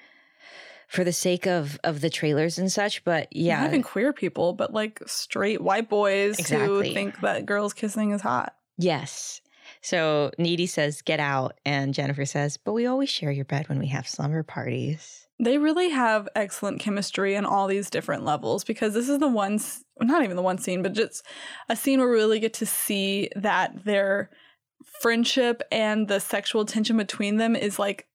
for the sake of of the trailers and such but yeah Not even queer people, but like straight white boys Exactly. who think that girls kissing is hot. yes so needy says get out and jennifer says but we always share your bed when we have slumber parties They really have excellent chemistry on all these different levels because this is the one, not even the one scene, but just a scene where we really get to see that their friendship and the sexual tension between them is like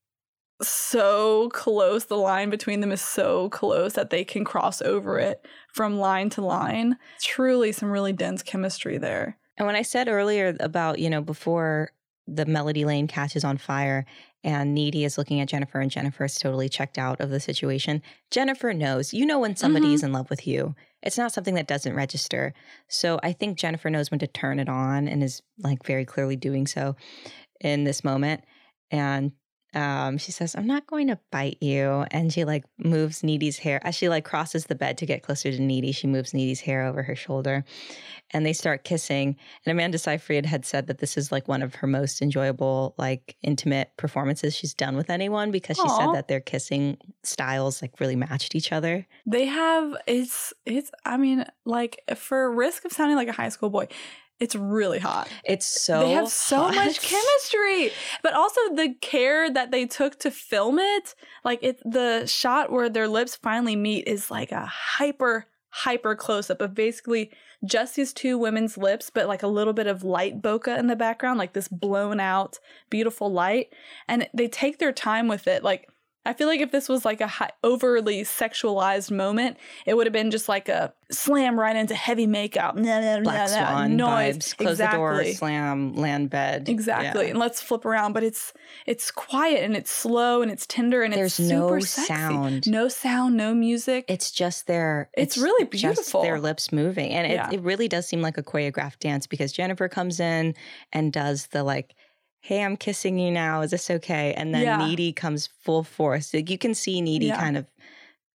so close. The line between them is so close that they can cross over it from line to line. Truly, some really dense chemistry there. And when I said earlier about, you know, before the Melody Lane catches on fire and Needy is looking at Jennifer and Jennifer is totally checked out of the situation, Jennifer knows. You know when somebody is mm-hmm. in love with you. It's not something that doesn't register. So I think Jennifer knows when to turn it on and is like very clearly doing so in this moment. And um, she says, I'm not going to bite you. And she like moves Needy's hair as she like crosses the bed to get closer to Needy. She moves Needy's hair over her shoulder and they start kissing. And Amanda Seyfried had said that this is like one of her most enjoyable, like intimate performances she's done with anyone because she said that their kissing styles like really matched each other. They have it's it's I mean like for risk of sounding like a high school boy, it's really hot. It's so they have so hot. much chemistry, but also the care that they took to film it. Like it, the shot where their lips finally meet is like a hyper hyper close up of basically just these two women's lips, but like a little bit of light bokeh in the background, like this blown out beautiful light, and they take their time with it. Like I feel like if this was like a high, overly sexualized moment, it would have been just like a slam right into heavy makeup, nah, nah, Black nah, Swan noise, vibes. Close exactly. the door, slam, land bed. Exactly. Yeah. And let's flip around, but it's it's quiet and it's slow and it's tender and There's it's super no sexy. sound. No sound, no music. It's just their. It's really Just beautiful. their lips moving, and Yeah. it, it really does seem like a choreographed dance because Jennifer comes in and does the like, "Hey, I'm kissing you now. Is this okay?" And then Yeah. Needy comes full force. Like you can see Needy Yeah. kind of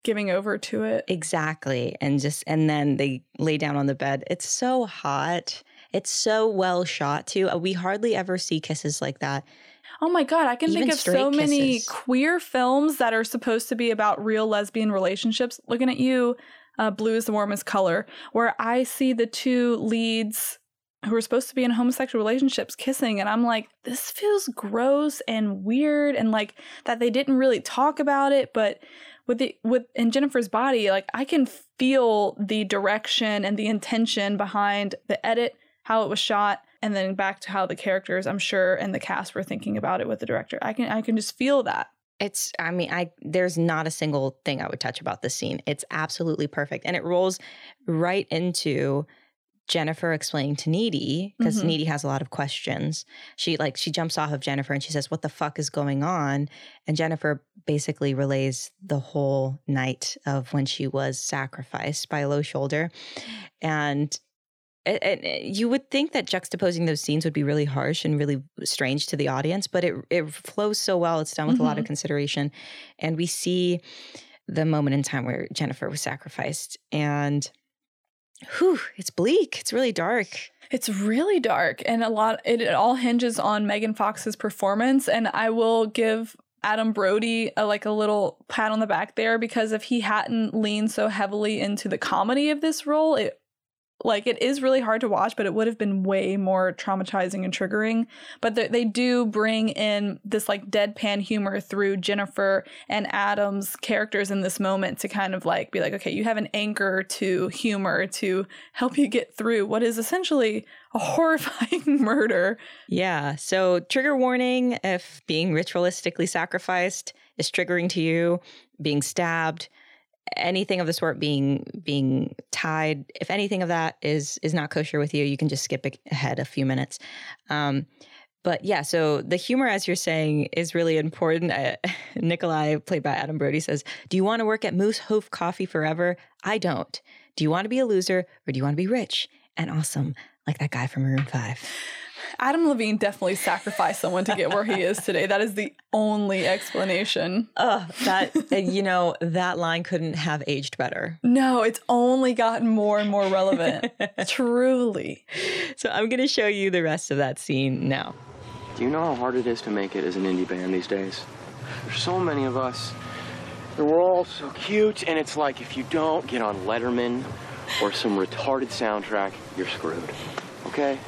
Giving over to it. exactly, and just and then they lay down on the bed. It's so hot. It's so well shot too. Uh, We hardly ever see kisses like that. Oh my god, I can Even think of so straight many kisses. queer films that are supposed to be about real lesbian relationships. Looking at you, uh, Blue is the warmest color, where I see the two leads who are supposed to be in homosexual relationships kissing, and I'm like, this feels gross and weird, and like that they didn't really talk about it, but with the with in Jennifer's body, like I can feel the direction and the intention behind the edit, how it was shot, and then back to how the characters, I'm sure, and the cast were thinking about it with the director. I can I can just feel that. It's I mean, I there's not a single thing I would touch about this scene. It's absolutely perfect. And it rolls right into Jennifer explaining to Needy, because Mhm. Needy has a lot of questions. She like she jumps off of Jennifer and she says, What the fuck is going on? And Jennifer basically relays the whole night of when she was sacrificed by Low Shoulder. And and- and you would think that juxtaposing those scenes would be really harsh and really strange to the audience, but it it flows so well. It's done with a lot of consideration, and we see the moment in time where Jennifer was sacrificed, and whew, it's bleak. It's really dark. It's really dark and a lot it, it all hinges on Megan Fox's performance and I will give Adam Brody a, like a little pat on the back there because if he hadn't leaned so heavily into the comedy of this role, it like it is really hard to watch, but it would have been way more traumatizing and triggering. But they, they do bring in this like deadpan humor through Jennifer and Adam's characters in this moment to kind of like be like, okay, you have an anchor to humor to help you get through what is essentially a horrifying murder. Yeah. So, trigger warning if being ritualistically sacrificed is triggering to you, being stabbed, anything of the sort being being tied, if anything of that is is not kosher with you, you can just skip ahead a few minutes. Um, but yeah, so the humor, as you're saying, is really important. Uh, Nikolai, played by Adam Brody, says, "Do you want to work at Moose Hoof Coffee forever? I don't. Do you want to be a loser or do you want to be rich and awesome like that guy from Maroon Five? Adam Levine definitely sacrificed someone to get where he is today. That is the only explanation. Oh, that uh, you know that line couldn't have aged better. No, it's only gotten more and more relevant. Truly. So I'm going to show you the rest of that scene now. Do you know how hard it is to make it as an indie band these days? There's so many of us. And we're all so cute, and it's like if you don't get on Letterman or some retarded soundtrack, you're screwed. Okay?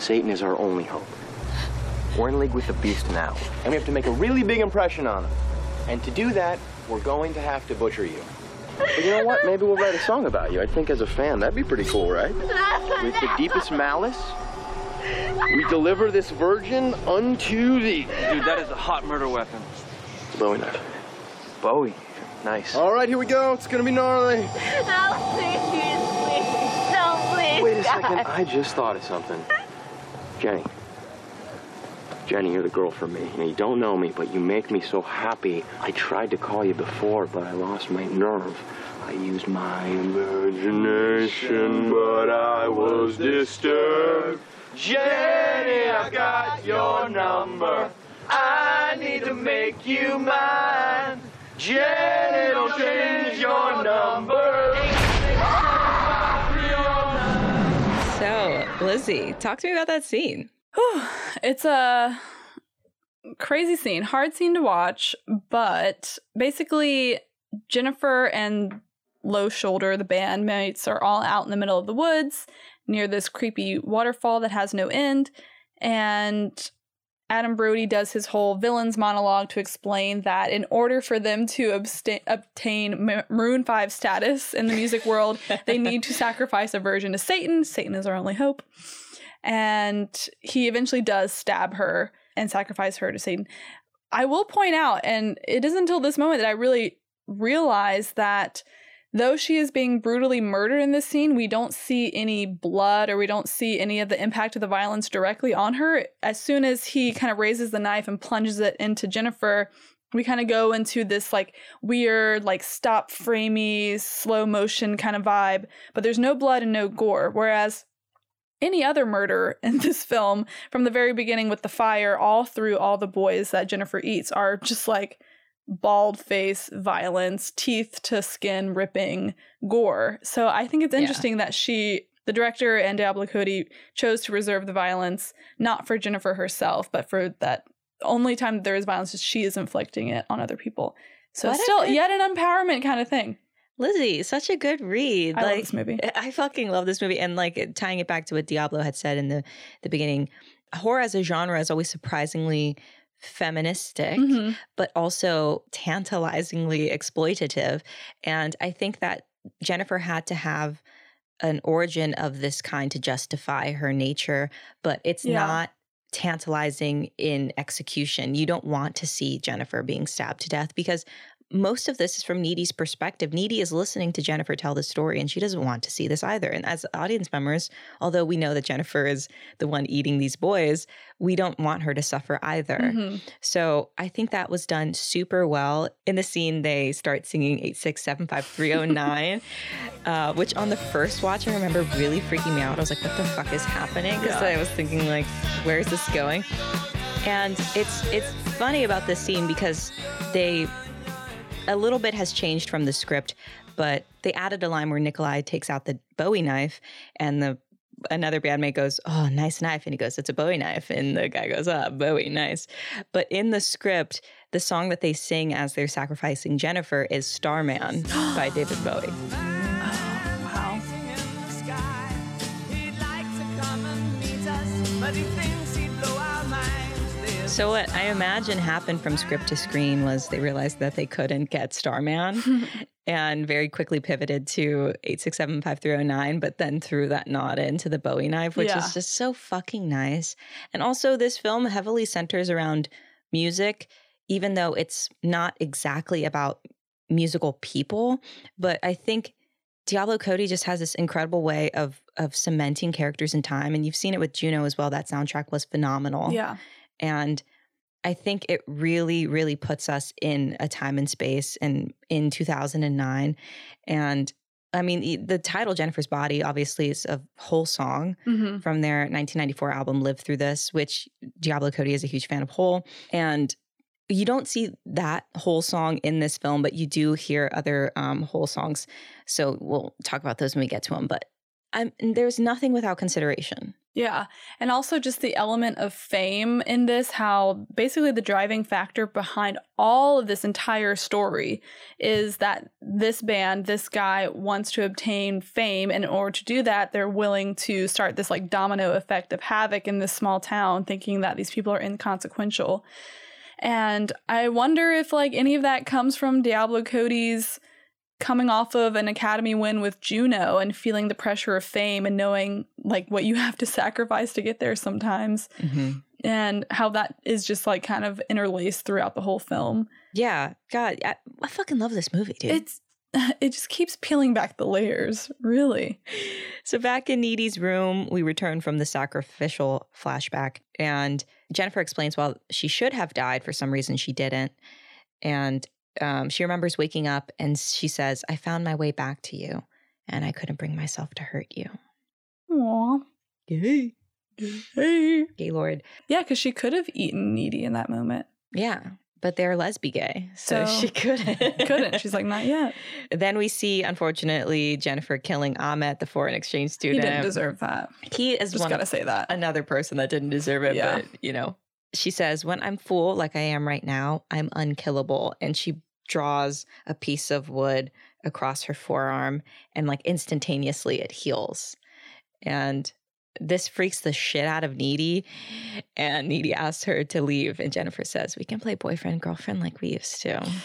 Satan is our only hope. We're in league with the beast now, and we have to make a really big impression on him. And to do that, we're going to have to butcher you. But you know what? Maybe we'll write a song about you. I think as a fan, that'd be pretty cool, right? With the deepest malice, we deliver this virgin unto thee. Dude, that is a hot murder weapon. Bowie knife. Bowie. Nice. All right, here we go. It's gonna be gnarly. No, please, please. No, please. Wait a God. second. I just thought of something. Jenny. Jenny, you're the girl for me. You, don't know me, but you make me so happy. I tried to call you before, but I lost my nerve. I used my imagination, but I was disturbed. Jenny, I got your number. I need to make you mine. Jenny, don't change your number. Lizzie, talk to me about that scene. It's a crazy scene, hard scene to watch, but basically Jennifer and Low Shoulder, the bandmates, are all out in the middle of the woods near this creepy waterfall that has no end. And Adam Brody does his whole villains monologue to explain that in order for them to absta- obtain Ma- Maroon 5 status in the music world, they need to sacrifice a version to Satan. Satan is our only hope. And he eventually does stab her and sacrifice her to Satan. I will point out, and it isn't until this moment that I really realize that though she is being brutally murdered in this scene, we don't see any blood or we don't see any of the impact of the violence directly on her. As soon as he kind of raises the knife and plunges it into Jennifer, we kind of go into this like weird, like stop framey, slow motion kind of vibe, but there's no blood and no gore. Whereas any other murder in this film, from the very beginning with the fire, all through all the boys that Jennifer eats, are just like bald face violence, teeth to skin ripping gore. So I think it's Yeah. interesting that she, the director and Diablo Cody, chose to reserve the violence not for Jennifer herself, but for that only time that there is violence is she is inflicting it on other people. So What still good- yet an empowerment kind of thing. Lizzie, such a good read. I like, love this movie. Eh, I fucking love this movie. And like tying it back to what Diablo had said in the, the beginning, horror as a genre is always surprisingly feministic, Mhm. but also tantalizingly exploitative. And I think that Jennifer had to have an origin of this kind to justify her nature, but it's Yeah. not tantalizing in execution. You don't want to see Jennifer being stabbed to death because most of this is from Needy's perspective. Needy is listening to Jennifer tell the story and she doesn't want to see this either. And as audience members, although we know that Jennifer is the one eating these boys, we don't want her to suffer either. Mhm. So I think that was done super well. In the scene, they start singing 8675309, uh, which on the first watch, I remember really freaking me out. I was like, what the fuck is happening? Because Yeah. I was thinking, like, where's this going? And it's it's funny about this scene because they a little bit has changed from the script, but they added a line where Nikolai takes out the Bowie knife and the another bandmate goes, "Oh, nice knife," and he goes, "It's a Bowie knife," and the guy goes, "Ah, Bowie, nice." But in the script, the song that they sing as they're sacrificing Jennifer is "Starman" by David Bowie. Wow. So what I imagine happened from script to screen was they realized that they couldn't get Starman and very quickly pivoted to 8675309 but then threw that nod into the Bowie knife which Yeah. is just so fucking nice. And also this film heavily centers around music even though it's not exactly about musical people, but I think Diablo Cody just has this incredible way of of cementing characters in time, and you've seen it with Juno as well. That soundtrack was phenomenal. Yeah. And I think it really, really puts us in a time and space, and in 2009, and I mean the- title Jennifer's Body obviously is a Hole song hmm from their 1994 album Live Through This, which Diablo Cody is a huge fan of Hole. And you don't see that whole song in this film, but you do hear other um, Hole songs. So we'll talk about those when we get to them. But I'm, there's nothing without consideration. Yeah. And also just the element of fame in this, how basically the driving factor behind all of this entire story is that this band, this guy wants to obtain fame. And in order to do that, they're willing to start this like domino effect of havoc in this small town, thinking that these people are inconsequential. And I wonder if like any of that comes from Diablo Cody's coming off of an academy win with Juno and feeling the pressure of fame and knowing like what you have to sacrifice to get there sometimes mm-hmm. and how that is just like kind of interlaced throughout the whole film. Yeah. God, I, I fucking love this movie, dude. It's it just keeps peeling back the layers, really. So back in Needy's room, we return from the sacrificial flashback, and Jennifer explains while she should have died for some reason she didn't, and um, she remembers waking up and she says, "I found my way back to you, and I couldn't bring myself to hurt you." Aw. Gay, Hey. Gaylord. Yeah, because she could have eaten Needy in that moment. Yeah, but they're lesbigay, so, So, she couldn't. couldn't. She's like, not yet. Then we see, unfortunately, Jennifer killing Ahmet, the foreign exchange student. He didn't deserve that. He is Just one gotta say that. another person that didn't deserve it, Yeah. but you know. She says, When I'm full like I am right now, I'm unkillable. And she draws a piece of wood across her forearm and like instantaneously it heals. And this freaks the shit out of Needy. And Needy asks her to leave. And Jennifer says, We can play boyfriend, girlfriend like we used to.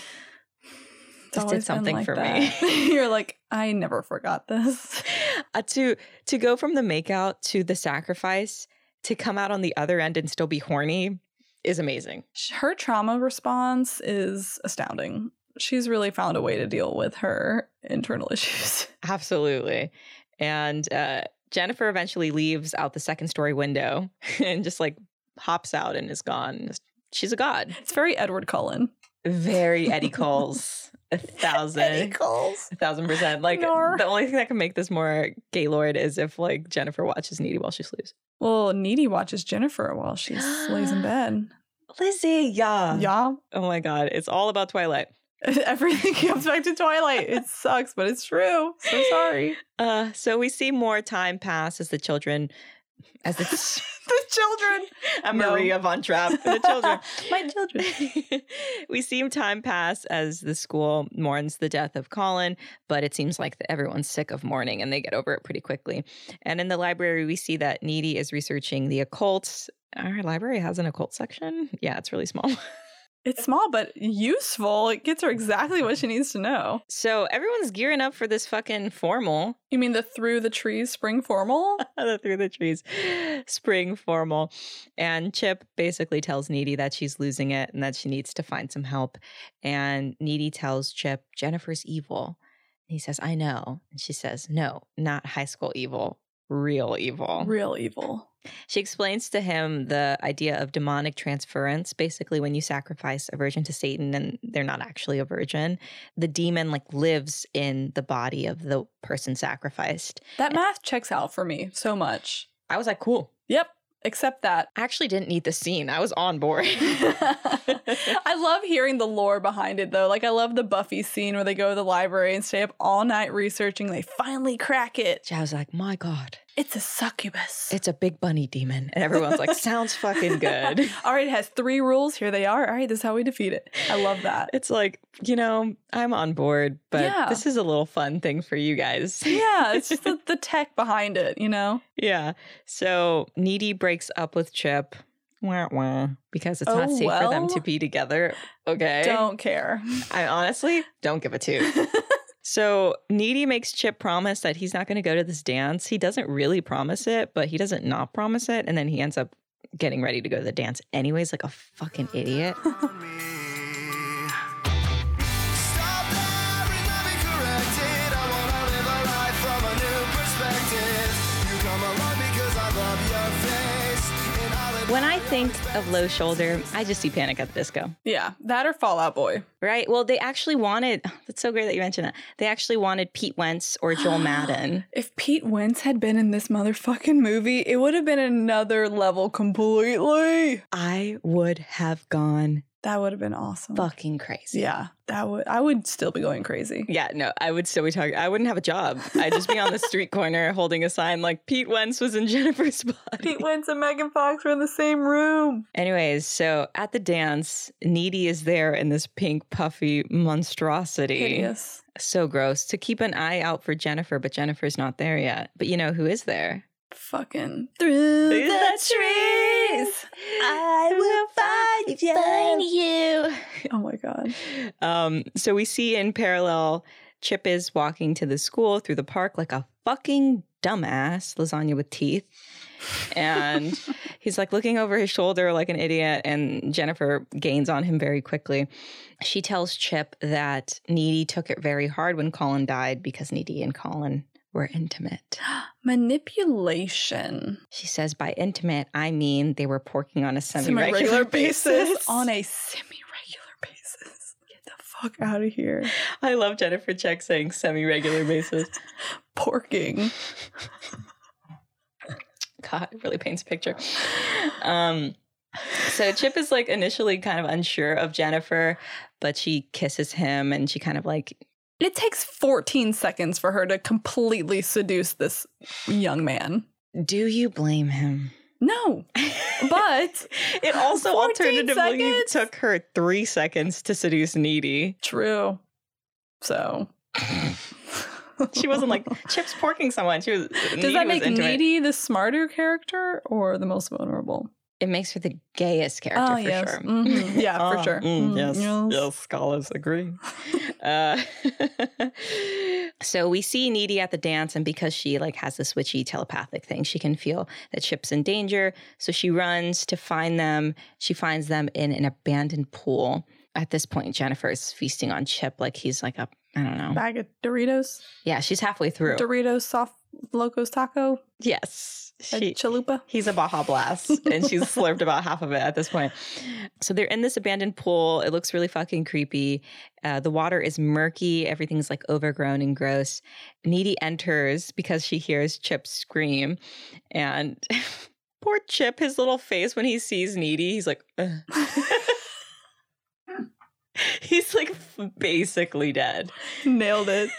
This did something like for that. me. You're like, I never forgot this. uh, to to go from the makeout to the sacrifice to come out on the other end and still be horny is amazing. Her trauma response is astounding. She's really found a way to deal with her internal issues. Absolutely. And uh, Jennifer eventually leaves out the second story window and just like hops out and is gone. She's a god. It's very Edward Cullen. Very Eddie Coles. A thousand. A thousand percent. Like Nar. the only thing that can make this more Gaylord is if like Jennifer watches Needy while she sleeps. Well, Needy watches Jennifer while she lays in bed. Lizzie, yeah. Yeah. Oh my god. It's all about Twilight. Everything comes back to Twilight. It sucks, but it's true. So sorry. Uh, so we see more time pass as the children, as the, the children. I'm No. Maria von Trapp. The children. My children. we see time pass as the school mourns the death of Colin, but it seems like everyone's sick of mourning and they get over it pretty quickly. And in the library, we see that Needy is researching the occult. Our library has an occult section. Yeah, it's really small. It's small but useful. It gets her exactly what she needs to know. So everyone's gearing up for this fucking formal. You mean the through the trees spring formal? the through the trees spring formal and chip basically tells needy that she's losing it and that she needs to find some help and needy tells chip jennifer's evil he says i know and she says no not high school evil real evil Real evil. she explains to him the idea of demonic transference basically when you sacrifice a virgin to satan and they're not actually a virgin the demon like lives in the body of the person sacrificed That math checks out for me so much. i was like cool Yep. Except that. I actually didn't need the scene. I was on board. I love hearing the lore behind it though. Like I love the Buffy scene where they go to the library and stay up all night researching. They finally crack it. I was like, my God, It's a succubus. it's a big bunny demon. And everyone's like, sounds fucking good. all right, it has three rules. Here they are. All right, this is how we defeat it. I love that. It's like, you know, I'm on board, but Yeah. this is a little fun thing for you guys. yeah, it's just the, the tech behind it, you know? yeah. So Needy breaks up with Chip. Wah, wah, because it's Oh, not safe for them to be together. Okay. Don't care. I honestly don't give a toot. So Needy makes Chip promise that he's not going to go to this dance. He doesn't really promise it, but he doesn't not promise it, and then he ends up getting ready to go to the dance anyways, like a fucking idiot. Oh, When I think of low shoulder, I just see Panic at the Disco. Yeah, that or Fall Out Boy. Right. Well, they actually wanted. That's so great that you mentioned that. They actually wanted Pete Wentz or Joel Madden. If Pete Wentz had been in this motherfucking movie, it would have been another level completely. I would have gone That would have been awesome. fucking crazy. Yeah, that would. I would still be going crazy. Yeah, no, I would still be talking. I wouldn't have a job. I'd just be on the street corner holding a sign like Pete Wentz was in Jennifer's body. Pete Wentz and Megan Fox were in the same room. Anyways, so at the dance, Needy is there in this pink puffy monstrosity. Hideous. So gross. To keep an eye out for Jennifer, but Jennifer's not there yet. But you know who is there? Fucking through the trees. I will find you. Find you. Oh my god. Um, so we see in parallel, Chip is walking to the school through the park like a fucking dumbass, lasagna with teeth. And he's like looking over his shoulder like an idiot, and Jennifer gains on him very quickly. She tells Chip that Needy took it very hard when Colin died because Needy and Colin were intimate. Manipulation. She says, by intimate, I mean they were porking on a semi Semi-regular regular basis. basis. On a semi-regular basis. Get the fuck out of here. I love Jennifer Check saying semi regular basis. Porking. God, it really paints a picture. Um, so Chip is like initially kind of unsure of Jennifer, but she kisses him and she kind of like, It takes 14 seconds for her to completely seduce this young man. do you blame him? No. But It also alternatively seconds? took her three seconds to seduce Needy. true. So She wasn't like Chip's porking someone. She was. Does that make Needy the smarter character or the most vulnerable? It makes her the gayest character Oh, for yes. sure. Mhm. Yeah, for Ah, sure. mm, Mm, yes, yes. yes, scholars agree. uh, so we see Needy at the dance, and because she like has this witchy telepathic thing, she can feel that Chip's in danger. So she runs to find them. She finds them in an abandoned pool. At this point, Jennifer is feasting on Chip like he's like a I don't know. Bag of Doritos? Yeah, she's halfway through. Doritos soft locos taco? yes, she chalupa? He's a Baja Blast, and she's slurped about half of it at this point. So they're in this abandoned pool. It looks really fucking creepy. Uh, the water is murky. Everything's like overgrown and gross. Needy enters because she hears Chip scream, and poor Chip, his little face when he sees Needy, he's like. He's like basically dead. Nailed it.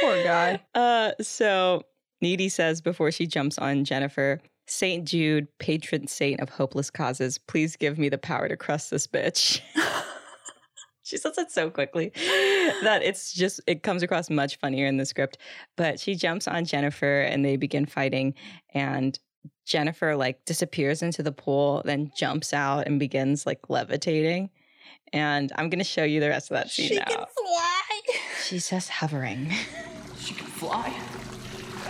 Poor guy. Uh, so Needy says before she jumps on Jennifer, Saint Jude, patron saint of hopeless causes, please give me the power to crush this bitch. she says it so quickly that it's just it comes across much funnier in the script. But she jumps on Jennifer and they begin fighting and Jennifer like disappears into the pool, then jumps out and begins like levitating. And I'm gonna show you the rest of that scene she now. fly. She's just hovering. She can fly.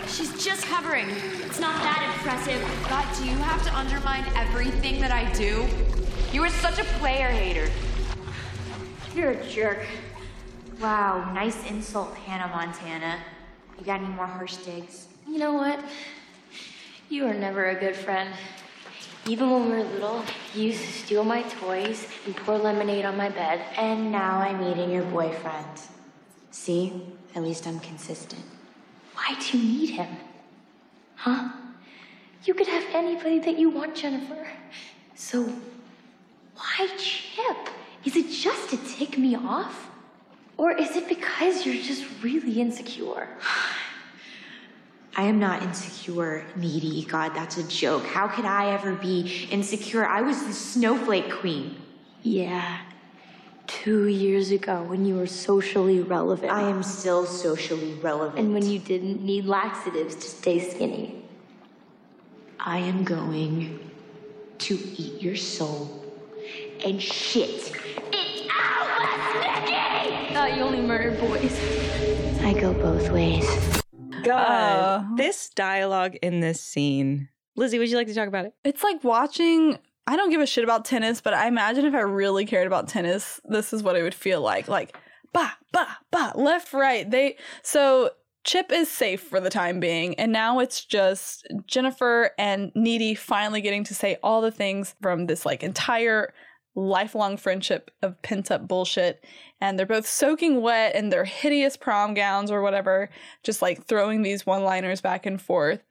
She's just hovering. It's not that impressive. God, do you have to undermine everything that I do? You are such a player hater. You're a jerk. Wow, nice insult, Hannah Montana. You got any more harsh digs? You know what? You were never a good friend. Even when we were little, you used to steal my toys and pour lemonade on my bed. And now I'm eating your boyfriend. See? At least I'm consistent. Why do you need him? Huh? You could have anybody that you want, Jennifer. So, why Chip? Is it just to tick me off? Or is it because you're just really insecure? I am not insecure, needy. God, that's a joke. How could I ever be insecure? I was the snowflake queen. Yeah. Two years ago when you were socially relevant. I am still socially relevant. And when you didn't need laxatives to stay skinny. I am going to eat your soul and shit it out, Thought you only murdered boys. I go both ways. God, Uh. this dialogue in this scene. Lizzie, would you like to talk about it? It's like watching. I don't give a shit about tennis, but I imagine if I really cared about tennis, this is what it would feel like. Like, bah, bah, bah, left, right. They so Chip is safe for the time being, and now it's just Jennifer and Needy finally getting to say all the things from this like entire lifelong friendship of pent up bullshit. And they're both soaking wet in their hideous prom gowns or whatever, just like throwing these one liners back and forth.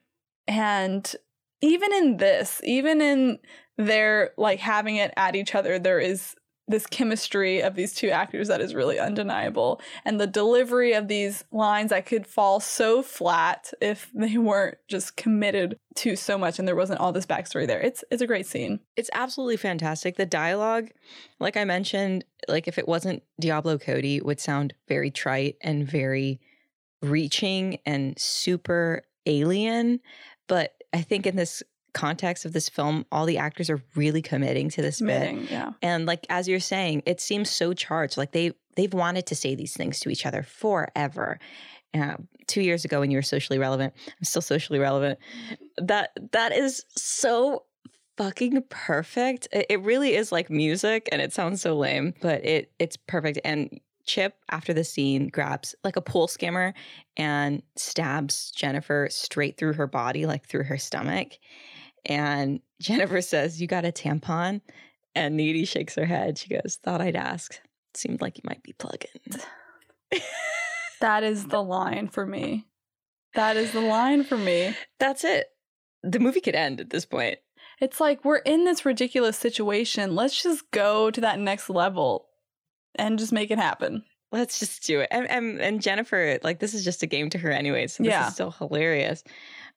And even in this, even in their like having it at each other, there is this chemistry of these two actors that is really undeniable. And the delivery of these lines that could fall so flat if they weren't just committed to so much and there wasn't all this backstory there. It's it's a great scene. It's absolutely fantastic. The dialogue, like I mentioned, like if it wasn't Diablo Cody, would sound very trite and very reaching and super alien. But I think in this context of this film, all the actors are really committing to this Committing, bit. yeah. And like as you're saying, it seems so charged. Like they they've wanted to say these things to each other forever. Uh, two years ago, when you were socially relevant, I'm still socially relevant. That that is so fucking perfect. It, it really is like music, and it sounds so lame, but it it's perfect. And Chip, after the scene, grabs like a pool skimmer and stabs Jennifer straight through her body, like through her stomach. And Jennifer says, You got a tampon? And Needy shakes her head. She goes, Thought I'd ask. Seemed like you might be plugging. That is the line for me. That is the line for me. That's it. The movie could end at this point. It's like we're in this ridiculous situation. Let's just go to that next level and just make it happen. Let's just do it. And, and, and Jennifer, like, this is just a game to her anyway. So this Yeah. is still hilarious.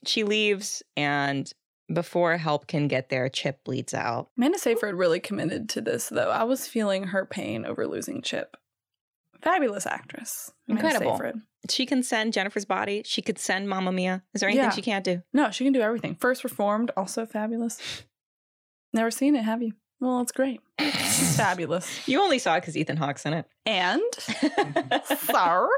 She leaves, and before help can get there, Chip bleeds out. Amanda Seyfried really committed to this, though. I was feeling her pain over losing Chip. Fabulous actress. Amanda Incredible. Seyfried. She can send Jennifer's body. She could send Mamma Mia. Is there anything Yeah. she can't do? No, she can do everything. First Reformed, also fabulous. Never seen it, have you? Well, it's great. Fabulous. You only saw it because Ethan Hawke's in it. And, sir,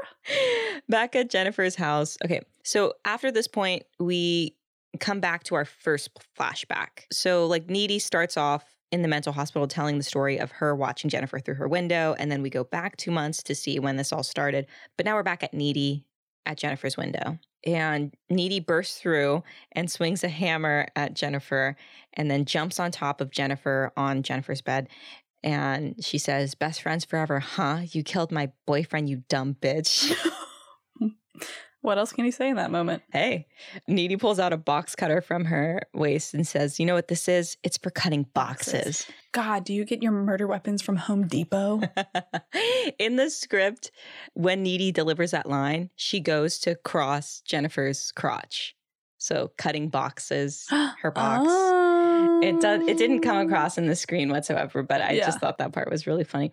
back at Jennifer's house. Okay, so after this point, we come back to our first flashback. So, like, Needy starts off in the mental hospital telling the story of her watching Jennifer through her window. And then we go back two months to see when this all started. But now we're back at Needy at Jennifer's window. And Needy bursts through and swings a hammer at Jennifer and then jumps on top of Jennifer on Jennifer's bed. And she says, Best friends forever, huh? You killed my boyfriend, you dumb bitch. what else can you say in that moment? Hey, Needy pulls out a box cutter from her waist and says, You know what this is? It's for cutting boxes. God, do you get your murder weapons from Home Depot? In the script, when Needy delivers that line, she goes to cross Jennifer's crotch. So cutting boxes, her box. It does it didn't come across in the screen whatsoever, but I Yeah. just thought that part was really funny.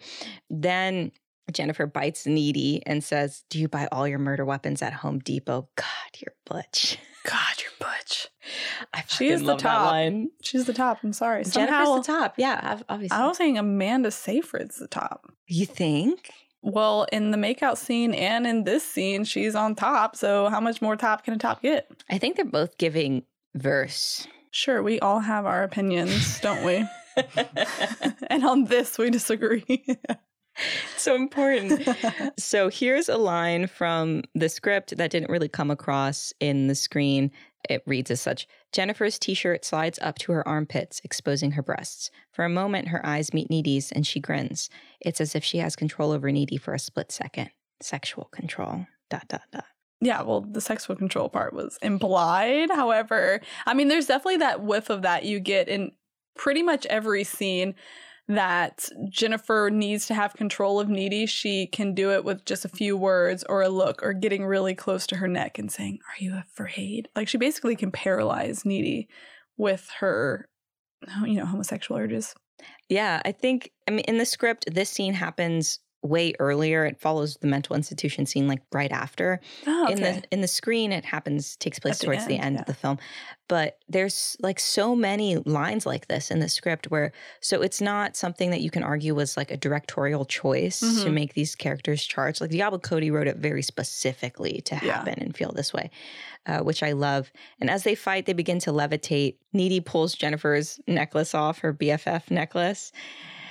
Then Jennifer bites Needy and says, Do you buy all your murder weapons at Home Depot? God, you're butch. God, you're butch. I She is fucking the top. line. She's the top. I'm sorry. Jennifer's the top. Yeah, ob- obviously. I was saying Amanda Seyfried's the top. You think? Well, in the makeout scene and in this scene, she's on top. So how much more top can a top get? I think they're both giving verse. Sure, we all have our opinions, don't we? and on this, we disagree. so important. so here's a line from the script that didn't really come across in the screen. It reads as such Jennifer's t shirt slides up to her armpits, exposing her breasts. For a moment, her eyes meet Needy's and she grins. It's as if she has control over Needy for a split second. Sexual control. Dot, dot, dot. yeah, well, the sexual control part was implied. However, I mean, there's definitely that whiff of that you get in pretty much every scene that Jennifer needs to have control of Needy. She can do it with just a few words or a look or getting really close to her neck and saying, Are you afraid? Like she basically can paralyze Needy with her, you know, homosexual urges. Yeah, I think, I mean, in the script, this scene happens way earlier. It follows the mental institution scene like right after. Oh, okay. In the in the screen, it happens takes place At towards the end, end yeah. of the film. But there's like so many lines like this in the script where so it's not something that you can argue was like a directorial choice to Mhm. make these characters charged. Like Diablo Cody wrote it very specifically to Yeah. happen and feel this way, uh, which I love. And as they fight, they begin to levitate. Needy pulls Jennifer's necklace off, her BFF necklace.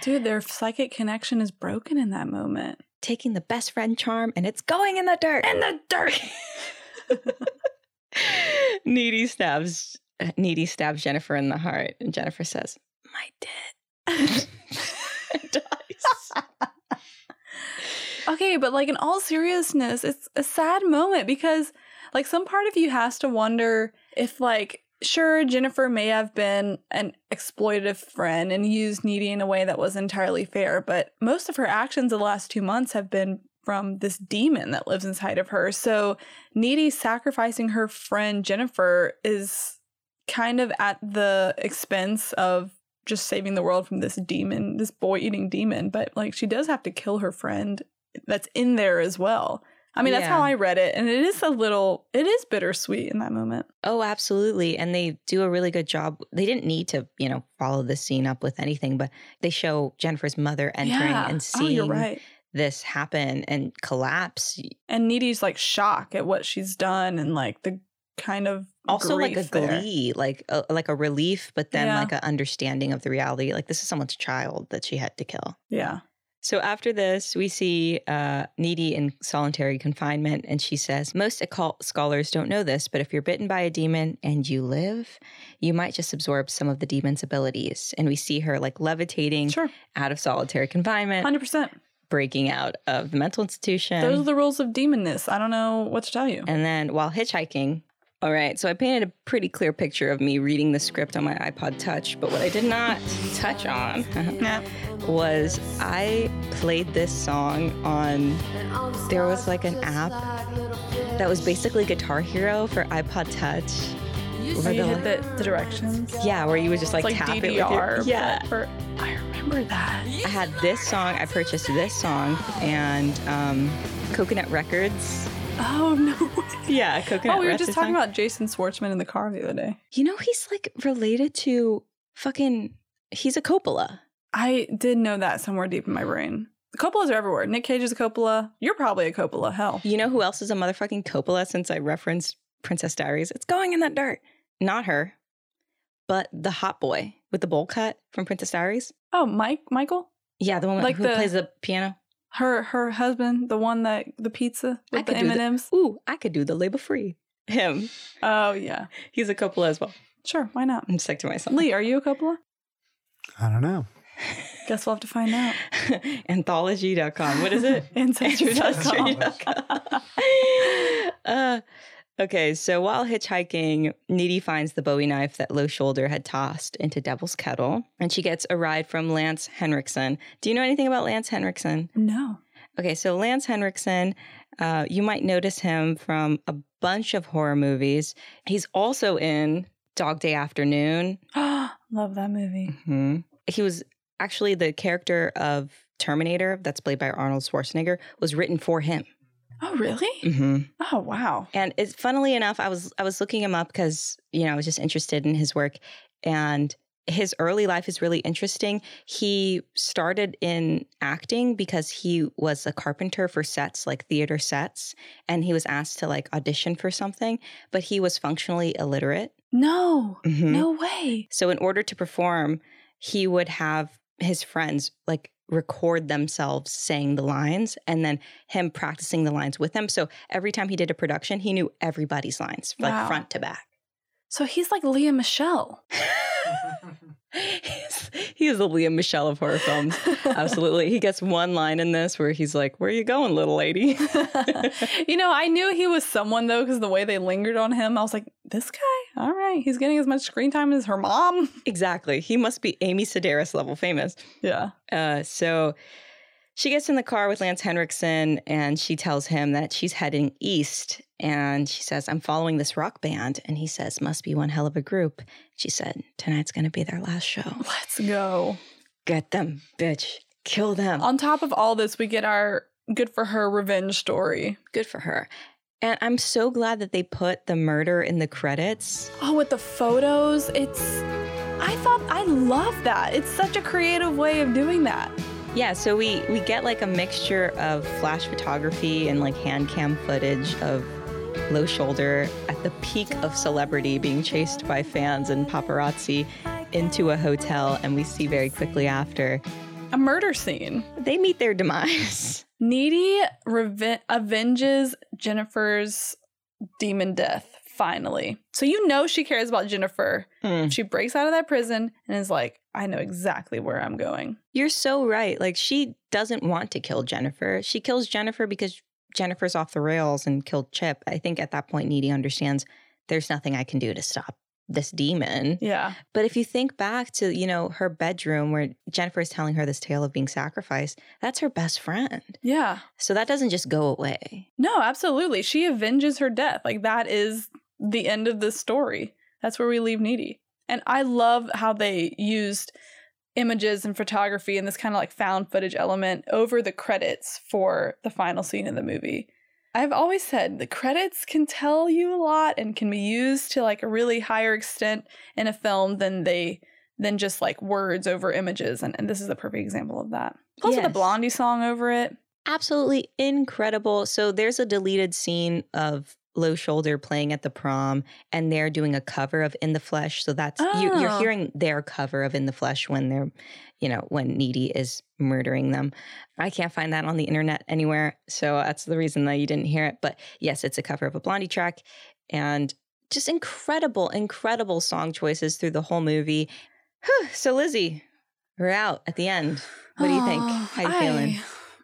Dude, their psychic connection is broken in that moment. taking the best friend charm and it's going in the dirt. In the dirt. Needy stabs Needy stabs Jennifer in the heart, and Jennifer says, "My dad." Okay, but like in all seriousness, it's a sad moment because like some part of you has to wonder if like sure Jennifer may have been an exploitative friend and used Needy in a way that was entirely fair, but most of her actions the last 2 months have been from this demon that lives inside of her. So Needy sacrificing her friend Jennifer is kind of at the expense of just saving the world from this demon, this boy eating demon, but like she does have to kill her friend that's in there as well. I mean, that's how I read it, and it is a little, it is bittersweet in that moment. Oh, absolutely. And they do a really good job. They didn't need to, you know, follow the scene up with anything, but they show Jennifer's mother entering Yeah. and Oh, seeing you're right. this happen and collapse. And Needy's like shock at what she's done, and like the kind of Also, like a there. glee, like a, like a relief, but then Yeah. like an understanding of the reality. Like this is someone's child that she had to kill. Yeah. So after this, we see uh, Needy in solitary confinement, and she says, Most occult scholars don't know this, but if you're bitten by a demon and you live, you might just absorb some of the demon's abilities. And we see her like levitating out of solitary confinement, 100%. breaking out of the mental institution. Those are the rules of demonness. I don't know what to tell you. And then while hitchhiking, all right, so I painted a pretty clear picture of me reading the script on my iPod Touch, but what I did not touch on was I played this song on, there was like an app that was basically Guitar Hero for iPod Touch. You hit the, the directions. Yeah, where you would just like, It's tap like it with your, yeah. for I remember that. I had this song. I purchased this song and um, Coconut Records. Oh no! Yeah, Coconut. oh, we were just talking about Jason Schwartzman in the car the other day. You know, he's like related to fucking. He's a Coppola. I did know that somewhere deep in my brain. Coppolas are everywhere. Nick Cage is a Coppola. You're probably a Coppola. Hell. You know who else is a motherfucking Coppola? Since I referenced Princess Diaries, it's going in that dirt. Not her, but the hot boy with the bowl cut from Princess Diaries. Oh, Mike, Michael, Yeah, the one Like who the- plays the piano. Her her husband, the one that the pizza with the M and M's. Ooh, I could do the labor free. Him. Oh yeah, he's a Coppola as well. Sure, why not? I'm sick to myself. Lee, are you a Coppola? I don't know. Guess we'll have to find out. Anthology.com. What is it? Ancestry.com. uh, okay, so while hitchhiking, Needy finds the Bowie knife that Low Shoulder had tossed into Devil's Kettle, and she gets a ride from Lance Henriksen. Do you know anything about Lance Henriksen? No. Okay, so Lance Henriksen, uh, you might notice him from a bunch of horror movies. He's also in Dog Day Afternoon. Oh, love that movie. hmm He was actually the character of Terminator, that's played by Arnold Schwarzenegger, was written for him. Oh really? Mm-hmm. Oh wow. And it's funnily enough, I was I was looking him up because you know I was just interested in his work, and his early life is really interesting. He started in acting because he was a carpenter for sets, like theater sets, and he was asked to like audition for something, but he was functionally illiterate. No. Mhm. No way. So in order to perform, he would have his friends like record themselves saying the lines and then him practicing the lines with them. So every time he did a production, he knew everybody's lines, like Wow. front to back. So he's like Lea Michele. He is the Lea Michele of horror films. Absolutely. He gets one line in this where he's like, Where are you going, little lady? you know, I knew he was someone though because the way they lingered on him, I was like, this guy, all right, he's getting as much screen time as her mom. exactly. He must be Amy Sedaris level famous. Yeah. Uh, so she gets in the car with Lance Henriksen and she tells him that she's heading east. And she says, I'm following this rock band. And he says, Must be one hell of a group. She said, Tonight's going to be their last show. Let's go. Get them, bitch. Kill them. On top of all this, we get our good for her revenge story. Good for her. And I'm so glad that they put the murder in the credits. Oh, with the photos, it's. I thought I love that. It's such a creative way of doing that. Yeah, so we we get like a mixture of flash photography and like hand cam footage of Low Shoulder at the peak of celebrity being chased by fans and paparazzi into a hotel and we see very quickly after A murder scene. they meet their demise. Needy reve- avenges Jennifer's demon death finally. So you know she cares about Jennifer. Mm. She breaks out of that prison and is like, I know exactly where I'm going. You're so right. Like she doesn't want to kill Jennifer. She kills Jennifer because Jennifer's off the rails and killed Chip. I think at that point Needy understands there's nothing I can do to stop this demon. Yeah. But if you think back to, you know, her bedroom where Jennifer is telling her this tale of being sacrificed, that's her best friend. Yeah. So that doesn't just go away. No, absolutely. She avenges her death. Like that is the end of this story. That's where we leave Needy. And I love how they used images and photography and this kind of like found footage element over the credits for the final scene of the movie. I've always said the credits can tell you a lot and can be used to like a really higher extent in a film than they than just like words over images and, and this is a perfect example of that. Plus with the Blondie song over it. Absolutely incredible. So there's a deleted scene of Low Shoulder playing at the prom, and they're doing a cover of In the Flesh. So that's you, you're Oh. hearing their cover of In the Flesh when they're, you know, when Needy is murdering them. I can't find that on the internet anywhere, so that's the reason that you didn't hear it. But yes, it's a cover of a Blondie track, and just incredible, incredible song choices through the whole movie. Whew. So Lizzie, we're out at the end. What do you think? Oh, How you I- feeling?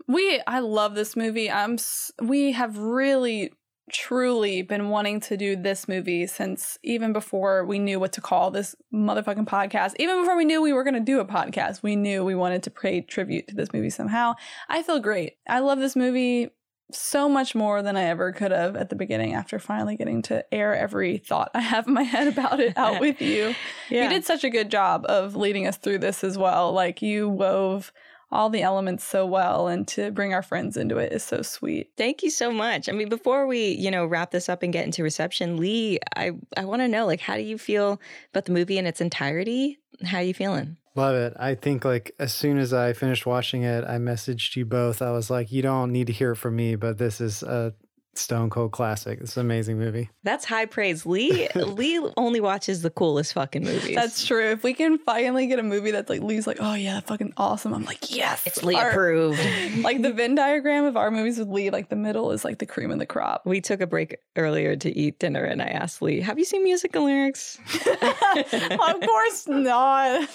We I love this movie. I'm we have really truly been wanting to do this movie since even before we knew what to call this motherfucking podcast. Even before we knew we were going to do a podcast, we knew we wanted to pay tribute to this movie somehow. I feel great. I love this movie so much more than I ever could have at the beginning after finally getting to air every thought I have in my head about it out with you. Yeah. You did such a good job of leading us through this as well. Like you wove all the elements so well and to bring our friends into it is so sweet. Thank you so much. I mean, before we, you know, wrap this up and get into reception, Lee, I I want to know like how do you feel about the movie in its entirety? How are you feeling? Love it. I think like as soon as I finished watching it, I messaged you both. I was like, you don't need to hear it from me, but this is a stone cold classic. It's an amazing movie. That's high praise. Lee Lee only watches the coolest fucking movies. That's true. If we can finally get a movie that's like Lee's like, oh yeah, fucking awesome. I'm like, yes, It's Lee Our- approved. like the Venn diagram of our movies with Lee, like the middle is like the cream of the crop. we took a break earlier to eat dinner and I asked Lee, "Have you seen music and lyrics?" of course not.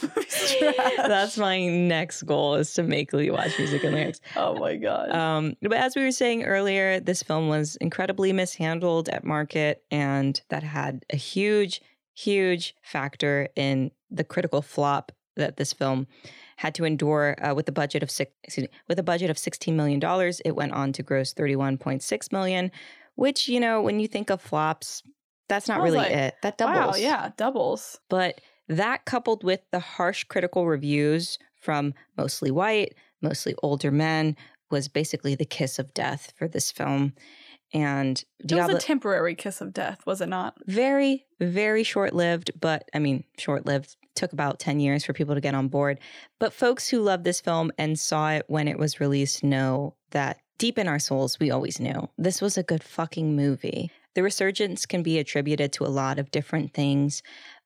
That's my next goal is to make Lee watch music and lyrics. oh my god. Um, but as we were saying earlier, this film was incredibly mishandled at market, and that had a huge, huge factor in the critical flop that this film had to endure. Uh, with a budget of six, me, with a budget of sixteen million dollars, it went on to gross thirty-one point six million. Which you know, when you think of flops, that's not really like, it. That doubles. Wow, yeah, doubles. But that coupled with the harsh critical reviews from mostly white, mostly older men was basically the kiss of death for this film. And It was a temporary kiss of death, was it not? very very short lived, but I mean short lived took about 10 years for people to get on board. But folks who loved this film and saw it when it was released know that deep in our souls we always knew this was a good fucking movie. The resurgence can be attributed to a lot of different things,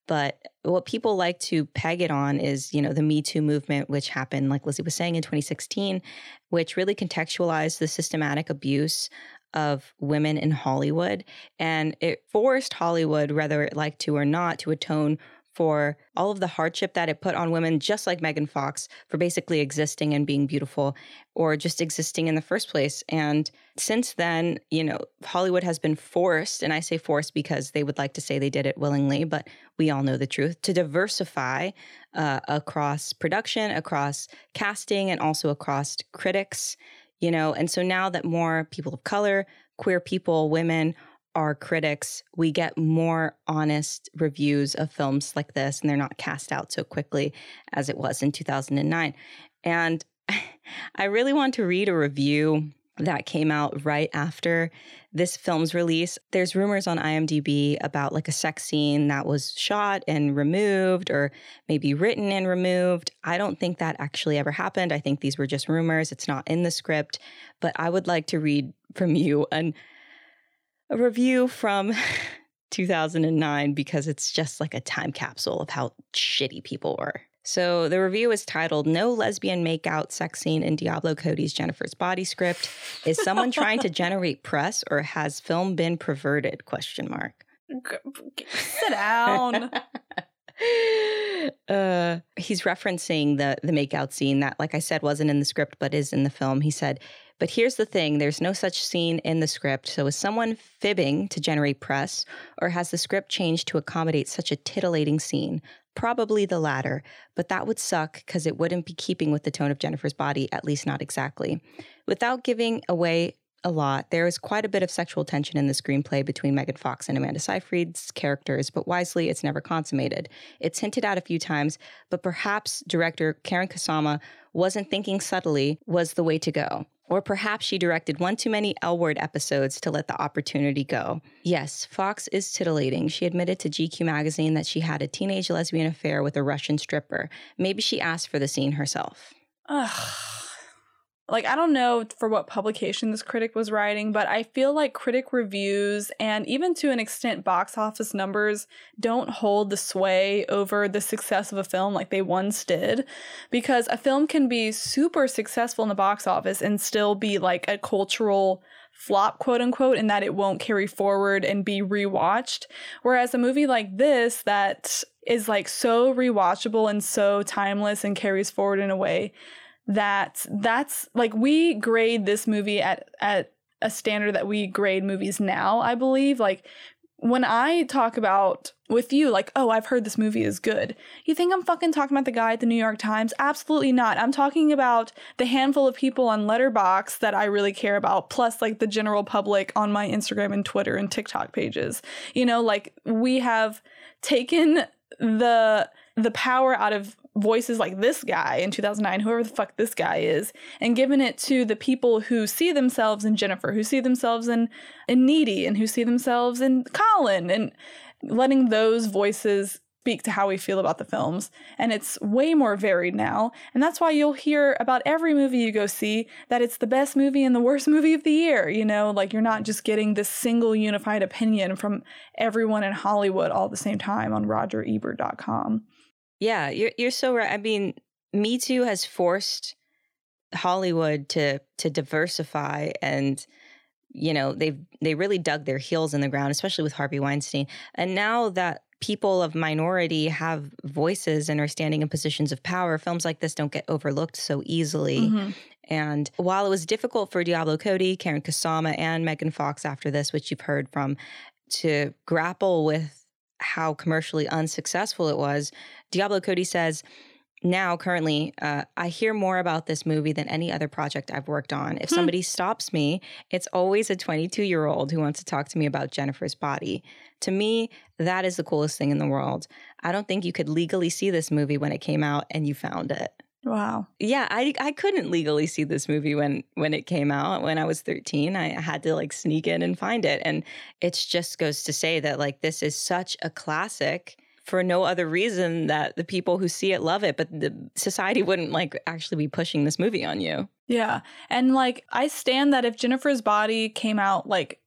but what people like to peg it on is, you know, the Me Too movement, which happened, like Lizzie was saying, in 2016, which really contextualized the systematic abuse of women in Hollywood. And it forced Hollywood, whether it liked to or not, to atone for all of the hardship that it put on women, just like Megan Fox, for basically existing and being beautiful or just existing in the first place. And since then, you know, Hollywood has been forced, and I say forced because they would like to say they did it willingly, but we all know the truth, to diversify uh, across production, across casting, and also across critics, you know. And so now that more people of color, queer people, women, are critics, we get more honest reviews of films like this, and they're not cast out so quickly as it was in 2009. And I really want to read a review that came out right after this film's release. There's rumors on IMDb about like a sex scene that was shot and removed or maybe written and removed. I don't think that actually ever happened. I think these were just rumors. It's not in the script, but I would like to read from you an a review from 2009 because it's just like a time capsule of how shitty people were. So the review is titled "No Lesbian Makeout Sex Scene in Diablo Cody's Jennifer's Body Script." Is someone trying to generate press, or has film been perverted? Question mark. Sit down. uh, he's referencing the the makeout scene that, like I said, wasn't in the script but is in the film. He said, "But here's the thing: there's no such scene in the script. So is someone fibbing to generate press, or has the script changed to accommodate such a titillating scene? Probably the latter, but that would suck because it wouldn't be keeping with the tone of Jennifer's body, at least not exactly. Without giving away a lot, there is quite a bit of sexual tension in the screenplay between Megan Fox and Amanda Seyfried's characters, but wisely, it's never consummated. It's hinted at a few times, but perhaps director Karyn Kusama wasn't thinking subtly was the way to go. Or perhaps she directed one too many L word episodes to let the opportunity go. Yes, Fox is titillating. She admitted to GQ magazine that she had a teenage lesbian affair with a Russian stripper. Maybe she asked for the scene herself. Ugh. Like, I don't know for what publication this critic was writing, but I feel like critic reviews and even to an extent box office numbers don't hold the sway over the success of a film like they once did. Because a film can be super successful in the box office and still be like a cultural flop, quote unquote, in that it won't carry forward and be rewatched. Whereas a movie like this that is like so rewatchable and so timeless and carries forward in a way that that's like we grade this movie at at a standard that we grade movies now, I believe. Like when I talk about with you, like, oh, I've heard this movie is good. You think I'm fucking talking about the guy at the New York Times? Absolutely not. I'm talking about the handful of people on Letterboxd that I really care about, plus like the general public on my Instagram and Twitter and TikTok pages. You know, like we have taken the the power out of voices like this guy in 2009, whoever the fuck this guy is, and given it to the people who see themselves in Jennifer, who see themselves in, in Needy, and who see themselves in Colin, and letting those voices speak to how we feel about the films. And it's way more varied now. And that's why you'll hear about every movie you go see that it's the best movie and the worst movie of the year. You know, like you're not just getting this single unified opinion from everyone in Hollywood all at the same time on rogerebert.com. Yeah, you're you're so right. I mean, Me Too has forced Hollywood to to diversify and you know, they've they really dug their heels in the ground, especially with Harvey Weinstein. And now that people of minority have voices and are standing in positions of power, films like this don't get overlooked so easily. Mm-hmm. And while it was difficult for Diablo Cody, Karyn Kusama, and Megan Fox after this, which you've heard from, to grapple with how commercially unsuccessful it was, Diablo Cody says, now currently uh, i hear more about this movie than any other project i've worked on. If hmm. somebody stops me it's always a 22 year old who wants to talk to me about jennifer's body. To me that is the coolest thing in the world. I don't think you could legally see this movie when it came out and you found it Wow. Yeah, I I couldn't legally see this movie when when it came out when I was 13. I had to like sneak in and find it and it just goes to say that like this is such a classic for no other reason that the people who see it love it, but the society wouldn't like actually be pushing this movie on you. Yeah. And like I stand that if Jennifer's Body came out like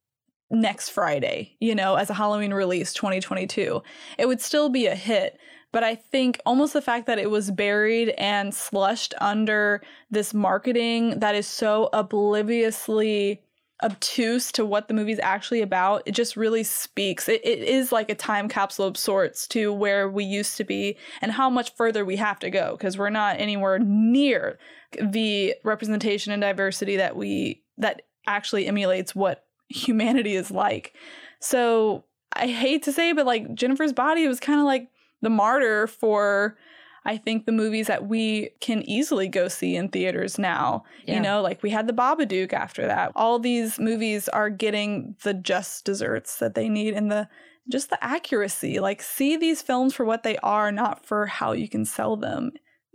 next Friday, you know, as a Halloween release 2022, it would still be a hit but I think almost the fact that it was buried and slushed under this marketing that is so obliviously obtuse to what the movie's actually about, it just really speaks. It, it is like a time capsule of sorts to where we used to be and how much further we have to go because we're not anywhere near the representation and diversity that we that actually emulates what humanity is like. So I hate to say, but like Jennifer's body was kind of like the martyr for I think the movies that we can easily go see in theaters now. Yeah. You know, like we had the Babadook after that. All these movies are getting the just deserts that they need and the just the accuracy. Like see these films for what they are, not for how you can sell them.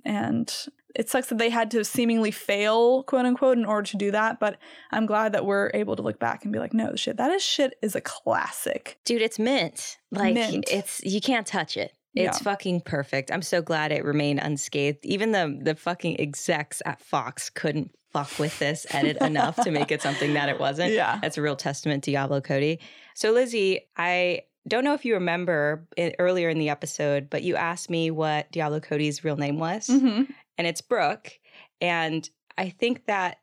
And it sucks that they had to seemingly fail, quote unquote, in order to do that. But I'm glad that we're able to look back and be like, no, shit, that is shit is a classic. Dude, it's mint. Like mint. it's you can't touch it. It's yeah. fucking perfect. I'm so glad it remained unscathed. Even the the fucking execs at Fox couldn't fuck with this edit enough to make it something that it wasn't. Yeah. That's a real testament to Diablo Cody. So Lizzie, I don't know if you remember it, earlier in the episode, but you asked me what Diablo Cody's real name was, Mhm. and it's Brooke. And I think that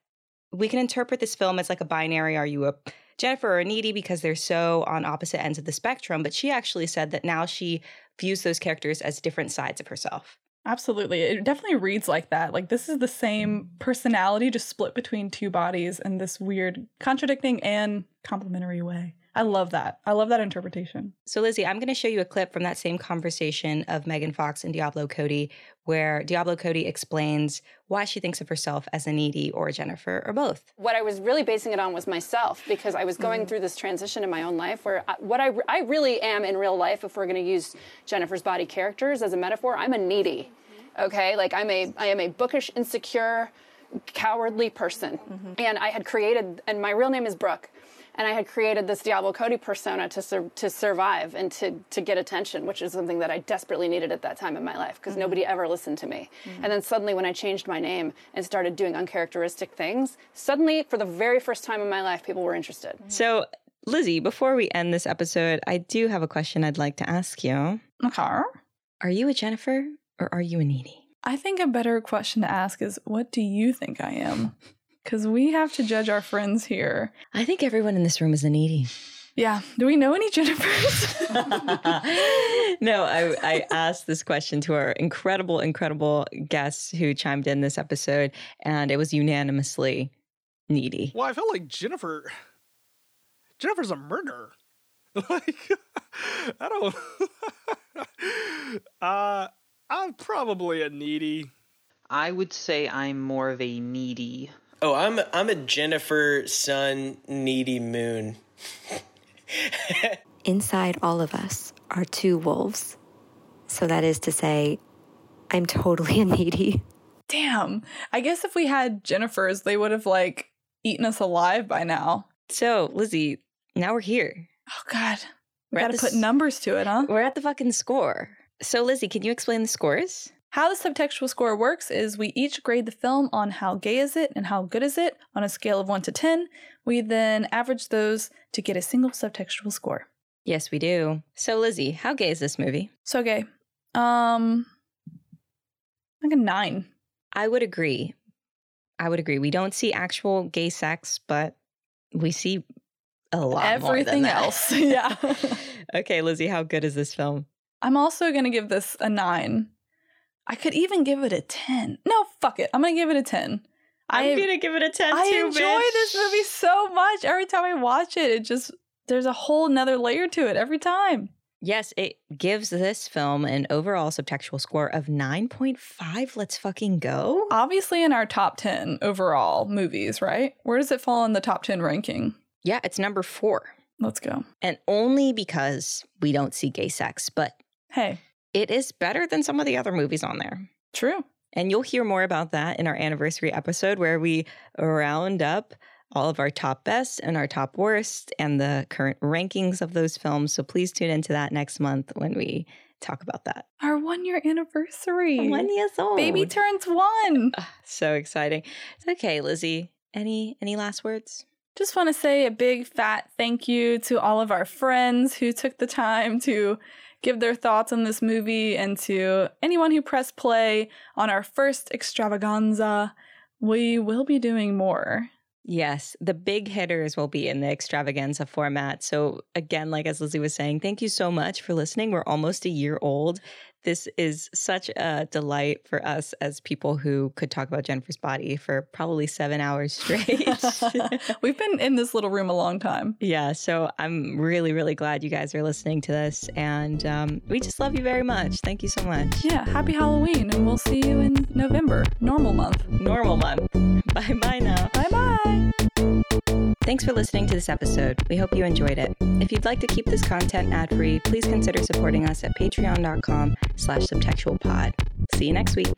we can interpret this film as like a binary. Are you a Jennifer or a Needy because they're so on opposite ends of the spectrum? But she actually said that now she views those characters as different sides of herself. Absolutely. It definitely reads like that. Like this is the same personality just split between two bodies in this weird contradicting and complementary way. I love that. I love that interpretation. So, Lizzie, I'm going to show you a clip from that same conversation of Megan Fox and Diablo Cody, where Diablo Cody explains why she thinks of herself as a needy or a Jennifer or both. What I was really basing it on was myself because I was going mm. through this transition in my own life where I, what I, I really am in real life, if we're going to use Jennifer's body characters as a metaphor, I'm a needy. Mm-hmm. Okay, like I'm a I am a bookish, insecure, cowardly person, mm-hmm. and I had created, and my real name is Brooke, and I had created this Diablo Cody persona to sur- to survive and to to get attention, which is something that I desperately needed at that time in my life because mm-hmm. nobody ever listened to me. Mm-hmm. And then suddenly, when I changed my name and started doing uncharacteristic things, suddenly, for the very first time in my life, people were interested. Mm-hmm. So, Lizzie, before we end this episode, I do have a question I'd like to ask you. Okay. Are you a Jennifer or are you a needy? I think a better question to ask is what do you think I am? Because we have to judge our friends here. I think everyone in this room is a needy. Yeah. Do we know any Jennifers? no, I, I asked this question to our incredible, incredible guests who chimed in this episode, and it was unanimously needy. Well, I feel like Jennifer. Jennifer's a murderer. Like, I don't. uh, I'm probably a needy. I would say I'm more of a needy. Oh, I'm I'm a Jennifer Sun needy moon. Inside all of us are two wolves. So that is to say, I'm totally a needy. Damn. I guess if we had Jennifers, they would have like eaten us alive by now. So, Lizzie, now we're here. Oh God. We We're at gotta the put s- numbers to it, huh? We're at the fucking score. So, Lizzie, can you explain the scores? How the subtextual score works is we each grade the film on how gay is it and how good is it on a scale of 1 to 10. We then average those to get a single subtextual score. Yes, we do. So, Lizzie, how gay is this movie? So gay. Um like a 9. I would agree. I would agree. We don't see actual gay sex, but we see a lot more than Everything else. yeah. okay, Lizzie, how good is this film? I'm also going to give this a 9. I could even give it a 10. No, fuck it. I'm going to give it a 10. I'm gonna give it a 10 I too, enjoy bitch. this movie so much. Every time I watch it, it just there's a whole nother layer to it every time. Yes, it gives this film an overall subtextual score of 9.5. Let's fucking go. Obviously in our top 10 overall movies, right? Where does it fall in the top 10 ranking? Yeah, it's number four. Let's go. And only because we don't see gay sex, but Hey, it is better than some of the other movies on there. true. And you'll hear more about that in our anniversary episode where we round up all of our top best and our top worst and the current rankings of those films. So please tune into that next month when we talk about that. Our 1 year anniversary. One years old. Baby turns 1. Ah, so exciting. Okay, Lizzie. Any any last words? Just want to say a big fat thank you to all of our friends who took the time to give their thoughts on this movie and to anyone who pressed play on our first extravaganza. We will be doing more. Yes, the big hitters will be in the extravaganza format. So, again, like as Lizzie was saying, thank you so much for listening. We're almost a year old. This is such a delight for us as people who could talk about Jennifer's body for probably seven hours straight. We've been in this little room a long time. yeah, so I'm really, really glad you guys are listening to this. And um, we just love you very much. Thank you so much. Yeah, happy Halloween, and we'll see you in November, normal month. Normal month. Bye bye now. Bye bye. Thanks for listening to this episode. We hope you enjoyed it. If you'd like to keep this content ad-free, please consider supporting us at patreon.com slash subtextualpod. See you next week.